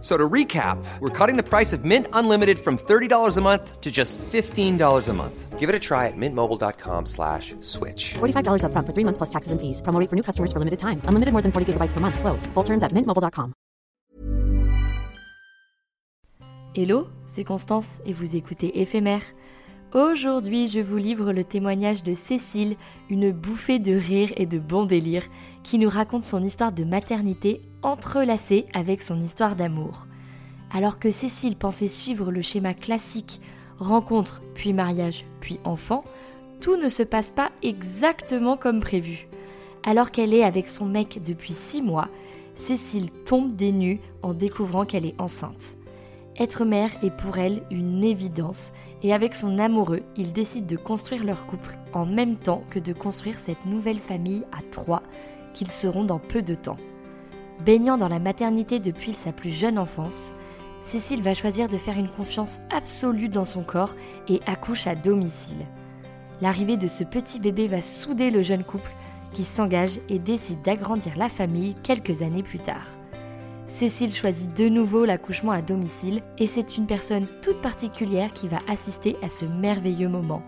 So to recap, we're cutting the price of Mint Unlimited from $30 a month to just $15 a month. Give it a try at mintmobile.com slash switch. $45 upfront for three months plus taxes and fees. Promo rate for new customers for limited time. Unlimited more than 40 gigabytes per month. Slows. Full terms at mintmobile.com. Hello, c'est Constance et vous écoutez Éphémère. Aujourd'hui, je vous livre le témoignage de Cécile, une bouffée de rire et de bon délire, qui nous raconte son histoire de maternité entrelacée avec son histoire d'amour. Alors que Cécile pensait suivre le schéma classique rencontre, puis mariage, puis enfant, tout ne se passe pas exactement comme prévu. Alors qu'elle est avec son mec depuis six mois, Cécile tombe des nues en découvrant qu'elle est enceinte. Être mère est pour elle une évidence et avec son amoureux, ils décident de construire leur couple en même temps que de construire cette nouvelle famille à trois qu'ils seront dans peu de temps. Baignant dans la maternité depuis sa plus jeune enfance, Cécile va choisir de faire une confiance absolue dans son corps et accouche à domicile. L'arrivée de ce petit bébé va souder le jeune couple qui s'engage et décide d'agrandir la famille quelques années plus tard. Cécile choisit de nouveau l'accouchement à domicile et c'est une personne toute particulière qui va assister à ce merveilleux moment.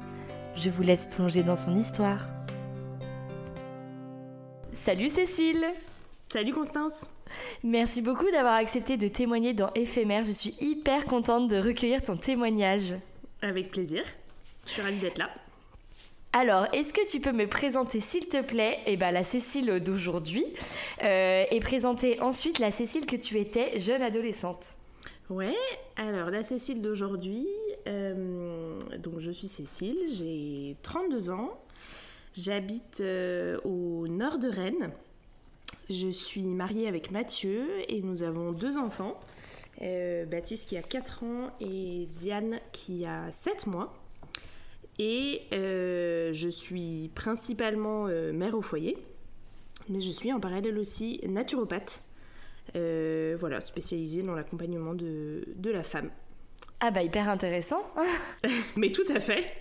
Je vous laisse plonger dans son histoire. Salut Cécile Salut Constance Merci beaucoup d'avoir accepté de témoigner dans Éphémère. Je suis hyper contente de recueillir ton témoignage. Avec plaisir. Je suis ravie d'être là. Alors, est-ce que tu peux me présenter, s'il te plaît, eh ben, la Cécile d'aujourd'hui euh, et présenter ensuite la Cécile que tu étais jeune adolescente? Ouais, alors la Cécile d'aujourd'hui, euh, donc je suis Cécile, j'ai 32 ans, j'habite euh, au nord de Rennes, je suis mariée avec Mathieu et nous avons deux enfants, Baptiste qui a 4 ans et Diane qui a 7 mois. Et euh, je suis principalement euh, mère au foyer, mais je suis en parallèle aussi naturopathe, euh, voilà, spécialisée dans l'accompagnement de la femme. Ah bah hyper intéressant. Mais tout à fait.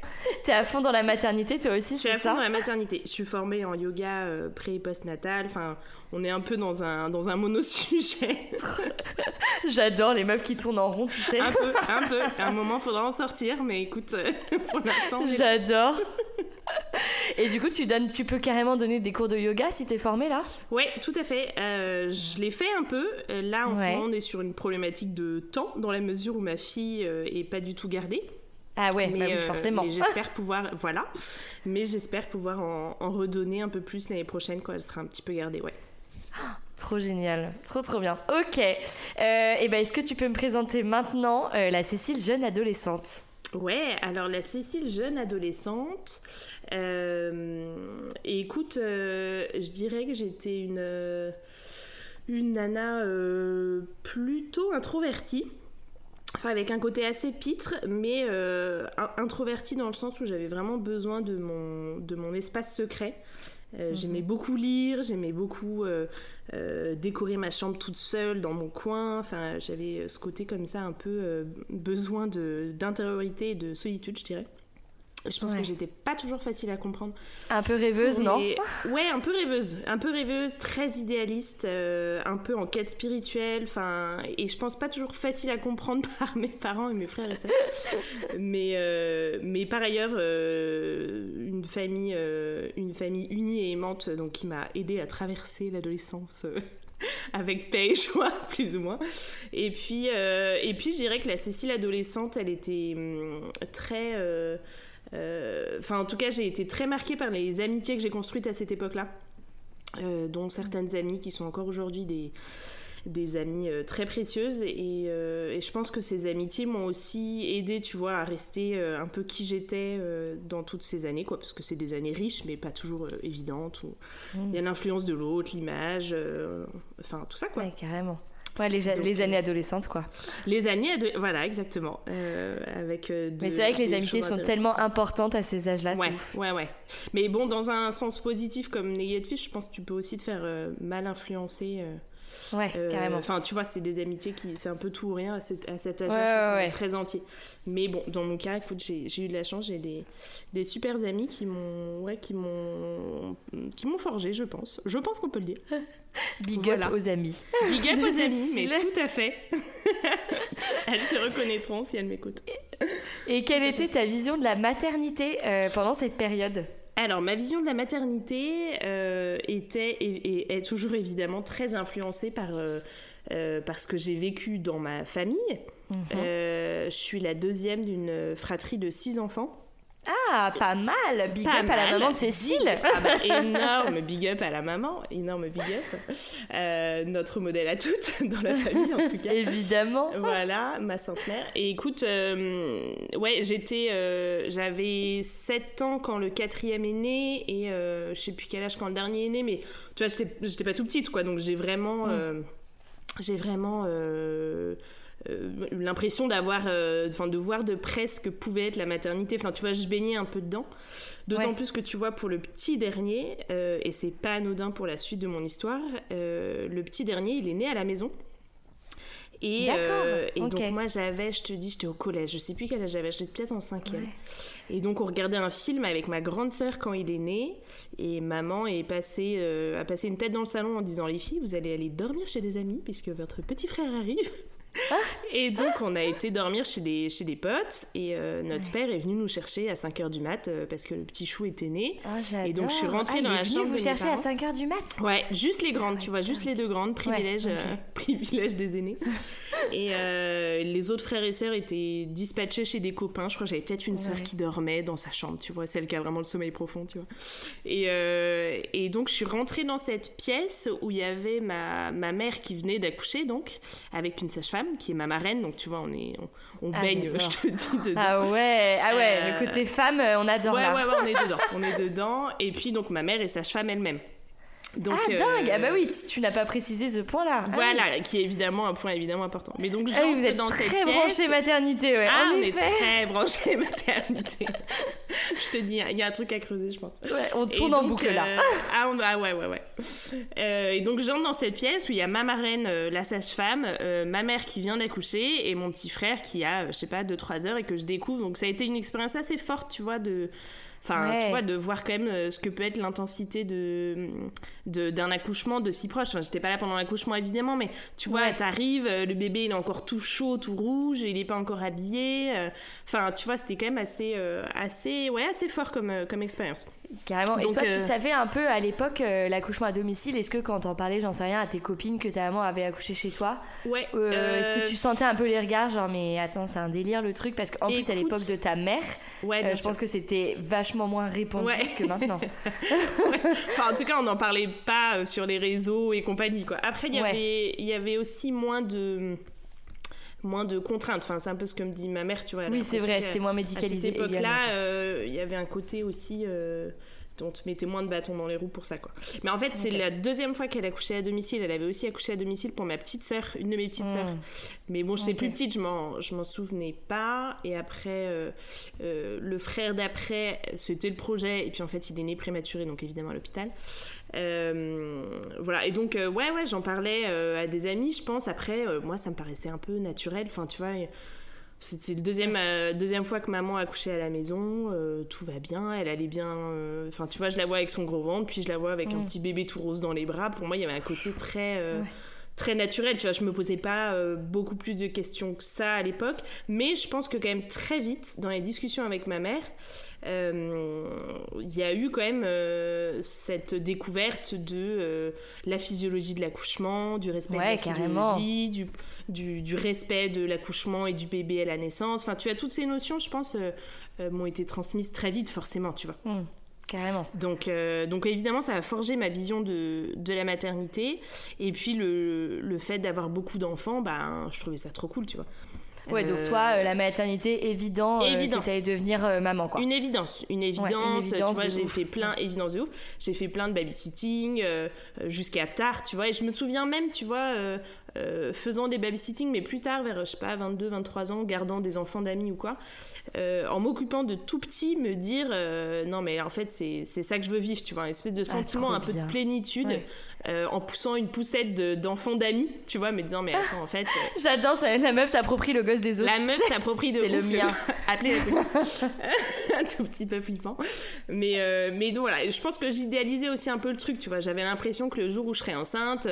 T'es à fond dans la maternité toi aussi, c'est ça Je suis à fond dans la maternité. Je suis formée en yoga pré et post-natal. Enfin, on est un peu dans un, dans un monosujet. J'adore les meufs qui tournent en rond, tu sais. Un peu, un peu. À un moment, faudra en sortir, mais écoute, pour l'instant... J'adore. Et du coup, tu, donnes, tu peux carrément donner des cours de yoga si t'es formée là? Ouais, tout à fait. Euh, je l'ai fait un peu. Euh, là, en ce moment, on est sur une problématique de temps, dans la mesure où ma fille euh, est pas du tout gardée. Ah ouais, mais, bah oui, forcément. Mais j'espère pouvoir, voilà. Mais j'espère pouvoir en, en, redonner un peu plus l'année prochaine quand elle sera un petit peu gardée, ouais. Trop génial, trop trop bien. Ok. et ben, est-ce que tu peux me présenter maintenant la Cécile jeune adolescente? Ouais, alors la Cécile jeune adolescente, euh, écoute, euh, je dirais que j'étais une, une nana euh, plutôt introvertie, enfin avec un côté assez pitre, mais introvertie dans le sens où j'avais vraiment besoin de mon espace secret. Euh, j'aimais mhm. beaucoup lire, j'aimais beaucoup euh, euh, décorer ma chambre toute seule dans mon coin. Enfin, j'avais ce côté comme ça, un peu besoin d'intériorité et de solitude, je dirais. Je pense que j'étais pas toujours facile à comprendre. Un peu rêveuse, non Ouais, un peu rêveuse. Un peu rêveuse, très idéaliste, euh, un peu en quête spirituelle. Enfin, et je pense pas toujours facile à comprendre par mes parents et mes frères et sœurs. mais, euh, mais par ailleurs, euh, une, famille, une famille unie et aimante donc, qui m'a aidé à traverser l'adolescence avec paix et joie, plus ou moins. Et puis, et puis je dirais que la Cécile adolescente, elle était hum, très. Enfin, en tout cas, j'ai été très marquée par les amitiés que j'ai construites à cette époque-là. dont certaines amies qui sont encore aujourd'hui des, des amies euh, très précieuses euh, et, je pense que ces amitiés m'ont aussi aidé, tu vois, à rester euh, un peu qui j'étais dans toutes ces années, quoi, parce que c'est des années riches mais pas toujours évidentes. Où Il y a l'influence de l'autre, l'image, enfin tout ça, quoi. Ouais, carrément. Ouais, les, les, années adolescentes, quoi. Les années, voilà, exactement. avec Mais c'est vrai que les amitiés sont tellement importantes à ces âges-là. Ouais, ouais, ouais. Mais bon, dans un sens positif comme négatif, je pense que tu peux aussi te faire mal influencer. Ouais, euh, carrément. Enfin, tu vois, c'est des amitiés qui, c'est un peu tout ou rien à, cet, âge-là, très entier. Mais bon, dans mon cas, écoute, j'ai eu de la chance, j'ai des, des super amis qui m'ont, ouais, qui m'ont, qui m'ont forgé, je pense. Je pense qu'on peut le dire. Big up aux amis. Big up aux amis, mais tout à fait. elles se reconnaîtront si elles m'écoutent. Et quelle était ta vision de la maternité euh, pendant cette période? Alors, ma vision de la maternité euh, était et, est toujours évidemment très influencée par, euh, euh, ce que j'ai vécu dans ma famille. Mhm. je suis la deuxième d'une fratrie de six enfants. Ah, pas mal Big up à la maman de Cécile ah bah, Énorme big up à la maman, énorme big up. Euh, notre modèle à toutes, dans la famille en tout cas. Évidemment Voilà, ma centenaire. Et écoute, euh, ouais, j'étais... Euh, j'avais 7 ans quand le quatrième est né, et je sais plus quel âge quand le dernier est né, mais tu vois, j'étais pas tout petite, quoi, donc j'ai vraiment... Mm. j'ai vraiment l'impression d'avoir, euh, enfin de voir de près ce que pouvait être la maternité. Enfin, tu vois, je baignais un peu dedans. D'autant plus que tu vois, pour le petit dernier, euh, et c'est pas anodin pour la suite de mon histoire, le petit dernier, il est né à la maison. Et, et donc moi j'avais, je te dis, j'étais au collège, je sais plus quel âge j'avais, j'étais peut-être en cinquième. Et donc on regardait un film avec ma grande sœur quand il est né, et maman est passée, a passé une tête dans le salon en disant les filles, vous allez aller dormir chez des amis puisque votre petit frère arrive. et donc, on a été dormir chez des, chez des potes. Et euh, notre père est venu nous chercher à 5h du mat euh, parce que le petit chou était né. Oh, et donc, je suis rentrée ah, dans la chambre. vous chercher à 5h du mat? Ouais, juste les grandes, tu vois, juste les deux grandes. Privilège, euh, privilège des aînés. et les autres frères et sœurs étaient dispatchés chez des copains. Je crois que j'avais peut-être une sœur qui dormait dans sa chambre, tu vois, celle qui a vraiment le sommeil profond, tu vois. Et, et donc, je suis rentrée dans cette pièce où il y avait ma, ma mère qui venait d'accoucher, donc, avec une sage-femme qui est ma marraine, donc tu vois, on est, on, ah, baigne, je te dis dedans. Ah ouais, ah ouais, le euh, côté femme, on adore. Ouais, ouais, ouais, on est dedans, on est dedans. Et puis donc ma mère est sage-femme elle-même ah dingue Ah bah oui, tu, n'as pas précisé ce point-là. Ah voilà, qui est évidemment un point évidemment important. Mais donc ah vous êtes dans très branché maternité, ouais. Ah, on est très branché maternité. je te dis, il y a un truc à creuser, je pense. Ouais, on tourne en boucle là. Euh, ah, ah, ouais, ouais, ouais. Euh, et donc j'entre dans cette pièce où il y a ma marraine, euh, la sage-femme, ma mère qui vient d'accoucher et mon petit frère qui a, je sais pas, 2-3 heures et que je découvre. Donc ça a été une expérience assez forte, tu vois, de Enfin, tu vois, de voir quand même euh, ce que peut être l'intensité de, d'un accouchement de si proche. Enfin, j'étais pas là pendant l'accouchement évidemment, mais tu vois, t'arrives, euh, le bébé il est encore tout chaud, tout rouge, et il est pas encore habillé. Euh. Enfin, tu vois, c'était quand même assez, assez, ouais, assez fort comme, comme expérience. Carrément. et toi, tu savais un peu à l'époque l'accouchement à domicile. Est-ce que quand t'en parlais, j'en sais rien, à tes copines que ta maman avait accouché chez toi? Ouais. Est-ce que tu sentais un peu les regards, genre mais attends, c'est un délire le truc? Parce qu'en plus à l'époque de ta mère, ouais, je pense que c'était vachement moins répandu que maintenant. enfin, en tout cas, on n'en parlait pas euh, sur les réseaux et compagnie. Quoi. Après, il y avait, y avait aussi moins de moins de contraintes. Enfin, c'est un peu ce que me dit ma mère, tu vois. Oui, c'est vrai, c'était moins médicalisé. À cette époque-là, euh, il y avait un côté aussi euh, on te mettait moins de bâtons dans les roues pour ça, quoi. Mais en fait, c'est la deuxième fois qu'elle a couché à domicile. Elle avait aussi accouché à domicile pour ma petite sœur, une de mes petites sœurs. Hmm. Mais bon, j'étais plus petite, je m'en, je m'en souvenais pas. Et après, euh, euh, le frère d'après, c'était le projet. Et puis en fait, il est né prématuré, donc évidemment à l'hôpital. Euh, voilà. Et donc, ouais, ouais, j'en parlais à des amis, je pense. Après, moi, ça me paraissait un peu naturel. Enfin, tu vois c'était la deuxième, euh, deuxième fois que maman a couché à la maison, euh, tout va bien, elle allait bien. Euh, enfin, tu vois, je la vois avec son gros ventre, puis je la vois avec un mm. petit bébé tout rose dans les bras. Pour moi, il y avait un côté très, très naturel. Tu vois, je me posais pas euh, beaucoup plus de questions que ça à l'époque, mais je pense que quand même très vite dans les discussions avec ma mère, euh, il y a eu quand même euh, cette découverte de la physiologie de l'accouchement, du respect de la physiologie, du, du, du, respect de l'accouchement et du bébé à la naissance. Enfin, tu as toutes ces notions, je pense, m'ont été transmises très vite, forcément, tu vois. Mmh. Carrément. Donc, euh, donc évidemment, ça a forgé ma vision de, de la maternité. Et puis le, le fait d'avoir beaucoup d'enfants, bah, je trouvais ça trop cool, tu vois. Ouais, donc toi, euh, la maternité, évident, évident. que tu allais devenir euh, maman, quoi. Une évidence, une évidence. tu vois, j'ai fait plein, évidence de ouf. J'ai fait plein de babysitting jusqu'à tard, tu vois. Et je me souviens même, tu vois, faisant des babysitting, mais plus tard, vers, je sais pas, 22, 23 ans, gardant des enfants d'amis ou quoi. Euh, en m'occupant de tout petit, me dire euh, non, mais en fait, c'est ça que je veux vivre, tu vois, une espèce de ah, sentiment un peu de plénitude. Euh, en poussant une poussette d'enfants d'amis, tu vois, me disant mais attends en fait. J'adore la meuf s'approprie le gosse des autres. La meuf s'approprie de. C'est le mien. Appelez un tout petit peu flippant. Mais mais donc voilà, je pense que j'idéalisais aussi un peu le truc, tu vois. J'avais l'impression que le jour où je serais enceinte,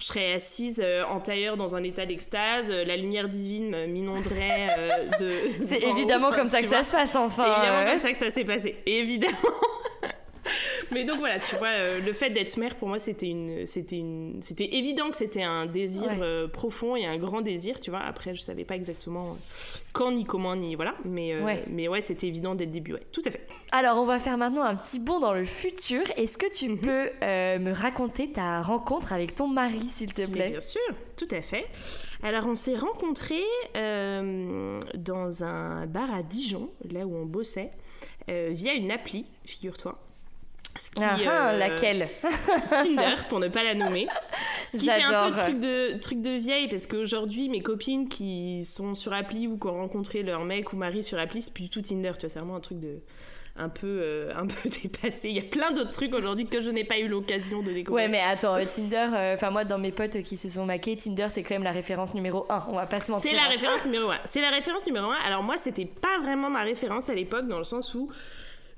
je serais assise en tailleur dans un état d'extase, la lumière divine m'inonderait de. C'est évidemment comme ça que ça se passe, enfin. C'est évidemment comme ça que ça s'est passé, évidemment. Mais donc voilà, tu vois, euh, le fait d'être mère pour moi c'était une, c'était une, c'était évident que c'était un désir euh, profond et un grand désir, tu vois. Après, je savais pas exactement euh, quand ni comment ni voilà, mais ouais. mais ouais, c'était évident dès le début, ouais, tout à fait. Alors on va faire maintenant un petit bond dans le futur. Est-ce que tu mhm. peux me raconter ta rencontre avec ton mari, s'il te plaît? Bien sûr, tout à fait. Alors on s'est rencontrés dans un bar à Dijon, là où on bossait, via une appli, figure-toi. Ah, ah, euh, laquelle Tinder, pour ne pas la nommer. Ce qui fait un peu truc de, truc de vieille, parce qu'aujourd'hui, mes copines qui sont sur appli ou qui ont rencontré leur mec ou mari sur appli, c'est plus du tout Tinder, tu vois, c'est vraiment un truc de un peu, euh, un peu dépassé. Il y a plein d'autres trucs aujourd'hui que je n'ai pas eu l'occasion de découvrir. Ouais, mais attends, euh, Tinder, enfin moi, dans mes potes qui se sont maqués, Tinder, c'est quand même la référence numéro 1, on va pas se mentir. C'est la référence numéro 1. C'est la référence numéro 1. Alors moi, c'était pas vraiment ma référence à l'époque, dans le sens où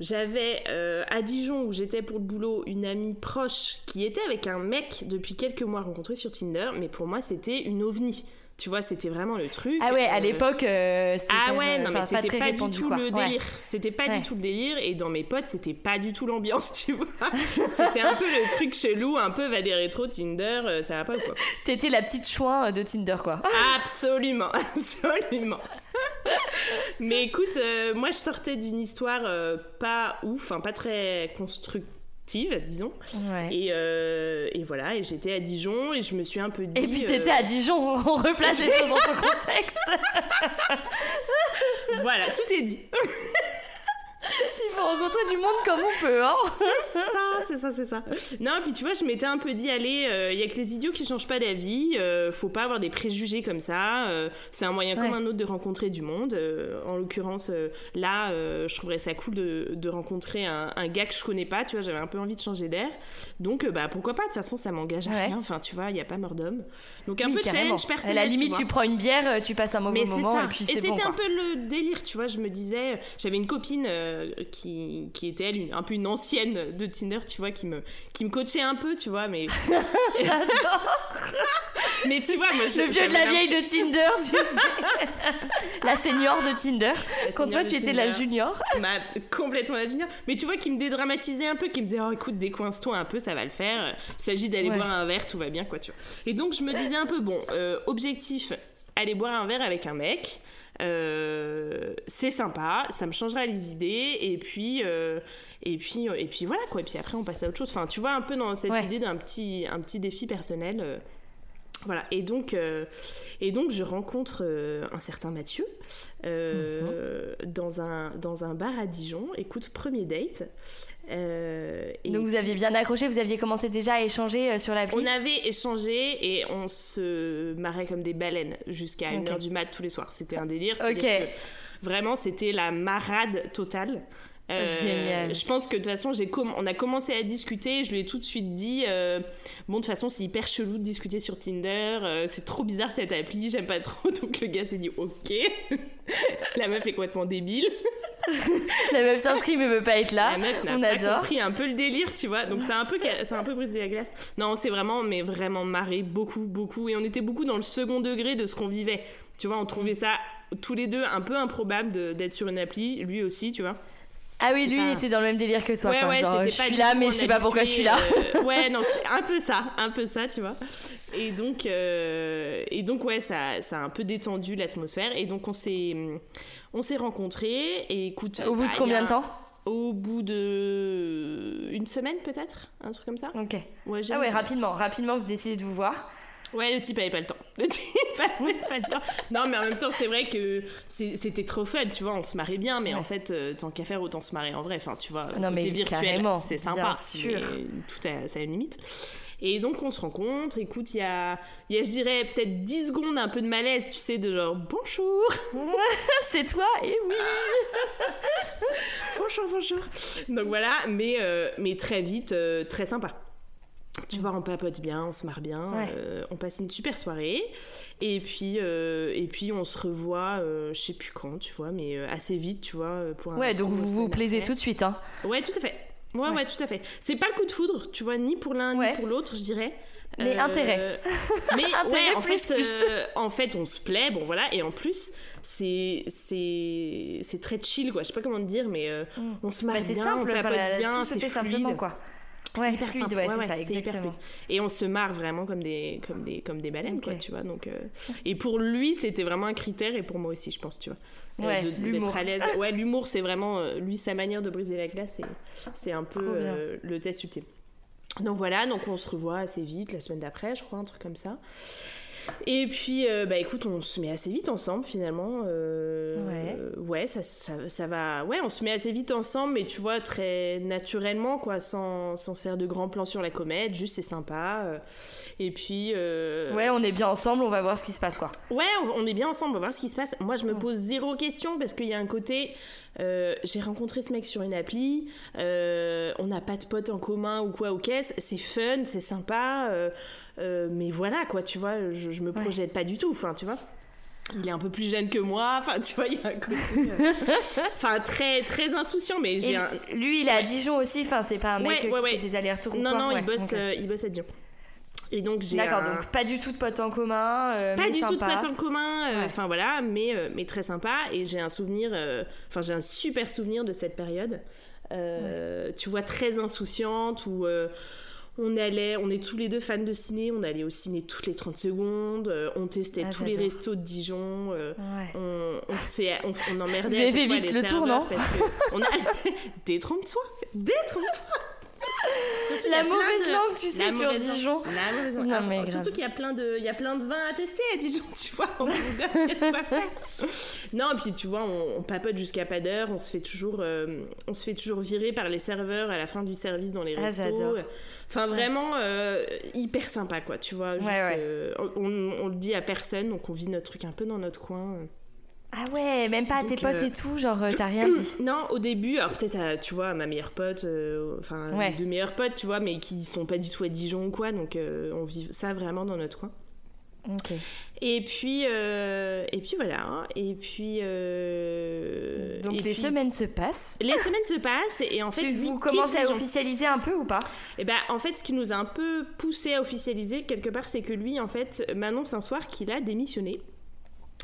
j'avais euh, à Dijon, où j'étais pour le boulot, une amie proche qui était avec un mec depuis quelques mois rencontré sur Tinder, mais pour moi, c'était une ovni. Tu vois, c'était vraiment le truc. Ah ouais, à euh, l'époque, euh, c'était Ah ouais, non, mais c'était pas, du tout le délire. C'était pas du tout le délire. Et dans mes potes, c'était pas du tout l'ambiance, tu vois. c'était un peu le truc chelou, un peu va des rétro Tinder, ça va pas quoi. T'étais la petite chouin de Tinder, quoi. absolument, absolument. Mais écoute, euh, moi je sortais d'une histoire euh, pas ouf, pas très constructive disons. Et, euh, et, voilà, et j'étais à Dijon et je me suis un peu dit. Et puis t'étais à Dijon, on replace les choses dans son contexte. voilà, tout est dit. Faut rencontrer du monde comme on peut, hein C'est ça, c'est ça, c'est ça. Non, puis tu vois, je m'étais un peu dit, allez, il euh, y a que les idiots qui changent pas d'avis, euh, faut pas avoir des préjugés comme ça, euh, c'est un moyen comme un autre de rencontrer du monde. en l'occurrence, là, je trouverais ça cool de, de rencontrer un, un, gars que je connais pas, tu vois, j'avais un peu envie de changer d'air. Donc, bah pourquoi pas, de toute façon, ça m'engage à rien, enfin, tu vois, il y a pas mort d'homme. Donc, un peu de challenge personnel. À la limite, tu, prends une bière, tu passes un mauvais moment, et puis c'est bon. Et c'était un peu le délire, tu vois, je me disais, j'avais une copine qui, qui était elle un peu une ancienne de Tinder, tu vois, qui me, qui me coachait un peu, tu vois, mais. J'adore Mais tu vois, moi je. Le vieux de la vieille de Tinder, tu sais. la senior de Tinder. Quand toi, tu étais la junior. complètement la junior. Mais tu vois, qui me dédramatisait un peu, qui me disait, oh écoute, décoince-toi un peu, ça va le faire. Il s'agit d'aller boire un verre, tout va bien, quoi, tu vois. Et donc, je me disais un peu, bon, euh, objectif, aller boire un verre avec un mec. Euh, c'est sympa, ça me changera les idées et puis euh, et puis et puis voilà quoi. Et puis après on passe à autre chose. Enfin, tu vois un peu dans cette idée d'un petit un petit défi personnel. Euh, voilà, et donc, et donc je rencontre un certain Mathieu mhm. dans, un, dans un bar à Dijon. Écoute, premier date. Euh, Donc vous aviez bien accroché, vous aviez commencé déjà à échanger euh, sur l'appli On avait échangé et on se marrait comme des baleines jusqu'à 1h du mat tous les soirs. C'était un délire. Ok. Vraiment, c'était la marade totale. Euh, Génial. Je pense que de toute façon, j'ai on a commencé à discuter. Je lui ai tout de suite dit Bon, de toute façon, c'est hyper chelou de discuter sur Tinder. c'est trop bizarre cette appli. J'aime pas trop. Donc le gars s'est dit Ok. La meuf est complètement débile. la meuf s'inscrit mais veut pas être là. La meuf n'a on pas adore. compris un peu le délire, tu vois. Donc c'est un peu, a un peu brisé la glace. Non, on s'est vraiment, mais vraiment marré beaucoup, beaucoup. Et on était beaucoup dans le second degré de ce qu'on vivait. Tu vois, on trouvait ça tous les deux un peu improbable de- d'être sur une appli, lui aussi, tu vois. Ah oui, lui, pas- il était dans le même délire que toi. ouais, quoi. ouais, Genre, c'était je pas suis là, mais je sais pas pourquoi je suis là. euh, ouais, non, c'était un peu ça, un peu ça, tu vois. Et donc, euh, et donc ouais, ça, ça a un peu détendu l'atmosphère. Et donc, on s'est, on s'est rencontrés. Et écoute, Au bout bah, de y combien a- de temps? Au bout de une semaine peut-être, un truc comme ça? Ok. Ouais, Ah ouais, rapidement, rapidement, vous décidez de vous voir. Ouais, le type avait pas le temps. Le type avait pas le temps. Non, mais en même temps, c'est vrai que c'était trop fun, tu vois, on se marrait bien, mais en fait, euh, tant qu'à faire, autant se marrer en vrai. Enfin, tu vois, Non, mais virtuel, c'est sympa. sûr. Tout a, ça a une limite. Et donc, on se rencontre. Écoute, il y a, y a, je dirais, peut-être 10 secondes un peu de malaise, tu sais, de genre bonjour, C'est toi Et oui bonjour, bonjour. Donc voilà, mais, euh, mais très vite, euh, très sympa. Tu vois, on papote bien, on se marre bien, Ouais. euh, on passe une super soirée. Et puis, euh, et puis on se revoit, euh, je sais plus quand, tu vois, mais euh, assez vite, tu vois, pour un Ouais, donc vous vous plaisez après. tout de suite, hein. Ouais, tout à fait. Ouais, ouais, Ouais. tout à fait. C'est pas le coup de foudre, tu vois, ni pour l'un Ouais. ni pour l'autre, je dirais. Mais intérêt. Mais Intérêt en plus, fait, plus. en fait, on se plaît, bon voilà, et en plus, c'est très chill, quoi. Je sais pas comment te dire, mais euh, on se marre Bah, c'est bien, simple, on papote la- bien, c'est fait simplement, quoi. Ouais, hyper fluide, simple. ouais, c'est ça, exactement. Et on se marre vraiment comme des, comme des, comme des baleines, quoi, tu vois. Donc, euh, Et pour lui, c'était vraiment un critère, et pour moi aussi, je pense, tu vois. Euh, Ouais, d'être l'humour. à l'aise. Ouais, l'humour, c'est vraiment, euh, lui, sa manière de briser la glace, c'est- un peu euh, le test ultime. Donc voilà, donc on se revoit assez vite, la semaine d'après, je crois, un truc comme ça. Et puis, euh, bah écoute, on se met assez vite ensemble finalement. euh, Ouais. euh, ouais, ça, ça, ça va. Ouais, on se met assez vite ensemble, mais tu vois, très naturellement, quoi, sans, sans se faire de grands plans sur la comète, juste c'est sympa. euh, et puis. Ouais, on est bien ensemble, on va voir ce qui se passe, quoi. Ouais, on, on est bien ensemble, on va voir ce qui se passe. Moi, je me pose zéro question parce qu'il y a un côté. euh, j'ai rencontré ce mec sur une appli, euh, on n'a pas de potes en commun ou quoi ou qu'est-ce, c'est fun, c'est sympa, euh, euh, mais voilà quoi, tu vois, je, je me projette pas du tout, enfin, tu vois. Il est un peu plus jeune que moi, enfin, tu vois, il y a un côté. euh, Enfin, très, très insouciant, mais j'ai un. lui, il est à Dijon aussi, enfin, c'est pas un mec Ouais, qui ouais. fait des allers-retours ou Non, quoi non, il, bosse, euh, il bosse à Dijon. Et donc, j'ai. D'accord, un- donc pas du tout de potes en commun, euh, pas du tout de potes en commun, euh, Ouais. enfin voilà, mais, euh, mais très sympa. Et j'ai un souvenir, enfin j'ai un super souvenir de cette période. Tu vois, très insouciante où on allait, on est tous les deux fans de ciné, on allait au ciné toutes les 30 secondes, euh, on testait Ah, tous les restos de Dijon. euh, Ouais. on, on, s'est- on, on emmerdait Vous avez fait vite le tour, non parce que on a... Détrompe-toi Détrompe-toi Surtout La mauvaise de- langue, tu sais, sur. Dijon. La mauvaise langue. Non, mais surtout qu'il y a plein de, il y a plein de vins à tester à Dijon, tu vois. Quoi faire. Non, et puis tu vois, on, on papote jusqu'à pas d'heure, on se fait toujours, euh, on se fait toujours virer par les serveurs à la fin du service dans les Ah, restos. j'adore. Enfin, vraiment euh, hyper sympa, quoi. Tu vois, juste, Ouais, ouais. euh, on, on le dit à personne, donc on vit notre truc un peu dans notre coin. Ah ouais, même pas à tes potes euh, et tout, genre euh, t'as rien dit. Non, au début, alors peut-être, à, tu vois, à ma meilleure pote, euh, enfin, Ouais. deux meilleures potes, tu vois, mais qui sont pas du tout à Dijon ou quoi, donc euh, on vit ça vraiment dans notre coin. Ok. Et puis, et puis voilà, et puis... Donc et les puis- semaines se passent. Les semaines se passent, et en fait... Tu, vous commencez à officialiser un peu ou pas? Et ben, en fait, ce qui nous a un peu poussé à officialiser, quelque part, c'est que lui, en fait, m'annonce un soir qu'il a démissionné.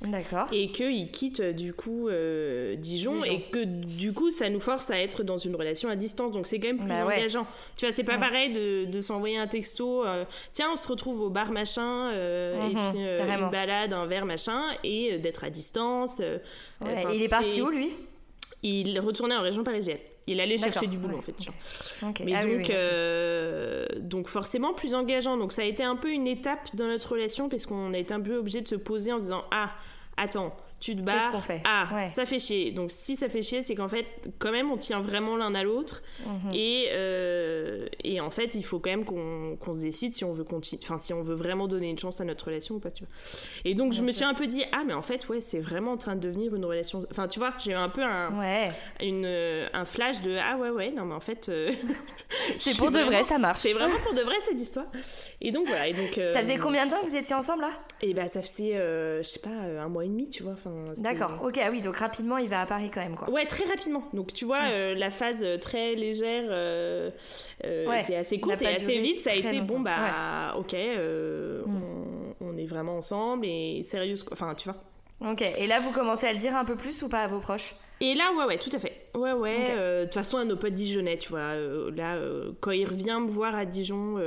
D'accord. et qu'il quitte euh, du coup euh, Dijon, Dijon. et que du coup ça nous force à être dans une relation à distance donc c'est quand même plus Bah ouais. engageant tu vois c'est pas Ouais. pareil de, de s'envoyer un texto euh, tiens on se retrouve au bar machin euh, et Mhm, puis une balade un verre machin et d'être à distance Ouais, il est parti où lui? Il retournait en région parisienne il allait chercher du boulot ouais, en fait. Mais Ah donc, oui, euh, donc forcément plus engageant. Donc ça a été un peu une étape dans notre relation parce qu'on a été un peu obligé de se poser en disant ah attends tu te Qu'est-ce barres qu'on fait ah Ouais. ça fait chier. Donc si ça fait chier c'est qu'en fait quand même on tient vraiment l'un à l'autre Mhm. et euh, et en fait il faut quand même qu'on qu'on se décide si on veut continuer enfin si on veut vraiment donner une chance à notre relation ou pas tu vois. Et donc je me suis un peu dit ah mais en fait ouais c'est vraiment en train de devenir une relation enfin tu vois j'ai eu un peu un Ouais. une, euh, un flash de ah ouais ouais non mais en fait euh, C'est pour de vrai, ça marche. c'est vraiment pour de vrai cette histoire et donc voilà et donc euh, Ça faisait combien de temps que vous étiez ensemble là? Et bah ça faisait je sais pas un mois et demi tu vois enfin D'accord, ok, ah oui, donc rapidement il va à Paris quand même quoi. Ouais, très rapidement. Donc tu vois, euh, la phase très légère euh, était assez courte et assez vite, ça a été bon bah ok, mm. on, on, est vraiment ensemble et sérieux, enfin tu vois. Ok, et là vous commencez à le dire un peu plus ou pas à vos proches? Et là, ouais, ouais, tout à fait. Ouais, ouais. Euh, de toute façon, à nos potes dijonnais, tu vois. Euh, là, euh, quand il revient me voir à Dijon,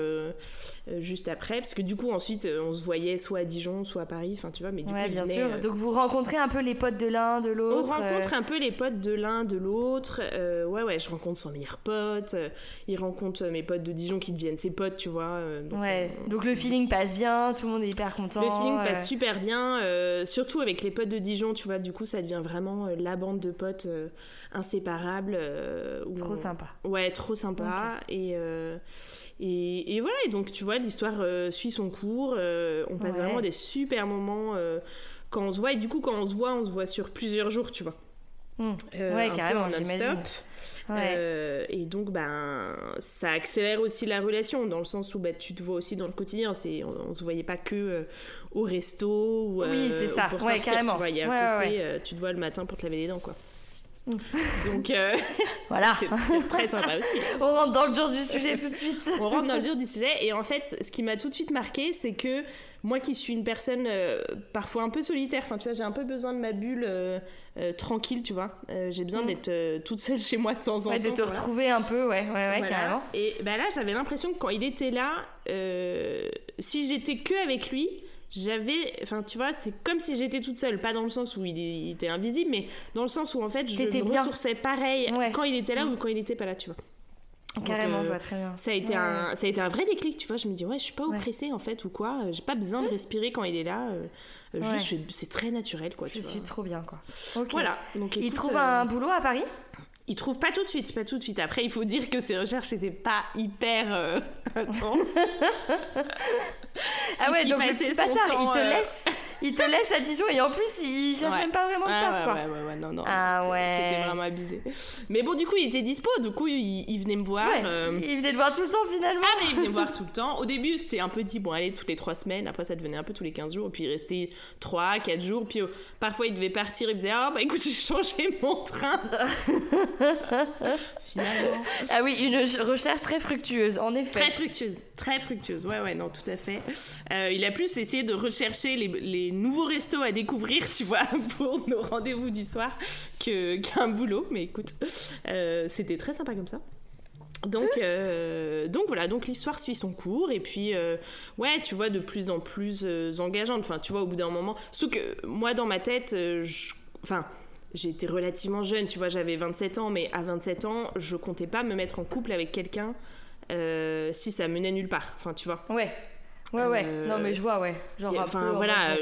juste après, parce que du coup, ensuite, on se voyait soit à Dijon, soit à Paris, enfin, tu vois. Mais du ouais, bien sûr. Donc, vous rencontrez un peu les potes de l'un, de l'autre On rencontre un peu les potes de l'un, de l'autre. ouais, ouais, je rencontre son meilleur pote. il rencontre mes potes de Dijon qui deviennent ses potes, tu vois. Donc, ouais. donc, le feeling passe bien, tout le monde est hyper content. Le feeling passe super bien, surtout avec les potes de Dijon, tu vois. Du coup, ça devient vraiment la bande de potes euh, inséparables. Euh, trop sympa. Ouais, trop sympa. Euh, et, et, voilà, et donc tu vois, l'histoire suit son cours. on passe vraiment des super moments quand on se voit. Et du coup, quand on se voit, on se voit sur plusieurs jours, tu vois. Mmh. ouais, carrément, j'imagine. Euh, et donc, ben, ça accélère aussi la relation, dans le sens où ben, tu te vois aussi dans le quotidien. C'est, on, ne se voyait pas que euh, au resto ou, oui, c'est ça. pour sortir, carrément. Tu vois, y a à côté, euh, tu te vois le matin pour te laver les dents, quoi. Donc voilà, c'est très sympa aussi. On rentre dans le dur du sujet tout de suite. On rentre dans le dur du sujet et en fait, ce qui m'a tout de suite marqué, c'est que moi qui suis une personne euh, parfois un peu solitaire, enfin tu vois, j'ai un peu besoin de ma bulle euh, euh, tranquille, tu vois. j'ai besoin mm. d'être toute seule chez moi de temps en temps. De te retrouver un peu, ouais, ouais, ouais, carrément. Et bah là, j'avais l'impression que quand il était là, si j'étais que avec lui, j'avais enfin tu vois c'est comme si j'étais toute seule pas dans le sens où il, était invisible mais dans le sens où en fait je me ressourçais pareil quand il était là mm. ou quand il était pas là tu vois Carrément, je vois très bien. Ça a, été un, ça a été un vrai déclic, tu vois. Je me dis, ouais, je suis pas oppressée en fait, ou quoi. J'ai pas besoin de respirer quand il est là. Euh, juste, c'est très naturel, quoi. Je suis trop bien, quoi. Voilà. Donc, il trouve un euh, boulot à Paris? Il trouve pas tout de suite, pas tout de suite. Après, il faut dire que ses recherches n'étaient pas hyper euh, intenses. ah ouais, donc c'est pas tard, il te euh, laisse, il te laisse à Dijon et en plus il cherche même pas vraiment de taf ouais, quoi. Ouais, ouais, ouais, non, non. Ah ouais. Abusé. Mais bon, du coup, il était dispo, du coup, il, venait me voir. Euh. Il venait te voir tout le temps finalement. Ah mais il venait me voir tout le temps. Au début, c'était un peu dit, bon, allez, toutes les trois semaines. Après, ça devenait un peu tous les 15 jours. Puis il restait 3, 4 jours. Puis parfois, il devait partir. Il me disait, oh bah écoute, j'ai changé mon train. Finalement. Ah oui, une recherche très fructueuse, en effet. Très fructueuse, très fructueuse, ouais, ouais, non, tout à fait. Euh, il a plus essayé de rechercher les, nouveaux restos à découvrir, tu vois, pour nos rendez-vous du soir, qu'un boulot. Mais écoute, euh, c'était très sympa comme ça. Donc, euh, donc voilà, donc l'histoire suit son cours et puis ouais, tu vois de plus en plus engageante. Enfin, tu vois au bout d'un moment, sauf que moi dans ma tête, je... enfin j'étais relativement jeune, tu vois, j'avais 27 ans, mais à 27 ans, je comptais pas me mettre en couple avec quelqu'un euh, si ça menait nulle part. Enfin, tu vois. Ouais. Ouais, ouais. Euh, non, mais je vois, ouais. Genre, enfin, voilà.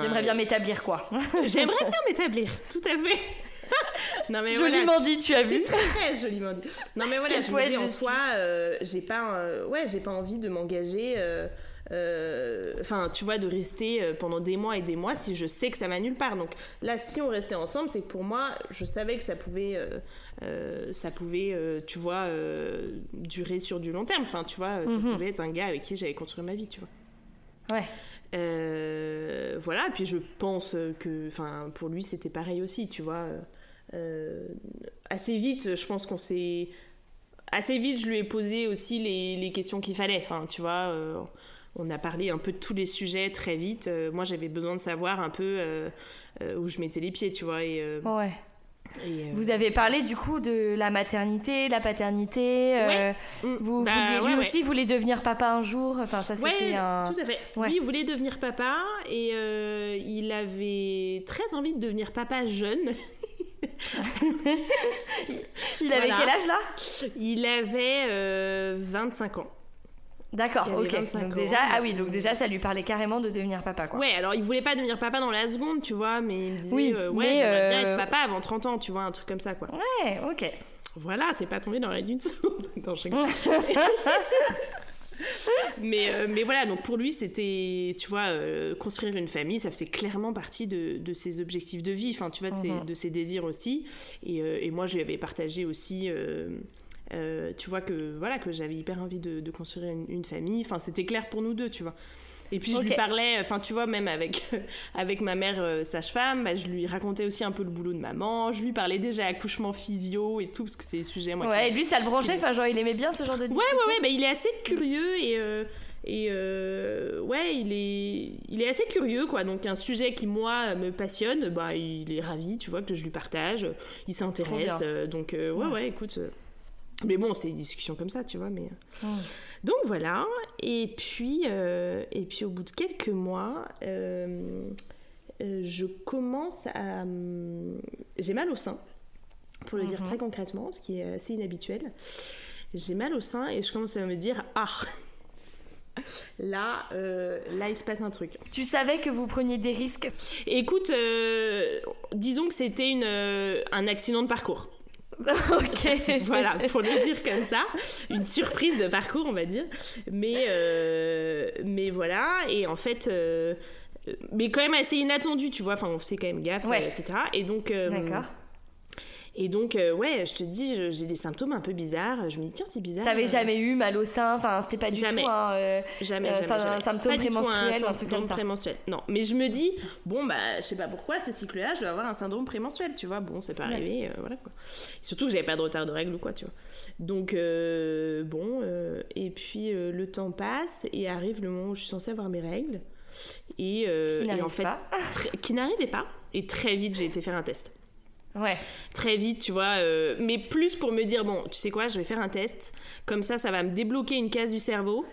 J'aimerais bien m'établir, quoi. J'aimerais bien m'établir, tout à fait. non, mais joliment dit, tu as vu Très joliment dit. Non, mais voilà, je me dis en soi, euh, j'ai pas, ouais, j'ai pas envie de m'engager euh, enfin, tu vois, de rester euh, pendant des mois et des mois si je sais que ça va nulle part. Donc là, si on restait ensemble, c'est que pour moi, je savais que ça pouvait, euh, ça pouvait, tu vois, durer sur du long terme. Enfin, tu vois, ça mhm. pouvait être un gars avec qui j'allais construire ma vie, tu vois. Ouais. voilà, et puis je pense que, enfin, pour lui, c'était pareil aussi, tu vois. assez vite, je pense qu'on s'est assez vite, je lui ai posé aussi les, les questions qu'il fallait. Enfin, tu vois, on a parlé un peu de tous les sujets très vite. Euh, moi, j'avais besoin de savoir un peu euh, euh, où je mettais les pieds, tu vois. Et, ouais. Vous avez parlé du coup de la maternité, la paternité. Ouais. Mm. Vous bah, lui aussi voulait devenir papa un jour. Enfin, ça c'était un. Tout à fait. Oui, il voulait devenir papa et il avait très envie de devenir papa jeune. il avait quel âge là? Il avait 25 ans. D'accord, ok. Donc déjà, ah oui, donc déjà, ça lui parlait carrément de devenir papa, quoi. Ouais, alors il voulait pas devenir papa dans la seconde, tu vois, mais il me disait, oui, euh, ouais, j'aimerais bien être euh, papa avant 30 ans, tu vois, un truc comme ça, quoi. Ouais, ok. Voilà, c'est pas tombé dans la d'une seconde. mais, euh, mais voilà, donc pour lui, c'était, tu vois, construire une famille, ça faisait clairement partie de, de, ses objectifs de vie, enfin, tu vois, de, ses, mhm. de ses désirs aussi. Et, et moi, je lui avais partagé aussi euh, tu vois que voilà que j'avais hyper envie de, construire une, famille. Enfin, c'était clair pour nous deux, tu vois. Et puis je lui parlais, enfin tu vois, même avec, avec ma mère euh, sage-femme, bah, je lui racontais aussi un peu le boulot de maman, je lui parlais déjà accouchement physio et tout, parce que c'est des sujets, moi. Ouais, et lui ça le branchait, enfin genre il aimait bien ce genre de discussion. Ouais, ouais, ouais, bah, il est assez curieux et. Euh, et euh, ouais, il est, il est assez curieux, quoi. Donc, un sujet qui, moi, me passionne, bah, il est ravi, tu vois, que je lui partage. Il s'intéresse. donc, ouais, ouais, ouais, écoute. Mais bon, c'est des discussions comme ça, tu vois. Mais... Donc voilà. Et puis, euh, et puis au bout de quelques mois, euh, euh, je commence à. J'ai mal au sein, pour le dire mhm. très concrètement, ce qui est assez inhabituel. J'ai mal au sein et je commence à me dire Ah Là, là, il se passe un truc. Tu savais que vous preniez des risques? Écoute, disons que c'était un accident de parcours. ok. voilà, pour le dire comme ça. Une surprise de parcours, on va dire. Mais, euh, mais voilà, et en fait. Euh, mais quand même assez inattendu, tu vois. Enfin, on fait quand même gaffe, etc. Et donc. Euh, D'accord. Et donc, euh, ouais, je te dis, j'ai des symptômes un peu bizarres. Je me dis, tiens, c'est bizarre. T'avais jamais eu mal au sein? Enfin, c'était pas du jamais. tout un, euh, jamais, euh, jamais, un symptôme prémenstruel ou un truc comme ça. prémenstruel. Non, mais je me dis, bon, bah, je sais pas pourquoi, ce cycle-là, je dois avoir un syndrome prémenstruel, tu vois. Bon, c'est pas arrivé, voilà quoi. Surtout que j'avais pas de retard de règles ou quoi, tu vois. Donc, bon, et puis le temps passe et arrive le moment où je suis censée avoir mes règles. Et, qui en fait, pas. qui n'arrivait pas. Et très vite, j'ai été faire un test. Ouais. Très vite, tu vois. Euh, mais plus pour me dire, bon, tu sais quoi, je vais faire un test. Comme ça, ça va me débloquer une case du cerveau.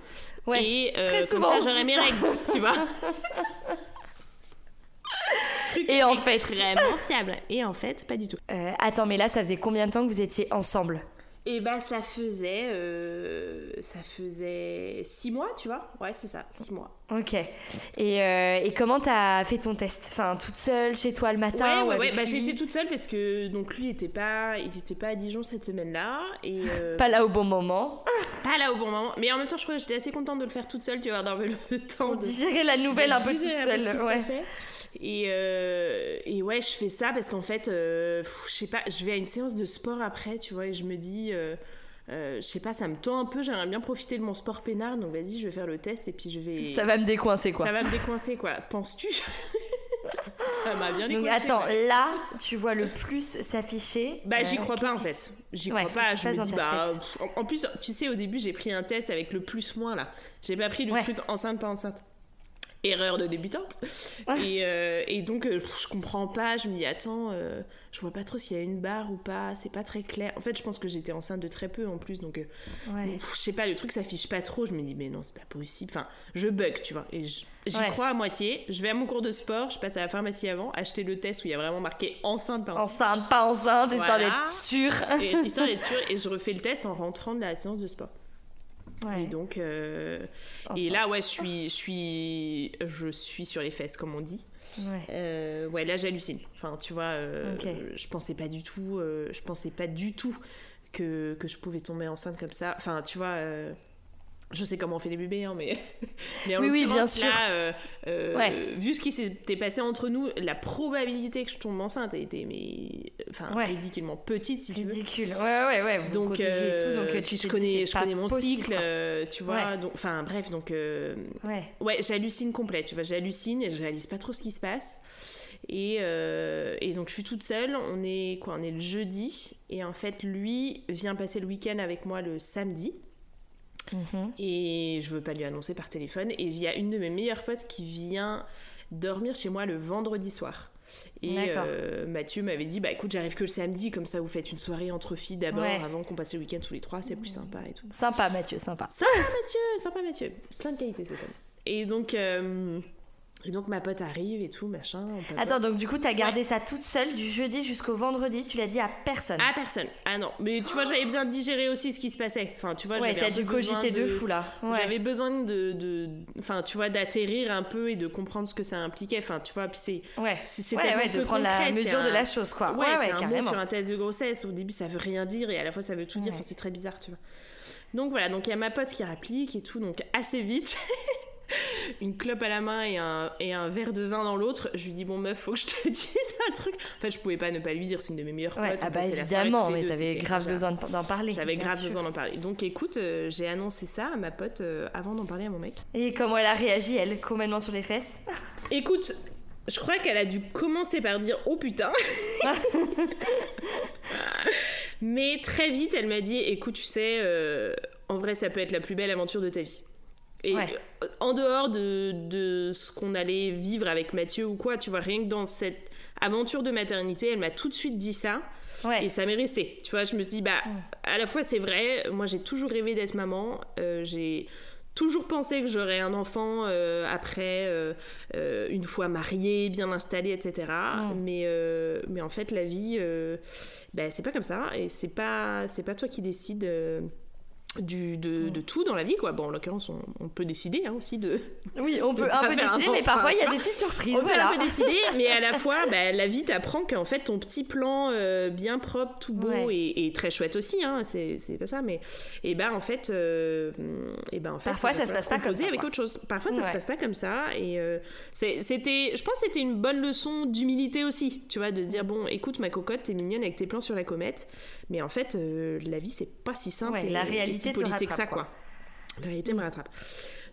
Ouais. Et euh, Très souvent, comme ça, j'aurai mes règles, tu vois. Truc et en fait, vraiment fiable. Et en fait, pas du tout. Euh, attends, mais là, ça faisait combien de temps que vous étiez ensemble? Et bah ça faisait euh, ça faisait six mois, tu vois. Ouais, c'est ça, six mois. Ok. Et, euh, et comment t'as fait ton test? Enfin, toute seule chez toi le matin Ouais, ouais, ouais. Bah, j'ai été toute seule parce que donc lui était pas, il était pas à Dijon cette semaine-là et euh, pas là au bon moment. Pas là au bon moment. Mais en même temps, je crois que j'étais assez contente de le faire toute seule, tu vois, d'avoir le temps de digérer la nouvelle un peu toute seule. Ouais. Et, euh, et ouais, je fais ça parce qu'en fait, euh, je sais pas, je vais à une séance de sport après, tu vois, et je me dis, euh, je sais pas, ça me tend un peu, j'aimerais bien profiter de mon sport peinard, donc vas-y, je vais faire le test et puis je vais. Ça va me décoincer quoi. Ça va me décoincer quoi. Penses-tu? Ça m'a bien décoincé. Donc attends, là, tu vois le plus s'afficher. Bah, j'y crois pas en fait. J'y crois pas. Je me dis, bah. En, plus, tu sais, au début, j'ai pris un test avec le plus-moins là. J'ai pas pris le truc enceinte, pas enceinte erreur de débutante. Et, euh, et, donc, euh, je comprends pas. Je me dis, attends, euh, je vois pas trop s'il y a une barre ou pas. C'est pas très clair. En fait, je pense que j'étais enceinte de très peu en plus. Donc, je sais pas, le truc s'affiche pas trop. Je me dis, mais non, c'est pas possible. Enfin, je bug, tu vois. Et j'y crois à moitié. Je vais à mon cours de sport. Je passe à la pharmacie avant, acheter le test où il y a vraiment marqué enceinte, pas enceinte. Enceinte, pas enceinte, histoire d'être sûre. histoire d'être sûre. Et je refais le test en rentrant de la séance de sport. Et donc, euh, et là, ouais, je suis, je suis, je suis sur les fesses, comme on dit. Ouais. Euh, ouais là, j'hallucine. Enfin, tu vois, euh, je pensais pas du tout, je pensais pas du tout que, que je pouvais tomber enceinte comme ça. Enfin, tu vois je sais comment on fait les bébés, hein, mais, mais en oui, oui, bien sûr. Là, euh, euh, vu ce qui s'était passé entre nous, la probabilité que je tombe enceinte a été mais, enfin, ridiculement petite, si Ridicule. tu veux. Ouais, ouais, ouais. Vous donc, euh, tout, donc tu je connais, je connais mon cycle, tu vois. Enfin, bref, donc, ouais, ouais j'hallucine complet, tu vois, j'hallucine et je réalise pas trop ce qui se passe. Et, et, donc je suis toute seule, on est quoi On est le jeudi et en fait lui vient passer le week-end avec moi le samedi. Mhm. Et je veux pas lui annoncer par téléphone. Et il y a une de mes meilleures potes qui vient dormir chez moi le vendredi soir. Et euh, Mathieu m'avait dit bah écoute j'arrive que le samedi comme ça vous faites une soirée entre filles d'abord avant qu'on passe le week-end tous les trois c'est plus sympa et tout. Sympa Mathieu sympa. Sympa Mathieu sympa Mathieu plein de qualités cet homme. Et donc euh, et donc ma pote arrive et tout, machin. Attends, donc du coup, t'as gardé ça toute seule du jeudi jusqu'au vendredi, tu l'as dit à personne À personne. Ah non, mais tu vois, j'avais besoin de digérer aussi ce qui se passait. Enfin, tu vois, ouais, t'as dû cogiter de... fou là. J'avais besoin de, enfin, tu vois, d'atterrir un peu et de comprendre ce que ça impliquait. Enfin, tu vois, puis c'est. Ouais, c'est ouais, ouais, de prendre la mesure de la chose, quoi. Ouais, ouais, c'est un mot sur un test de grossesse. Au début, ça veut rien dire et à la fois, ça veut tout dire. Enfin, c'est très bizarre, tu vois. Donc voilà, donc il y a ma pote qui réplique et tout, donc assez vite. une clope à la main et un, et un verre de vin dans l'autre. Je lui dis, bon, meuf, faut que je te dise un truc. En fait, je pouvais pas ne pas lui dire, c'est une de mes meilleures Ouais, potes. ah bah évidemment, mais t'avais grave besoin de- d'en parler. J'avais grave sûr. besoin d'en parler. Donc écoute, euh, j'ai annoncé ça à ma pote euh, avant d'en parler à mon mec. Et comment elle a réagi, elle Complètement sur les fesses? Écoute, je crois qu'elle a dû commencer par dire oh putain. Mais très vite, elle m'a dit écoute, tu sais, euh, en vrai, ça peut être la plus belle aventure de ta vie. Et Ouais. euh, en dehors de, de ce qu'on allait vivre avec Mathieu ou quoi, tu vois, rien que dans cette aventure de maternité, elle m'a tout de suite dit ça. Ouais. Et ça m'est resté. Tu vois, je me suis dit, bah, à la fois c'est vrai, moi j'ai toujours rêvé d'être maman, euh, j'ai toujours pensé que j'aurais un enfant euh, après, euh, une fois mariée, bien installée, etc. Mais, mais en fait, la vie, bah, c'est pas comme ça, et c'est pas, c'est pas toi qui décides. Du, de, de tout dans la vie quoi bon en l'occurrence on, on peut décider hein, aussi de Oui, on peut un peu un décider, mais parfois il y a des petites surprises. on peut voilà. un peu décider, mais à la fois, bah, la vie t'apprend qu'en fait, ton petit plan euh, bien propre, tout beau Ouais. et, et très chouette aussi, hein, c'est pas ça, mais et ben en fait, euh, et ben en fait, Parfois, ça se passe pas comme composer ça, avec quoi. autre chose. Parfois, ça se passe pas comme ça, et euh, c'était, je pense, que c'était une bonne leçon d'humilité aussi, tu vois, de se dire bon, écoute, ma cocotte, t'es mignonne avec tes plans sur la comète, mais en fait, euh, la vie c'est pas si simple. Ouais, et- la réalité te que ça, quoi. quoi. La réalité me rattrape.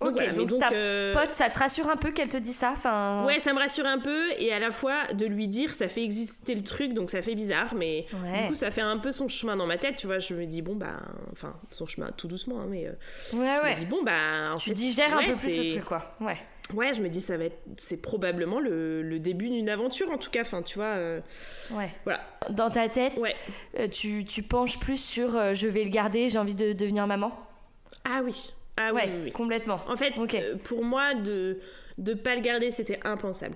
Ok, voilà, mais donc, ta euh, pote, ça te rassure un peu qu'elle te dise ça enfin... Ouais, ça me rassure un peu et à la fois de lui dire ça fait exister le truc donc ça fait bizarre mais Ouais. du coup ça fait un peu son chemin dans ma tête, tu vois, je me dis bon bah enfin son chemin tout doucement hein, mais euh, Ouais, je ouais. me dis bon bah en Tu fait, digères un peu plus le truc, quoi. Ouais. Ouais, je me dis ça va être c'est probablement le, le début d'une aventure en tout cas, enfin tu vois euh, Ouais. voilà. Dans ta tête, Ouais. euh, tu, tu penches plus sur euh, je vais le garder, j'ai envie de devenir maman? Ah oui. Ah oui, Ouais, oui, oui. complètement. En fait, pour moi de de pas le garder, c'était impensable.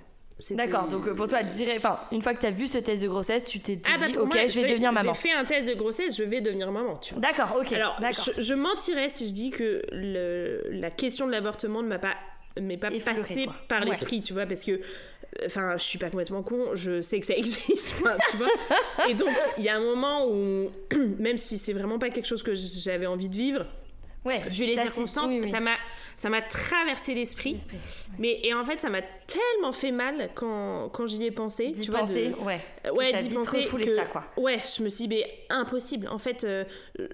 D'accord, donc pour toi, direct, enfin, une fois que tu as vu ce test de grossesse, tu t'es Ah bah dit, ok, moi, je vais devenir maman. J'ai fait un test de grossesse, je vais devenir maman, tu vois. D'accord, ok. Alors, je, je mentirais si je dis que le- la question de l'avortement ne m'a pas m'est pas Effleuré, passée quoi. par Ouais. l'esprit, tu vois, parce que enfin, je suis pas complètement con, je sais que ça existe, tu vois. Et donc, il y a un moment où même si c'est vraiment pas quelque chose que j'avais envie de vivre, ouais, vu les circonstances, oui, oui. ça m'a ça m'a traversé l'esprit. Ouais. Mais et en fait, ça m'a tellement fait mal quand, quand j'y ai pensé, tu vois, de- ouais. Ouais, T'as d'y penser que- ça, quoi. Ouais, je me suis dit, mais impossible. En fait, euh,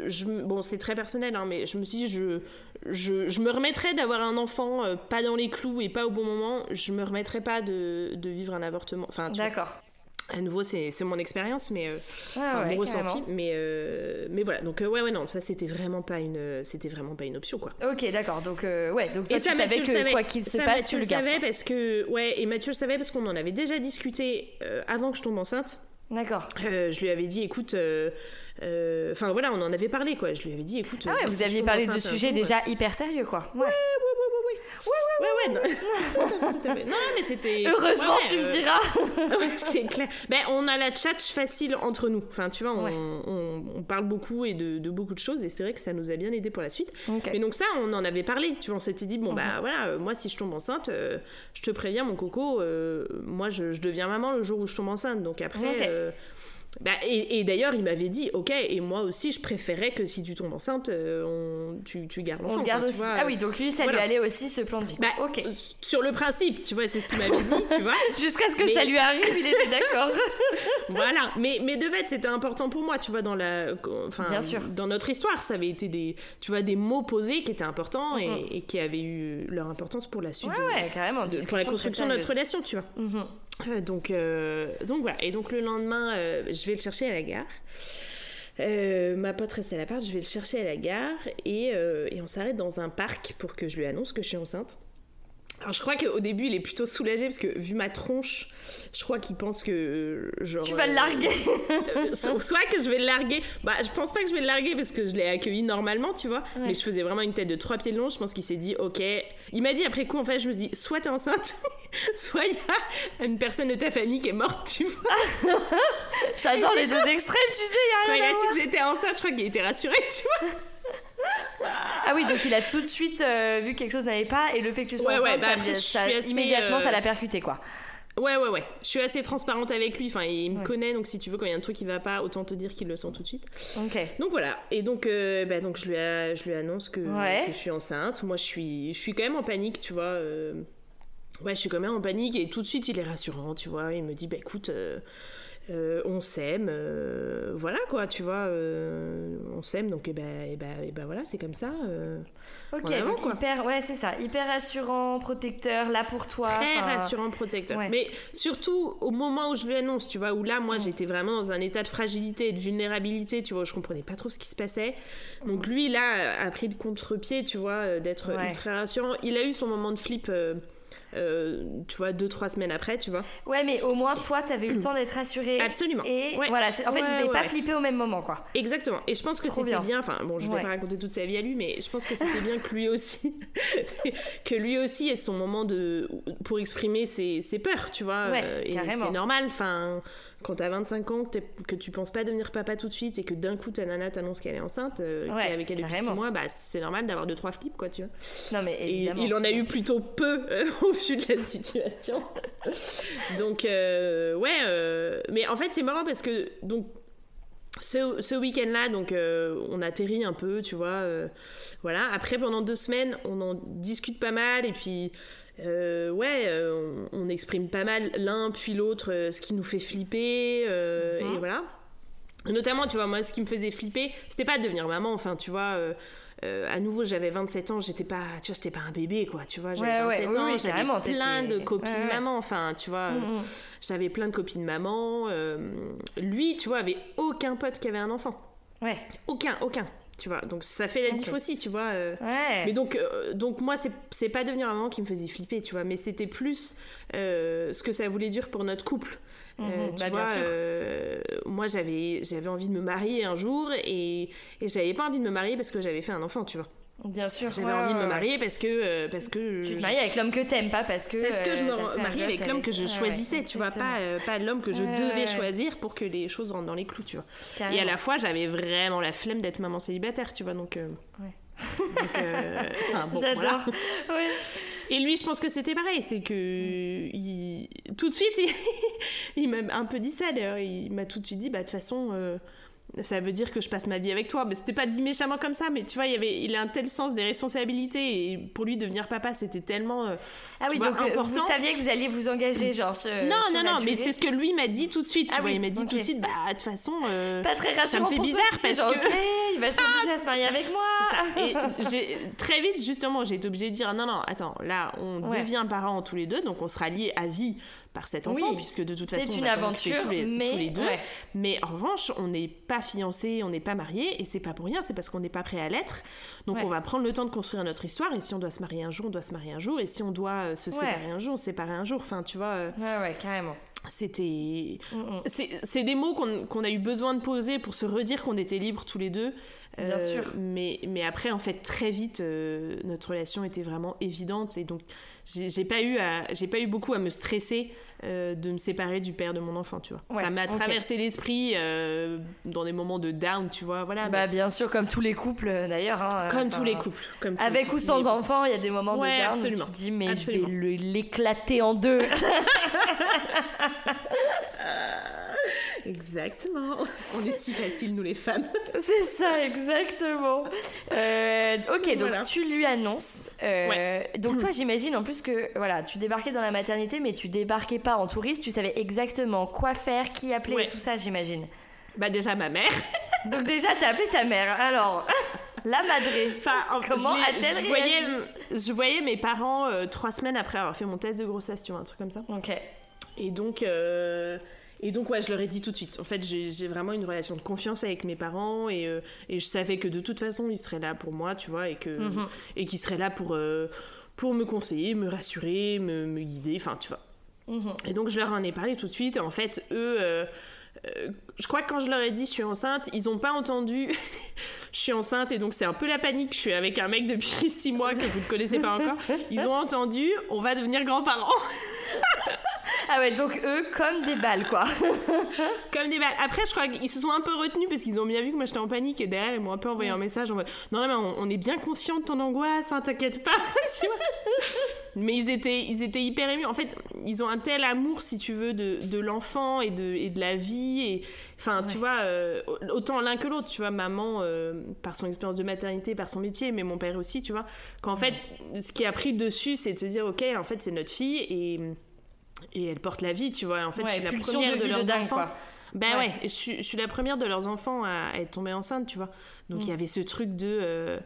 je, bon, c'est très personnel, hein, mais je me suis dit, je, je, je me remettrais d'avoir un enfant euh, pas dans les clous et pas au bon moment. Je me remettrais pas de, de vivre un avortement. Enfin, D'accord. À nouveau, c'est mon expérience, mais euh, Ah ouais, mon ressenti. Mais, euh, mais voilà, donc euh, ouais, ouais, non, ça c'était vraiment pas une, c'était vraiment pas une option, quoi. Ok, d'accord. Donc, euh, ouais, donc toi, Et tu ça, savais Mathieu que le savait. quoi qu'il se Ça, passe, Mathieu tu le gardes. quoi. parce que, ouais, et Mathieu le savait parce qu'on en avait déjà discuté euh, avant que je tombe enceinte. D'accord. Je lui avais dit, écoute, enfin voilà, on en avait parlé quoi. Je lui avais dit, écoute. Ah ouais, vous aviez parlé de sujets déjà hyper sérieux, quoi. Ouais. Ouais, ouais, non. À fait, tout à fait. Non, mais c'était. Heureusement, ouais, tu me euh, diras. ouais, c'est clair. Ben, on a la chat facile entre nous. Enfin, tu vois, on, Ouais. on, on parle beaucoup et de, de beaucoup de choses, et c'est vrai que ça nous a bien aidé pour la suite. Ok. Mais donc ça, on en avait parlé. Tu vois, on s'était dit bon bah voilà, euh, moi si je tombe enceinte, euh, je te préviens mon coco, moi je, je deviens maman le jour où je tombe enceinte. Donc après. Bah, et, et d'ailleurs, il m'avait dit, ok, et moi aussi, je préférais que si tu tombes enceinte, euh, on, tu, tu gardes l'enfant. On garde tu aussi. vois, ah oui, donc lui, ça voilà. lui allait aussi ce plan de vie. Bah, ok. Sur le principe, tu vois, c'est ce qu'il m'avait dit, tu vois. Jusqu'à ce que mais- ça lui arrive, il était d'accord. Voilà, mais, mais de fait, c'était important pour moi, tu vois, dans la, enfin, Bien sûr. dans notre histoire, ça avait été des, tu vois, des mots posés qui étaient importants et, et qui avaient eu leur importance pour la suite, Ouais, de- ouais, carrément. de- pour la construction de notre relation, tu vois. Mhm. Euh, donc, euh, donc voilà. Et donc le lendemain, euh, je vais le chercher à la gare. Euh, ma pote reste à l'appart, je vais le chercher à la gare et, euh, et on s'arrête dans un parc pour que je lui annonce que je suis enceinte. Alors je crois qu'au début il est plutôt soulagé parce que vu ma tronche, je crois qu'il pense que euh, genre Tu vas le euh, larguer. euh, so- soit que je vais le larguer. Bah, je pense pas que je vais le larguer parce que je l'ai accueilli normalement, tu vois. Mais je faisais vraiment une tête de trois pieds de long. Je pense qu'il s'est dit, ok. Il m'a dit après coup, en fait, je me suis dit, soit t'es enceinte, soit il y a une personne de ta famille qui est morte, tu vois. J'adore les deux extrêmes, tu sais, y Quand a il rien a à su voir. que j'étais enceinte, je crois qu'il était rassuré, tu vois. Ah oui, donc il a tout de suite euh, vu que quelque chose n'allait pas et le fait que tu sois Ouais, ouais, enceinte, bah ça après, ça- assez, immédiatement, euh, ça l'a percuté, quoi. Ouais, ouais, ouais. Je suis assez transparente avec lui. Enfin, il me connaît, donc si tu veux, quand il y a un truc qui va pas, autant te dire qu'il le sent tout de suite. Ok. Donc voilà. Et donc, euh, bah, donc je, lui a- je lui annonce que, Ouais. que je suis enceinte. Moi, je suis, je suis quand même en panique, tu vois. euh, Ouais, je suis quand même en panique et tout de suite, il est rassurant, tu vois. Il me dit, bah écoute, euh, euh, on s'aime, euh, voilà quoi, tu vois. euh, on s'aime, donc et ben, et ben, et ben voilà, c'est comme ça. Ok, avant, donc quoi. hyper, ouais, c'est ça, hyper rassurant, protecteur, là pour toi. Très rassurant, protecteur. ouais. Mais surtout au moment où je lui annonce, tu vois, où là, moi, j'étais vraiment dans un état de fragilité et de vulnérabilité, tu vois, je comprenais pas trop ce qui se passait. Donc lui, là, a pris le contre-pied, tu vois, d'être Ouais. ultra rassurant. Il a eu son moment de flip, euh, tu vois, deux, trois semaines après, tu vois. Ouais, mais au moins toi, t'avais eu le temps d'être rassurée. Absolument. Et Ouais. voilà, en fait, Ouais, vous n'avez ouais, pas flippé au même moment, quoi. Exactement. Et je pense que c'était bien. bien. Enfin, bon, je vais pas raconter toute sa vie à lui, mais je pense que c'était bien que lui aussi, que lui aussi ait son moment de pour exprimer ses, ses peurs, tu vois. Ouais, euh, et c'est normal. Enfin, quand t'as 25 ans, que, que tu penses pas devenir papa tout de suite et que d'un coup ta nana t'annonce qu'elle est enceinte, euh, Ouais, qu'elle est avec elle depuis 6 carrément. mois, bah c'est normal d'avoir deux trois flips, quoi, tu vois. Non, mais Et évidemment. il en a eu plutôt peu euh, au vu de la situation. donc, euh, ouais, mais en fait, c'est marrant parce que, donc, ce, ce week-end-là, donc, euh, on atterrit un peu, tu vois. euh, voilà. Après, pendant deux semaines, on en discute pas mal et puis. Euh, ouais, euh, on, on exprime pas mal l'un puis l'autre euh, ce qui nous fait flipper Mhm. et voilà. Notamment, tu vois, moi, ce qui me faisait flipper, c'était pas de devenir maman. Enfin, tu vois, euh, à nouveau, j'avais 27 ans, j'étais pas, tu vois, j'étais pas un bébé, quoi. Tu vois, j'avais Ouais, ouais, 27 oui, ans, oui, j'avais plein de copines ouais, maman. Enfin, tu vois, Mm, euh, mm. j'avais plein de copines maman. euh, lui, tu vois, avait aucun pote qui avait un enfant. Ouais. Aucun, aucun. Tu vois, donc ça fait la diff aussi, tu vois. euh, Ouais. mais donc, euh, donc moi, c'est- c'est pas devenir maman qui me faisait flipper, tu vois, mais c'était plus euh, ce que ça voulait dire pour notre couple. Mhm, tu bah, vois, moi j'avais j'avais envie de me marier un jour et, et j'avais pas envie de me marier parce que j'avais fait un enfant, tu vois. Bien sûr. J'avais ouais, envie de me marier parce que euh, parce que Tu te maries avec l'homme que t'aimes, pas parce que. parce que je me euh, un marie avec l'homme que je ouais, choisissais, tu vois, pas, euh, pas l'homme que je Ouais, devais choisir pour que les choses rentrent dans les clous, tu vois. Et à la fois, j'avais vraiment la flemme d'être maman célibataire, tu vois, donc. euh, Ouais. enfin, bon, J'adore. voilà. Et lui, je pense que c'était pareil, c'est que il- tout de suite, il, il m'a un peu dit ça d'ailleurs. Il m'a tout de suite dit, bah de toute façon, ça veut dire que je passe ma vie avec toi. Mais c'était pas dit méchamment comme ça, mais tu vois, il y avait, il a un tel sens des responsabilités et pour lui devenir papa, c'était tellement. euh, Ah oui, vois, donc euh, vous important. saviez que vous alliez vous engager, genre. sur- non, non, non, mais c'est ce que lui m'a dit tout de suite. Tu Ah vois, oui, il m'a dit tout de suite, bah de toute façon. euh, Pas très rassurant fait pour bizarre toi, c'est parce genre, que- ok, il va s'obliger à se marier avec moi. Et très vite, justement, j'ai été obligée de dire non, non, attends, là, on Ouais. devient parents tous les deux, donc on sera liés à vie par cet enfant, Oui, puisque de toute c'est façon, on une va aventure, tous les, mais- tous les deux. ouais. Mais en revanche, on n'est pas fiancés, on n'est pas mariés, et c'est pas pour rien, c'est parce qu'on n'est pas prêt à l'être. Donc Ouais. on va prendre le temps de construire notre histoire, et si on doit se marier un jour, on doit se marier un jour, et si on doit euh, se séparer un jour, on se sépare un jour. Enfin, tu vois. euh, Ouais, ouais, carrément. C'était. Mm, mm. C'est c'est des mots qu'on qu'on a eu besoin de poser pour se redire qu'on était libres tous les deux. Euh, Bien sûr. Mais, mais après, en fait, très vite, euh, notre relation était vraiment évidente. Et donc, j'ai pas, eu à- j'ai pas eu beaucoup à me stresser euh, de me séparer du père de mon enfant, tu vois. Ouais, Ça m'a traversé l'esprit euh, dans des moments de down, tu vois. Voilà. Bah, bien sûr, comme tous les couples euh, d'ailleurs. hein, comme tous les couples. Comme tous les Avec ou sans Mais- enfant, il y a des moments Ouais, de down absolument. où tu te dis, mais Absolument. je vais le- l'éclater en deux. Exactement. On est si faciles, nous les femmes. C'est ça, exactement. Euh, ok, donc Voilà. tu lui annonces. euh, Ouais. Donc toi, j'imagine en plus que voilà, tu débarquais dans la maternité, mais tu débarquais pas en touriste. Tu savais exactement quoi faire, qui appeler Ouais. et tout ça, j'imagine. Bah, déjà, ma mère. Donc déjà, t'as appelé ta mère. Alors, la madré. Enfin, en- Comment a-t-elle je voyais, je voyais mes parents euh, trois semaines après avoir fait mon test de grossesse, tu vois, un truc comme ça. Ok. Et donc, euh, et donc ouais, je leur ai dit tout de suite. En fait, j'ai vraiment une relation de confiance avec mes parents et, euh, et je savais que de toute façon, ils seraient là pour moi, tu vois, et Mhm. et qu'ils seraient là pour euh, pour me conseiller, me rassurer, me, me guider, enfin, tu vois. Mhm. Et donc je leur en ai parlé tout de suite. Et en fait, eux, euh, je crois que quand je leur ai dit je suis enceinte, ils ont pas entendu je suis enceinte et donc c'est un peu la panique. Je suis avec un mec depuis six mois que vous ne connaissez pas encore. Ils ont entendu on va devenir grands-parents. Ah ouais, donc eux, comme des balles, quoi. Comme des balles. Après, je crois qu'ils se sont un peu retenus parce qu'ils ont bien vu que moi j'étais en panique et derrière ils m'ont un peu envoyé un message en mode non, mais on, on est bien conscient de ton angoisse, hein, t'inquiète pas, tu vois. mais ils étaient, ils étaient hyper émus. En fait, ils ont un tel amour, si tu veux, de, de l'enfant et de, et de la vie. Et, enfin, tu vois, euh, autant l'un que l'autre. Tu vois, maman, euh, par son expérience de maternité, par son métier, mais mon père aussi, tu vois. Qu'en fait, ce qui a pris dessus, c'est de se dire, ok, en fait, c'est notre fille et, et elle porte la vie, tu vois. En fait, Ouais, je suis la première de de, leurs dingue, enfants. quoi. Ben Ouais. ouais, je, suis, je suis la première de leurs enfants à, à être tombée enceinte, tu vois. Donc il y avait ce truc de. euh,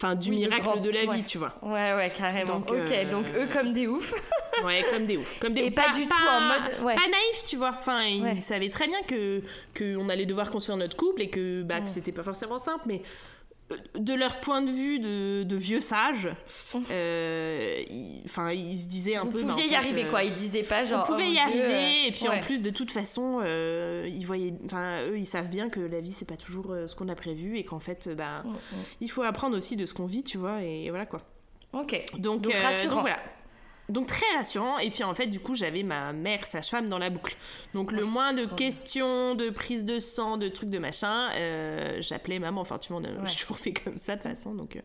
Enfin, du Mm. De miracle grand- de la vie, tu vois. Ouais, ouais, carrément. Donc, ok, euh, donc eux comme des oufs. Ouais, comme des oufs. Comme des Et pas du tout en mode-. Pas naïf, tu vois. Enfin, ils savaient très bien que qu'on allait devoir construire notre couple et que, bah, Mm. que c'était pas forcément simple, mais de leur point de vue de, de vieux sages, euh, ils- enfin, ils, se disaient un Vous peu. bah, pouviez y fait, arriver, euh, quoi. Ils disaient pas genre. on pouvait oh y Dieu, arriver euh, et puis ouais. en plus de toute façon euh, ils voyaient enfin eux ils savent bien que la vie c'est pas toujours ce qu'on a prévu et qu'en fait bah Mm, il faut apprendre aussi de ce qu'on vit tu vois et voilà quoi Ok. donc, Donc, rassurant. donc voilà donc très rassurant. Et puis en fait du coup j'avais ma mère sage-femme dans la boucle. Donc le moins de questions de prise de sang de trucs de machin euh, j'appelais maman. Enfin tu vois a- j'ai toujours fait comme ça de toute façon. Donc euh,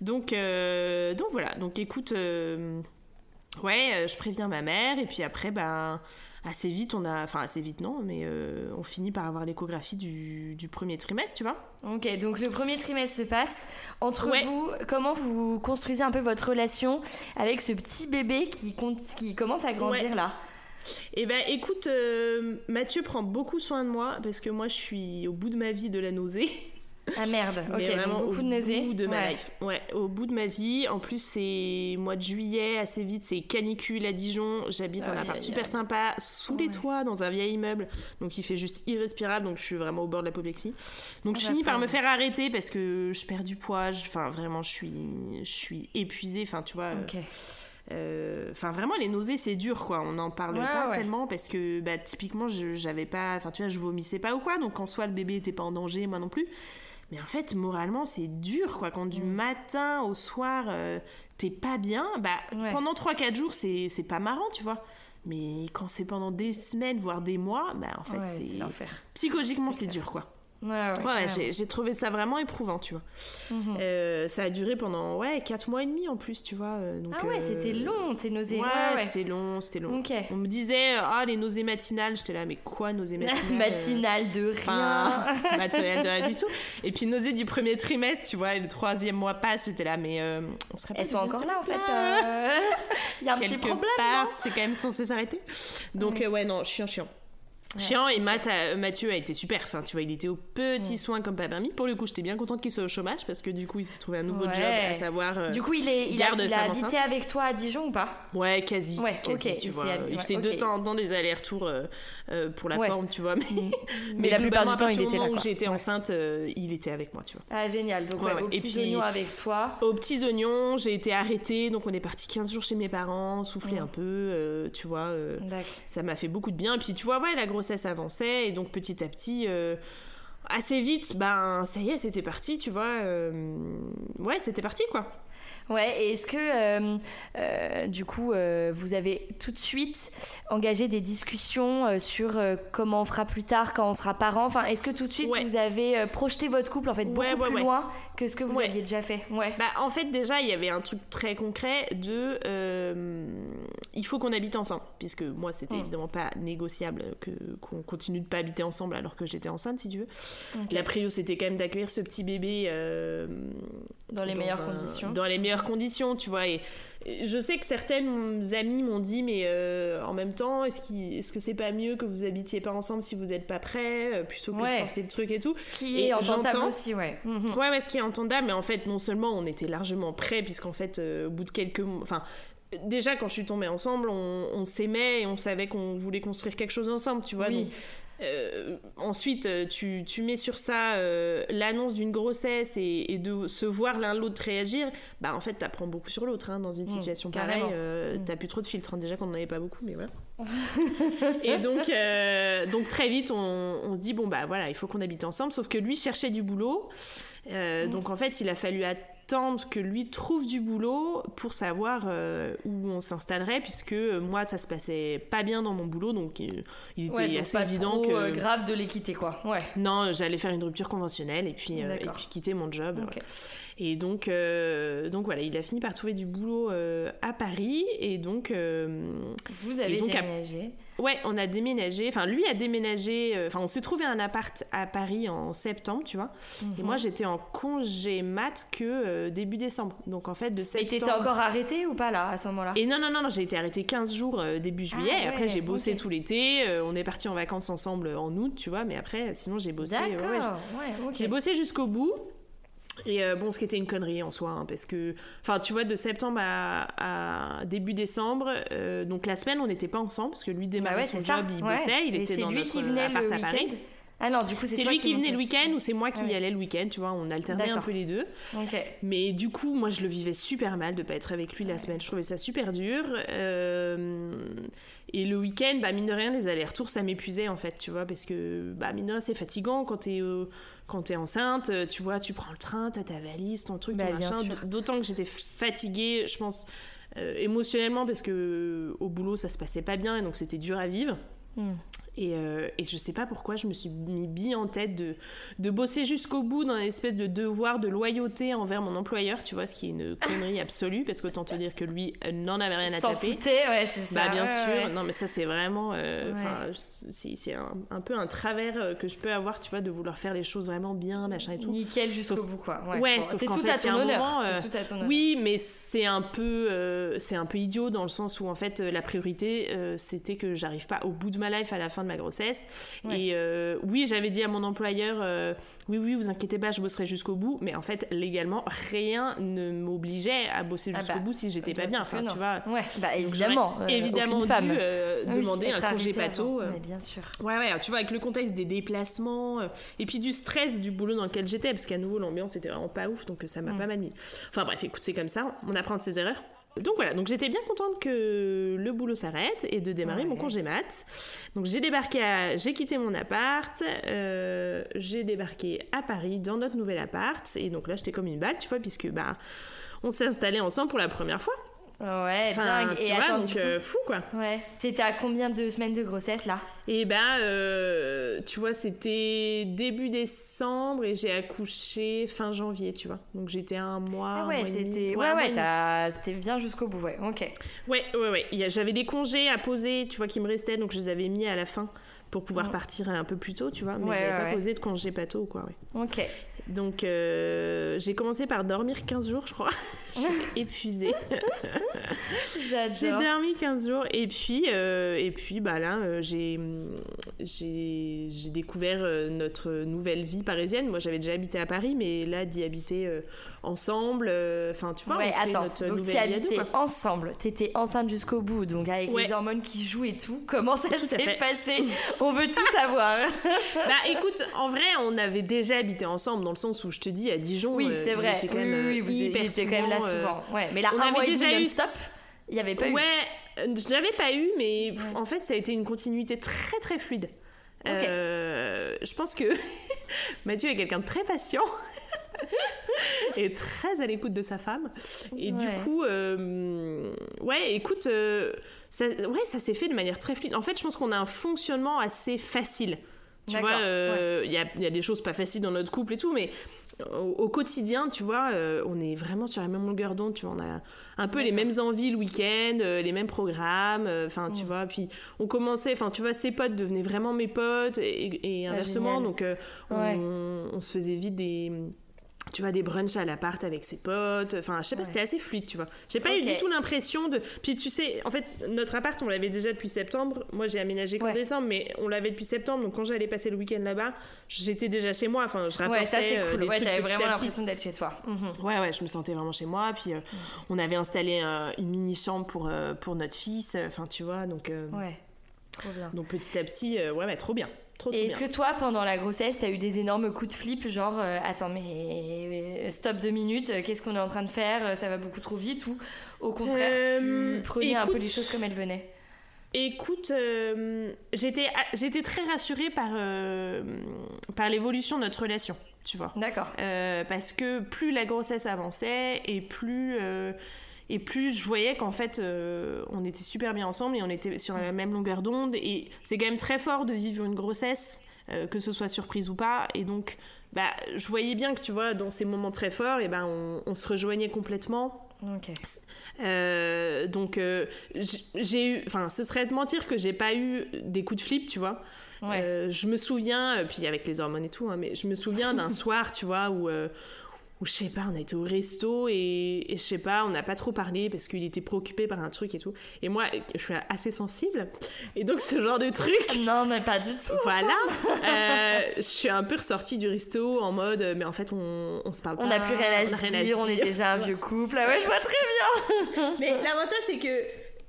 donc euh, donc voilà. Donc écoute ouais je préviens ma mère. Et puis après ben assez vite on a enfin assez vite non mais euh, on finit par avoir l'échographie du, du premier trimestre tu vois Ok, donc le premier trimestre se passe. Entre Ouais. vous, comment vous construisez un peu votre relation avec ce petit bébé qui, compte, qui commence à grandir Ouais. là? Eh ben, écoute, euh, Mathieu prend beaucoup soin de moi parce que moi, je suis au bout de ma vie de la nausée. Ah merde, Mais ok, vraiment beaucoup au de nausées. bout de ma Ouais. life. Ouais, au bout de ma vie. En plus, c'est mois de juillet, assez vite, c'est canicule à Dijon. J'habite dans un Aïe, appart aïe, super sympa, sous les toits, dans un vieil immeuble. Donc, il fait juste irrespirable. Donc, je suis vraiment au bord de l'apoplexie. Donc, Ah, je finis par d'accord. me faire arrêter parce que je perds du poids. Je- Enfin, vraiment, je suis, je suis épuisée. Enfin, tu vois. Ok. Euh, Enfin, vraiment, les nausées, c'est dur, quoi. On n'en parle Ouais, pas ouais. tellement parce que, bah, typiquement, je- j'avais pas. Enfin, tu vois, je vomissais pas ou quoi. Donc, en soi, le bébé était pas en danger, moi non plus. Mais en fait, moralement, c'est dur, quoi. Quand du Mm. matin au soir, euh, t'es pas bien, bah, Ouais. pendant 3-4 jours, c'est pas marrant, tu vois. Mais quand c'est pendant des semaines, voire des mois, bah, en fait, Ouais, c'est. Psychologiquement, C'est dur, quoi. Ouais, ouais, j'ai j'ai trouvé ça vraiment éprouvant, tu vois. Mhm. Euh, ça a duré pendant, ouais, 4 mois et demi en plus, tu vois. euh, donc, Ah ouais, euh, c'était long, tes nausées. Ouais, c'était long, c'était long. On me disait, ah, les nausées matinales, j'étais là, mais quoi, nausées matinales euh, Matinale de rien. Enfin, matériel de rien du tout. Et puis, nausées du premier trimestre, tu vois, et le troisième mois passe, j'étais là, mais euh, on serait Elles sont encore là en fait. Il y a un petit Quelque problème. part, non c'est quand même censé s'arrêter. Donc, ouais, non, chiant, chiant. Chiant et Matt a- Mathieu a été super. Enfin, tu vois, il était au petit soin comme pas permis. Pour le coup, j'étais bien contente qu'il soit au chômage parce que du coup, il s'est trouvé un nouveau Ouais. job, à savoir. euh, Du coup, il, est, il a, il a habité enceinte. avec toi à Dijon ou pas? Ouais, quasi. Ouais, quasi, ok, tu il vois. il ouais, faisait de temps en temps des allers-retours euh, euh, pour la Ouais. forme, tu vois. Mais, Mais la plupart du temps, il était là, où j'étais enceinte, euh, il était avec moi, tu vois. Ah, génial. Donc, Ouais, ouais, ouais. aux Et petits oignons avec toi. Aux petits oignons, j'ai été arrêtée, donc on est parti 15 jours chez mes parents, souffler Ouais. un peu, euh, tu vois. euh, ça m'a fait beaucoup de bien. Et puis tu vois, ouais, la grossesse avançait, et donc petit à petit, euh, assez vite, ben ça y est, c'était parti, tu vois. euh, ouais, c'était parti, quoi. Ouais, et est-ce que euh, euh, du coup euh, vous avez tout de suite engagé des discussions sur comment on fera plus tard quand on sera parent? Enfin, est-ce que tout de suite Ouais. vous avez projeté votre couple en fait beaucoup Ouais, ouais, plus loin que ce que vous aviez déjà fait? Ouais. Bah, en fait, déjà, il y avait un truc très concret de. il faut qu'on habite ensemble. Puisque moi, c'était Mm. évidemment pas négociable que, qu'on continue de pas habiter ensemble alors que j'étais enceinte, si tu veux. La prio, c'était quand même d'accueillir ce petit bébé. Dans les meilleures un- conditions. Dans les meilleures conditions, tu vois. Et et je sais que certaines amies m'ont dit, mais euh, en même temps, est-ce, qu'il- est-ce que c'est pas mieux que vous habitiez pas ensemble si vous n'êtes pas prêts, euh, plutôt que Ouais. de forcer le truc et tout Ce qui Et est entendable aussi, ouais. Mhm. Ouais, ouais, ce qui est entendable, mais en fait, non seulement on était largement prêts, puisqu'en fait, euh, au bout de quelques mois. Enfin, déjà, quand je suis tombée ensemble, on, on s'aimait et on savait qu'on voulait construire quelque chose ensemble, tu vois. Oui. donc, euh, ensuite, euh, tu, tu mets sur ça euh, l'annonce d'une grossesse et, et de se voir l'un l'autre réagir, bah en fait, t'apprends beaucoup sur l'autre hein, dans une Mm, situation pareille. euh, Mm. T'as plus trop de filtres, hein, déjà qu'on n'en avait pas beaucoup, mais voilà. et donc, donc très vite, on, on se dit bon bah voilà, il faut qu'on habite ensemble. Sauf que lui cherchait du boulot, Euh, donc en fait, il a fallu attendre que lui trouve du boulot pour savoir euh, où on s'installerait, puisque euh, moi, ça se passait pas bien dans mon boulot, donc il, il était Ouais, donc assez pas évident trop, que. euh, grave de les quitter, quoi. Ouais. Non, j'allais faire une rupture conventionnelle et puis, euh, et puis quitter mon job. Ouais. Et donc, euh, donc voilà, il a fini par trouver du boulot euh, à Paris. Et donc, euh, Vous avez donc, à- déménagé. Ouais, on a déménagé. Enfin, lui a déménagé. euh, Enfin, on s'est trouvé un appart à Paris en septembre, tu vois. Et Mhm. moi, j'étais en congé mat que euh, début décembre. Donc, en fait, de Et septembre. t'étais encore arrêté ou pas là, à ce moment-là? Et non, non, non, non, j'ai été arrêtée 15 jours euh, début juillet. Ah et après, j'ai bossé tout l'été. euh, on est parti en vacances ensemble en août, tu vois. Mais après, sinon, j'ai bossé. D'accord. ouais, j'ai bossé jusqu'au bout. Et euh, bon, ce qui était une connerie en soi, hein, parce que, enfin, tu vois, de septembre à, à début décembre, euh, donc la semaine, on n'était pas ensemble, parce que lui Bah démarrait ouais, son job, il ouais. bossait, il Et était dans lui notre qui venait appart le à Paris. Ah non, du coup, c'est lui qui venait le week-end ou c'est moi qui Ah y allais le week-end, tu vois, on alternait un peu les deux. Mais du coup, moi, je le vivais super mal de pas être avec lui la semaine. Je trouvais ça super dur. Euh, Et le week-end, bah, mine de rien, les allers-retours, ça m'épuisait en fait, tu vois, parce que, bah, mine de rien, c'est fatigant quand t'es euh, quand t'es enceinte, euh, tu vois, tu prends le train, t'as ta valise, ton truc, ton Bah, bien machin. D'autant que j'étais fatiguée, je pense, euh, émotionnellement, parce que euh, au boulot, ça se passait pas bien et donc c'était dur à vivre. Hmm. Et, euh, et je sais pas pourquoi je me suis mis bien en tête de, de bosser jusqu'au bout dans une espèce de devoir de loyauté envers mon employeur, tu vois, ce qui est une connerie absolue, parce qu'autant te dire que lui euh, n'en avait rien à S'en taper. foutait, ouais, c'est ça. Bah bien ouais, sûr, ouais. non mais ça c'est vraiment, euh, Ouais. c'est c'est un, un peu un travers euh, que je peux avoir, tu vois, de vouloir faire les choses vraiment bien, machin et tout. Nickel jusqu'au Sauf- bout, quoi. Ouais, Bon, sauf c'est qu'en tout fait, à ton honneur. moment, euh, C'est tout à ton honneur. Oui, mais c'est un peu, euh, c'est un peu idiot dans le sens où en fait la priorité c'était que j'arrive pas au bout de ma life à la fin de ma grossesse. Ouais. Et euh, oui, j'avais dit à mon employeur, euh, oui, oui, vous inquiétez pas, je bosserai jusqu'au bout. Mais en fait, légalement, rien ne m'obligeait à bosser Ah jusqu'au bah, bout si j'étais pas Bien Enfin, tu vois. Ouais, bah évidemment. euh, évidemment dû femme. oui, demander un congé pato. Mais bien sûr. Ouais, ouais, tu vois, avec le contexte des déplacements et puis du stress du boulot dans lequel j'étais, parce qu'à nouveau, l'ambiance était vraiment pas ouf, donc ça m'a Mm. pas mal mis. Enfin bref, écoute, c'est comme ça, on apprend de ses erreurs. Donc voilà, donc j'étais bien contente que le boulot s'arrête et de démarrer mon congé mat. Donc j'ai débarqué, à- j'ai quitté mon appart, euh, j'ai débarqué à Paris dans notre nouvel appart et donc là j'étais comme une balle, tu vois, puisque bah on s'est installé ensemble pour la première fois. Ouais, Enfin, dingue. tu Et vois, attends, donc coup, euh, fou quoi. ouais. T'étais à combien de semaines de grossesse là? Et ben, euh, tu vois, c'était début décembre et j'ai accouché fin janvier, tu vois. Donc j'étais un mois. Ah ouais, c'était. Ouais, ouais, t'as- c'était bien jusqu'au bout, ouais. Ok. Ouais, ouais, ouais. J'avais des congés à poser, tu vois, qui me restaient, donc je les avais mis à la fin pour pouvoir Mm. partir un peu plus tôt, tu vois. Mais Ouais, j'avais ouais, pas ouais. posé de congé pato, quoi, ouais. Ok. Donc euh, j'ai commencé par dormir 15 jours, je crois. J'étais épuisée. J'ai J'adore. dormi 15 jours et puis, euh, et puis bah là, euh, j'ai, j'ai, j'ai découvert notre nouvelle vie parisienne. Moi, j'avais déjà habité à Paris, mais là, d'y habiter euh, ensemble, enfin, tu vois, Ouais, on attends. notre Donc, nouvelle tu quoi. ensemble. T'étais enceinte jusqu'au bout. Donc, avec Ouais. les hormones qui jouent et tout. Comment ça s'est passé? On veut tout savoir. Bah écoute, en vrai, on avait déjà habité ensemble dans le sens où je te dis à Dijon. oui, euh, c'est il vrai. était quand Oui, même oui, oui, euh, vous hyper quand même là souvent, euh, souvent. Ouais, mais là, on avait déjà eu non-stop, il n'y avait pas eu. ouais, euh, je l'avais pas eu, mais pff, en fait, ça a été une continuité très très fluide. Ok. Euh, je pense que Mathieu est quelqu'un de très patient et très à l'écoute de sa femme. Et du coup, euh, ouais, écoute, euh, ça, ouais, ça s'est fait de manière très fluide. En fait, je pense qu'on a un fonctionnement assez facile. Tu vois, euh, il y, a, y a des choses pas faciles dans notre couple et tout, mais au, au quotidien, tu vois, euh, on est vraiment sur la même longueur d'onde. Tu vois, on a un peu les mêmes envies le week-end, euh, les mêmes programmes. Enfin, tu Mm. vois, puis on commençait, enfin, tu vois, ses potes devenaient vraiment mes potes et, et Ah, inversement. donc, on, Ouais. on se faisait vite des. Tu vois, des brunchs à l'appart avec ses potes. Enfin, je sais pas, Ouais. c'était assez fluide, tu vois. J'ai pas eu du tout l'impression de. Puis tu sais, en fait, notre appart, on l'avait déjà depuis septembre. Moi, j'ai aménagé qu'en Ouais. décembre, mais on l'avait depuis septembre. Donc, quand j'allais passer le week-end là-bas, j'étais déjà chez moi. Enfin, je rapportais Ouais, ça c'est euh, cool. Ouais, t'avais vraiment l'impression d'être chez toi. Mhm. Ouais, ouais, je me sentais vraiment chez moi. Puis, euh, on avait installé euh, une mini chambre pour, euh, pour notre fils. Enfin, tu vois, donc, Ouais, trop bien. donc petit à petit, ouais, ouais, trop bien. Trop, Et est-ce que toi, pendant la grossesse, t'as eu des énormes coups de flip, genre euh, attends mais euh, stop deux minutes, euh, qu'est-ce qu'on est en train de faire, ça va beaucoup trop vite, ou au contraire Euh, tu prenais un peu les choses comme elles venaient? Écoute, euh, j'étais j'étais très rassurée par, par l'évolution de notre relation. tu vois. D'accord. Parce que plus la grossesse avançait et plus et plus je voyais qu'en fait euh, on était super bien ensemble et on était sur la même longueur d'onde et c'est quand même très fort de vivre une grossesse euh, que ce soit surprise ou pas et donc bah je voyais bien que tu vois dans ces moments très forts et ben on, on se rejoignait complètement euh, donc euh, j'ai eu, enfin, ce serait de mentir que j'ai pas eu des coups de flip, tu vois. Ouais. Euh, je me souviens, puis avec les hormones et tout, hein, mais je me souviens d'un soir, tu vois, où, où je sais pas, on a été au resto et, et je sais pas, on n'a pas trop parlé parce qu'il était préoccupé par un truc et tout. Et moi, je suis assez sensible, et donc ce genre de truc. Non, mais pas du tout. Voilà, Euh, je suis un peu ressortie du resto en mode, mais en fait, on, on se parle pas. On n'a plus rien à on rien dire, on est déjà un vieux couple. Ah ouais, je vois très bien. Mais l'avantage, c'est que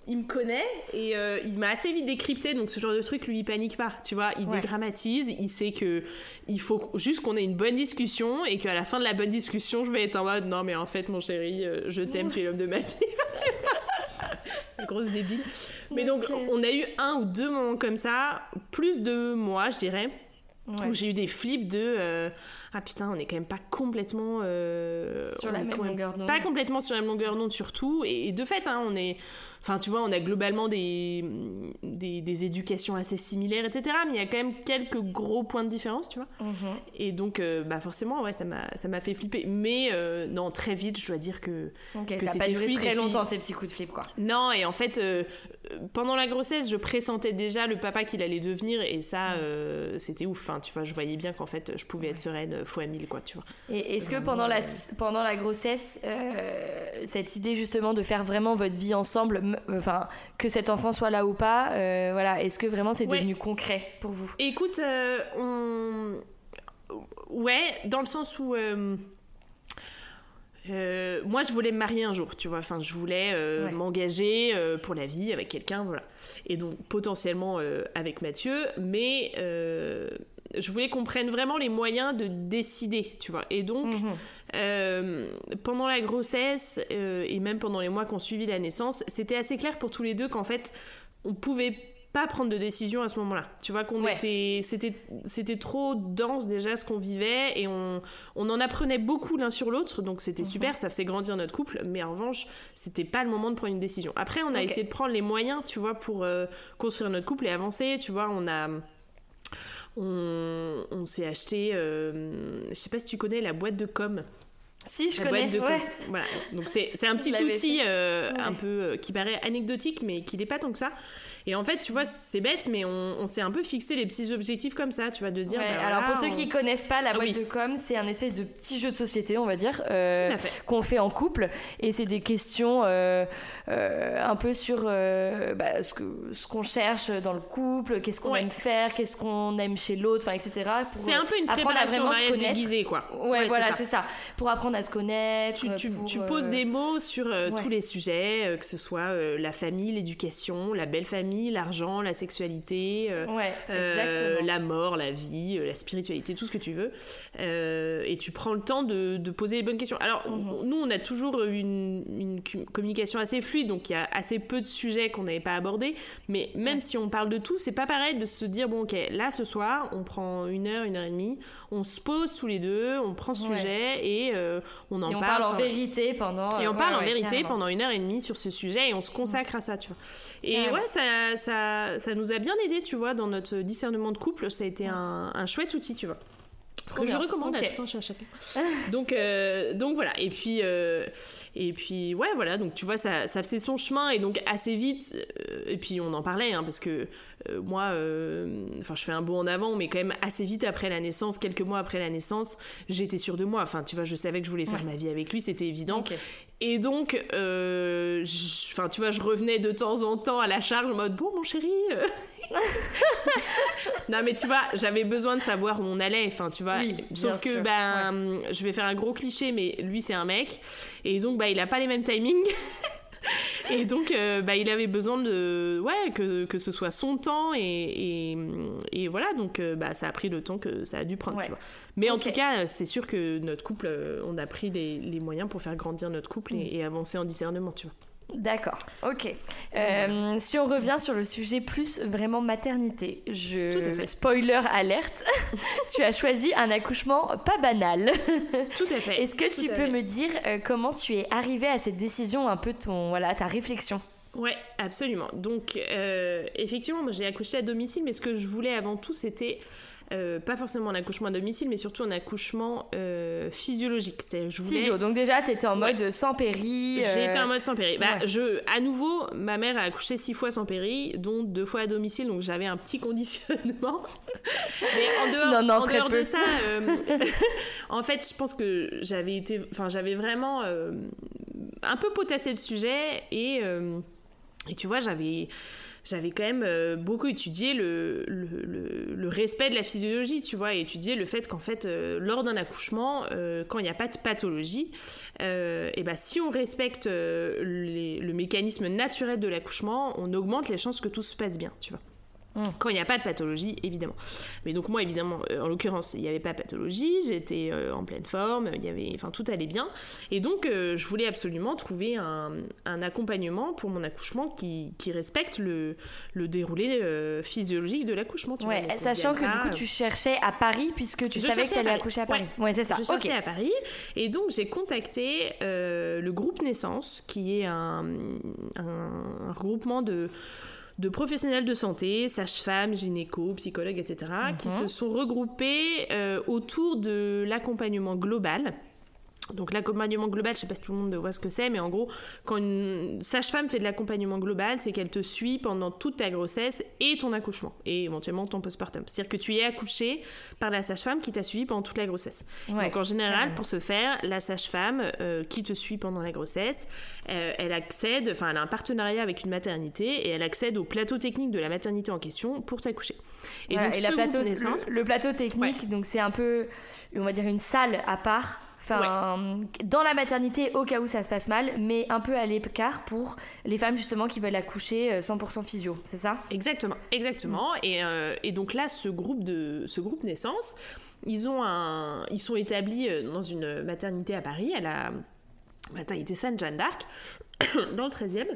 il me connaît et euh, il m'a assez vite décrypté, donc ce genre de truc, lui, il panique pas, tu vois, il Ouais. dédramatise, il sait que il faut juste qu'on ait une bonne discussion et qu'à la fin de la bonne discussion, je vais être en mode non, mais en fait, mon chéri, euh, je t'aime, tu es l'homme de ma vie. tu vois. La Grosse débile. Mais donc, on a eu un ou deux moments comme ça, plus de mois, je dirais, Ouais. où j'ai eu des flips de euh, ah putain, on est quand même pas complètement euh, Sur la même longueur d'onde. Pas complètement sur la même longueur d'onde surtout et, et de fait hein, on est enfin tu vois, on a globalement des, des des éducations assez similaires etc, mais il y a quand même quelques gros points de différence, tu vois. Mhm. Et donc euh, bah forcément ouais, ça m'a ça m'a fait flipper mais euh, non, très vite, je dois dire que Ok, que ça n'a pas duré très longtemps ces petits coups de flip, quoi. non, et en fait, pendant la grossesse, je pressentais déjà le papa qu'il allait devenir, et ça, euh, c'était ouf. Enfin, tu vois, je voyais bien qu'en fait, je pouvais être sereine fois mille, quoi, tu vois. Et est-ce que pendant la, pendant la grossesse, euh, cette idée justement de faire vraiment votre vie ensemble, enfin, que cet enfant soit là ou pas, euh, voilà, est-ce que vraiment c'est Ouais. devenu concret pour vous? Écoute, euh, on. Ouais, dans le sens où. euh, euh, moi, je voulais me marier un jour, tu vois. Enfin, je voulais euh, Ouais. m'engager euh, pour la vie avec quelqu'un, voilà. Et donc, potentiellement euh, avec Mathieu, mais euh, je voulais qu'on prenne vraiment les moyens de décider, tu vois. Et donc, Mhm. euh, pendant la grossesse euh, et même pendant les mois qui ont suivi la naissance, c'était assez clair pour tous les deux qu'en fait, on pouvait pas prendre de décision à ce moment-là. Tu vois qu'on Ouais. était, c'était, c'était trop dense déjà ce qu'on vivait et on, on en apprenait beaucoup l'un sur l'autre, donc c'était Mhm. super, ça faisait grandir notre couple. Mais en revanche, c'était pas le moment de prendre une décision. Après, on a essayé de prendre les moyens, tu vois, pour euh, construire notre couple et avancer. Tu vois, on a on, s'est acheté, euh, je sais pas si tu connais la boîte de com. Si, je La connais. boîte de ouais. Voilà. Donc c'est c'est un petit outil euh, Ouais. un peu euh, qui paraît anecdotique, mais qui n'est pas tant que ça. Et en fait, tu vois, c'est bête, mais on, on s'est un peu fixé les petits objectifs comme ça, tu vas de dire. Ouais, bah, alors voilà, pour ceux on- qui connaissent pas la Ah boîte oui. de com, c'est un espèce de petit jeu de société, on va dire, euh, à qu'on fait en couple, et c'est des questions un peu sur bah, ce qu'on cherche dans le couple, qu'est-ce qu'on aime faire, qu'est-ce qu'on aime chez l'autre, enfin etc. C'est un peu une à préparation au vraiment mariage déguisé, quoi. Ouais, voilà, c'est ça. Pour apprendre à se connaître. Tu, tu- pour, tu euh, poses des mots sur euh, ouais. tous les sujets, euh, que ce soit la famille, l'éducation, la belle famille, l'argent, la sexualité, Ouais, la mort, la vie, la spiritualité, tout ce que tu veux. Et tu prends le temps de, de poser les bonnes questions. Alors, Mhm. nous, on a toujours une, une communication assez fluide, donc il y a assez peu de sujets qu'on n'avait pas abordés. Mais même si on parle de tout, c'est pas pareil de se dire bon, ok, là ce soir, on prend une heure, une heure et demie, on se pose tous les deux, on prend ce Ouais. sujet et euh, on en Et on parle. parle en vérité pendant. et on euh, parle en vérité pendant une heure et demie sur ce sujet et on se consacre à ça, tu vois. Et ouais, ça, ça, ça nous a bien aidé, tu vois, dans notre discernement de couple. Ça a été un, un chouette outil, tu vois. Trop que je recommande Ok. à tout un chat chacun. donc, euh, donc voilà. Et puis, euh, et puis ouais, voilà. Donc tu vois, ça, ça faisait son chemin et donc assez vite. euh, et puis on en parlait hein, parce que moi, enfin, je fais un bond en avant, mais quand même assez vite après la naissance, quelques mois après la naissance, j'étais sûre de moi. Enfin, tu vois, je savais que je voulais faire ma vie avec lui, c'était évident. Et donc, enfin, tu vois, je revenais de temps en temps à la charge en mode bon, mon chéri. euh. non, mais tu vois, j'avais besoin de savoir où on allait. Enfin, tu vois, Oui, sauf que sûr, ben, je vais faire un gros cliché, mais lui c'est un mec, et donc bah il a pas les mêmes timings. Et donc, euh, bah, il avait besoin de, ouais, que, que ce soit son temps et, et, et voilà. Donc, euh, bah, ça a pris le temps que ça a dû prendre. Ouais. Tu vois. Mais en tout cas, c'est sûr que notre couple, euh, on a pris les, les moyens pour faire grandir notre couple Mm. et, et avancer en discernement, tu vois. D'accord, ok. Euh, si on revient sur le sujet plus vraiment maternité, je spoiler alerte, tu as choisi un accouchement pas banal. Tout à fait. Est-ce que tu peux me dire euh, comment tu es arrivée à cette décision, un peu ton voilà ta réflexion? Ouais, absolument. Donc, euh, effectivement, moi j'ai accouché à domicile, mais ce que je voulais avant tout, c'était euh, pas forcément un accouchement à domicile, mais surtout un accouchement euh, physiologique. Je voulais... Physio, donc déjà, tu étais en mode sans péri. J'ai été en mode sans péri. Bah, je, à nouveau, ma mère a accouché six fois sans péri, dont deux fois à domicile, donc j'avais un petit conditionnement. mais en dehors, non, non, en dehors de ça, en fait, je pense que j'avais été, enfin, j'avais vraiment un peu potassé le sujet et et tu vois, j'avais j'avais quand même euh, beaucoup étudié le, le, respect de la physiologie, tu vois, et étudié le fait qu'en fait, euh, lors d'un accouchement, euh, quand il n'y a pas de pathologie, et ben, si on respecte le mécanisme naturel de l'accouchement, on augmente les chances que tout se passe bien, tu vois. Mm. Quand il n'y a pas de pathologie, évidemment. Mais donc moi, évidemment, euh, en l'occurrence, il n'y avait pas de pathologie, j'étais euh, en pleine forme, il y avait, enfin, tout allait bien. Et donc, euh, je voulais absolument trouver un, accompagnement pour mon accouchement qui, respecte le, le déroulé physiologique de l'accouchement. Ouais, sachant que du coup, tu cherchais à Paris puisque tu savais que tu allais accoucher à Paris. Ouais, c'est ça. Je cherchais à Paris. Et donc, j'ai contacté le groupe Naissance, qui est un, un regroupement de de professionnels de santé, sages-femmes, gynéco, psychologues, etc., qui mhm. se sont regroupés euh, autour de l'accompagnement global donc l'accompagnement global, je sais pas si tout le monde voit ce que c'est, mais en gros, quand une sage-femme fait de l'accompagnement global, c'est qu'elle te suit pendant toute ta grossesse et ton accouchement, et éventuellement ton postpartum. C'est-à-dire que tu es accouché par la sage-femme qui t'a suivi pendant toute la grossesse. Donc en général, pour ce faire, la sage-femme euh, qui te suit pendant la grossesse, euh, elle accède, enfin elle a un partenariat avec une maternité et elle accède au plateau technique de la maternité en question pour t'accoucher. Et, donc, la plateau, le, plateau technique, donc c'est un peu, on va dire une salle à part Enfin, dans la maternité au cas où ça se passe mal, mais un peu à l'écart pour les femmes justement qui veulent accoucher 100% euh, physio, c'est ça? Exactement, exactement. Et, euh, et, donc là, ce groupe de ce groupe naissance, ils ont un, ils sont établis euh, dans une maternité à Paris, à la maternité Sainte-Jeanne d'Arc, dans le 13e.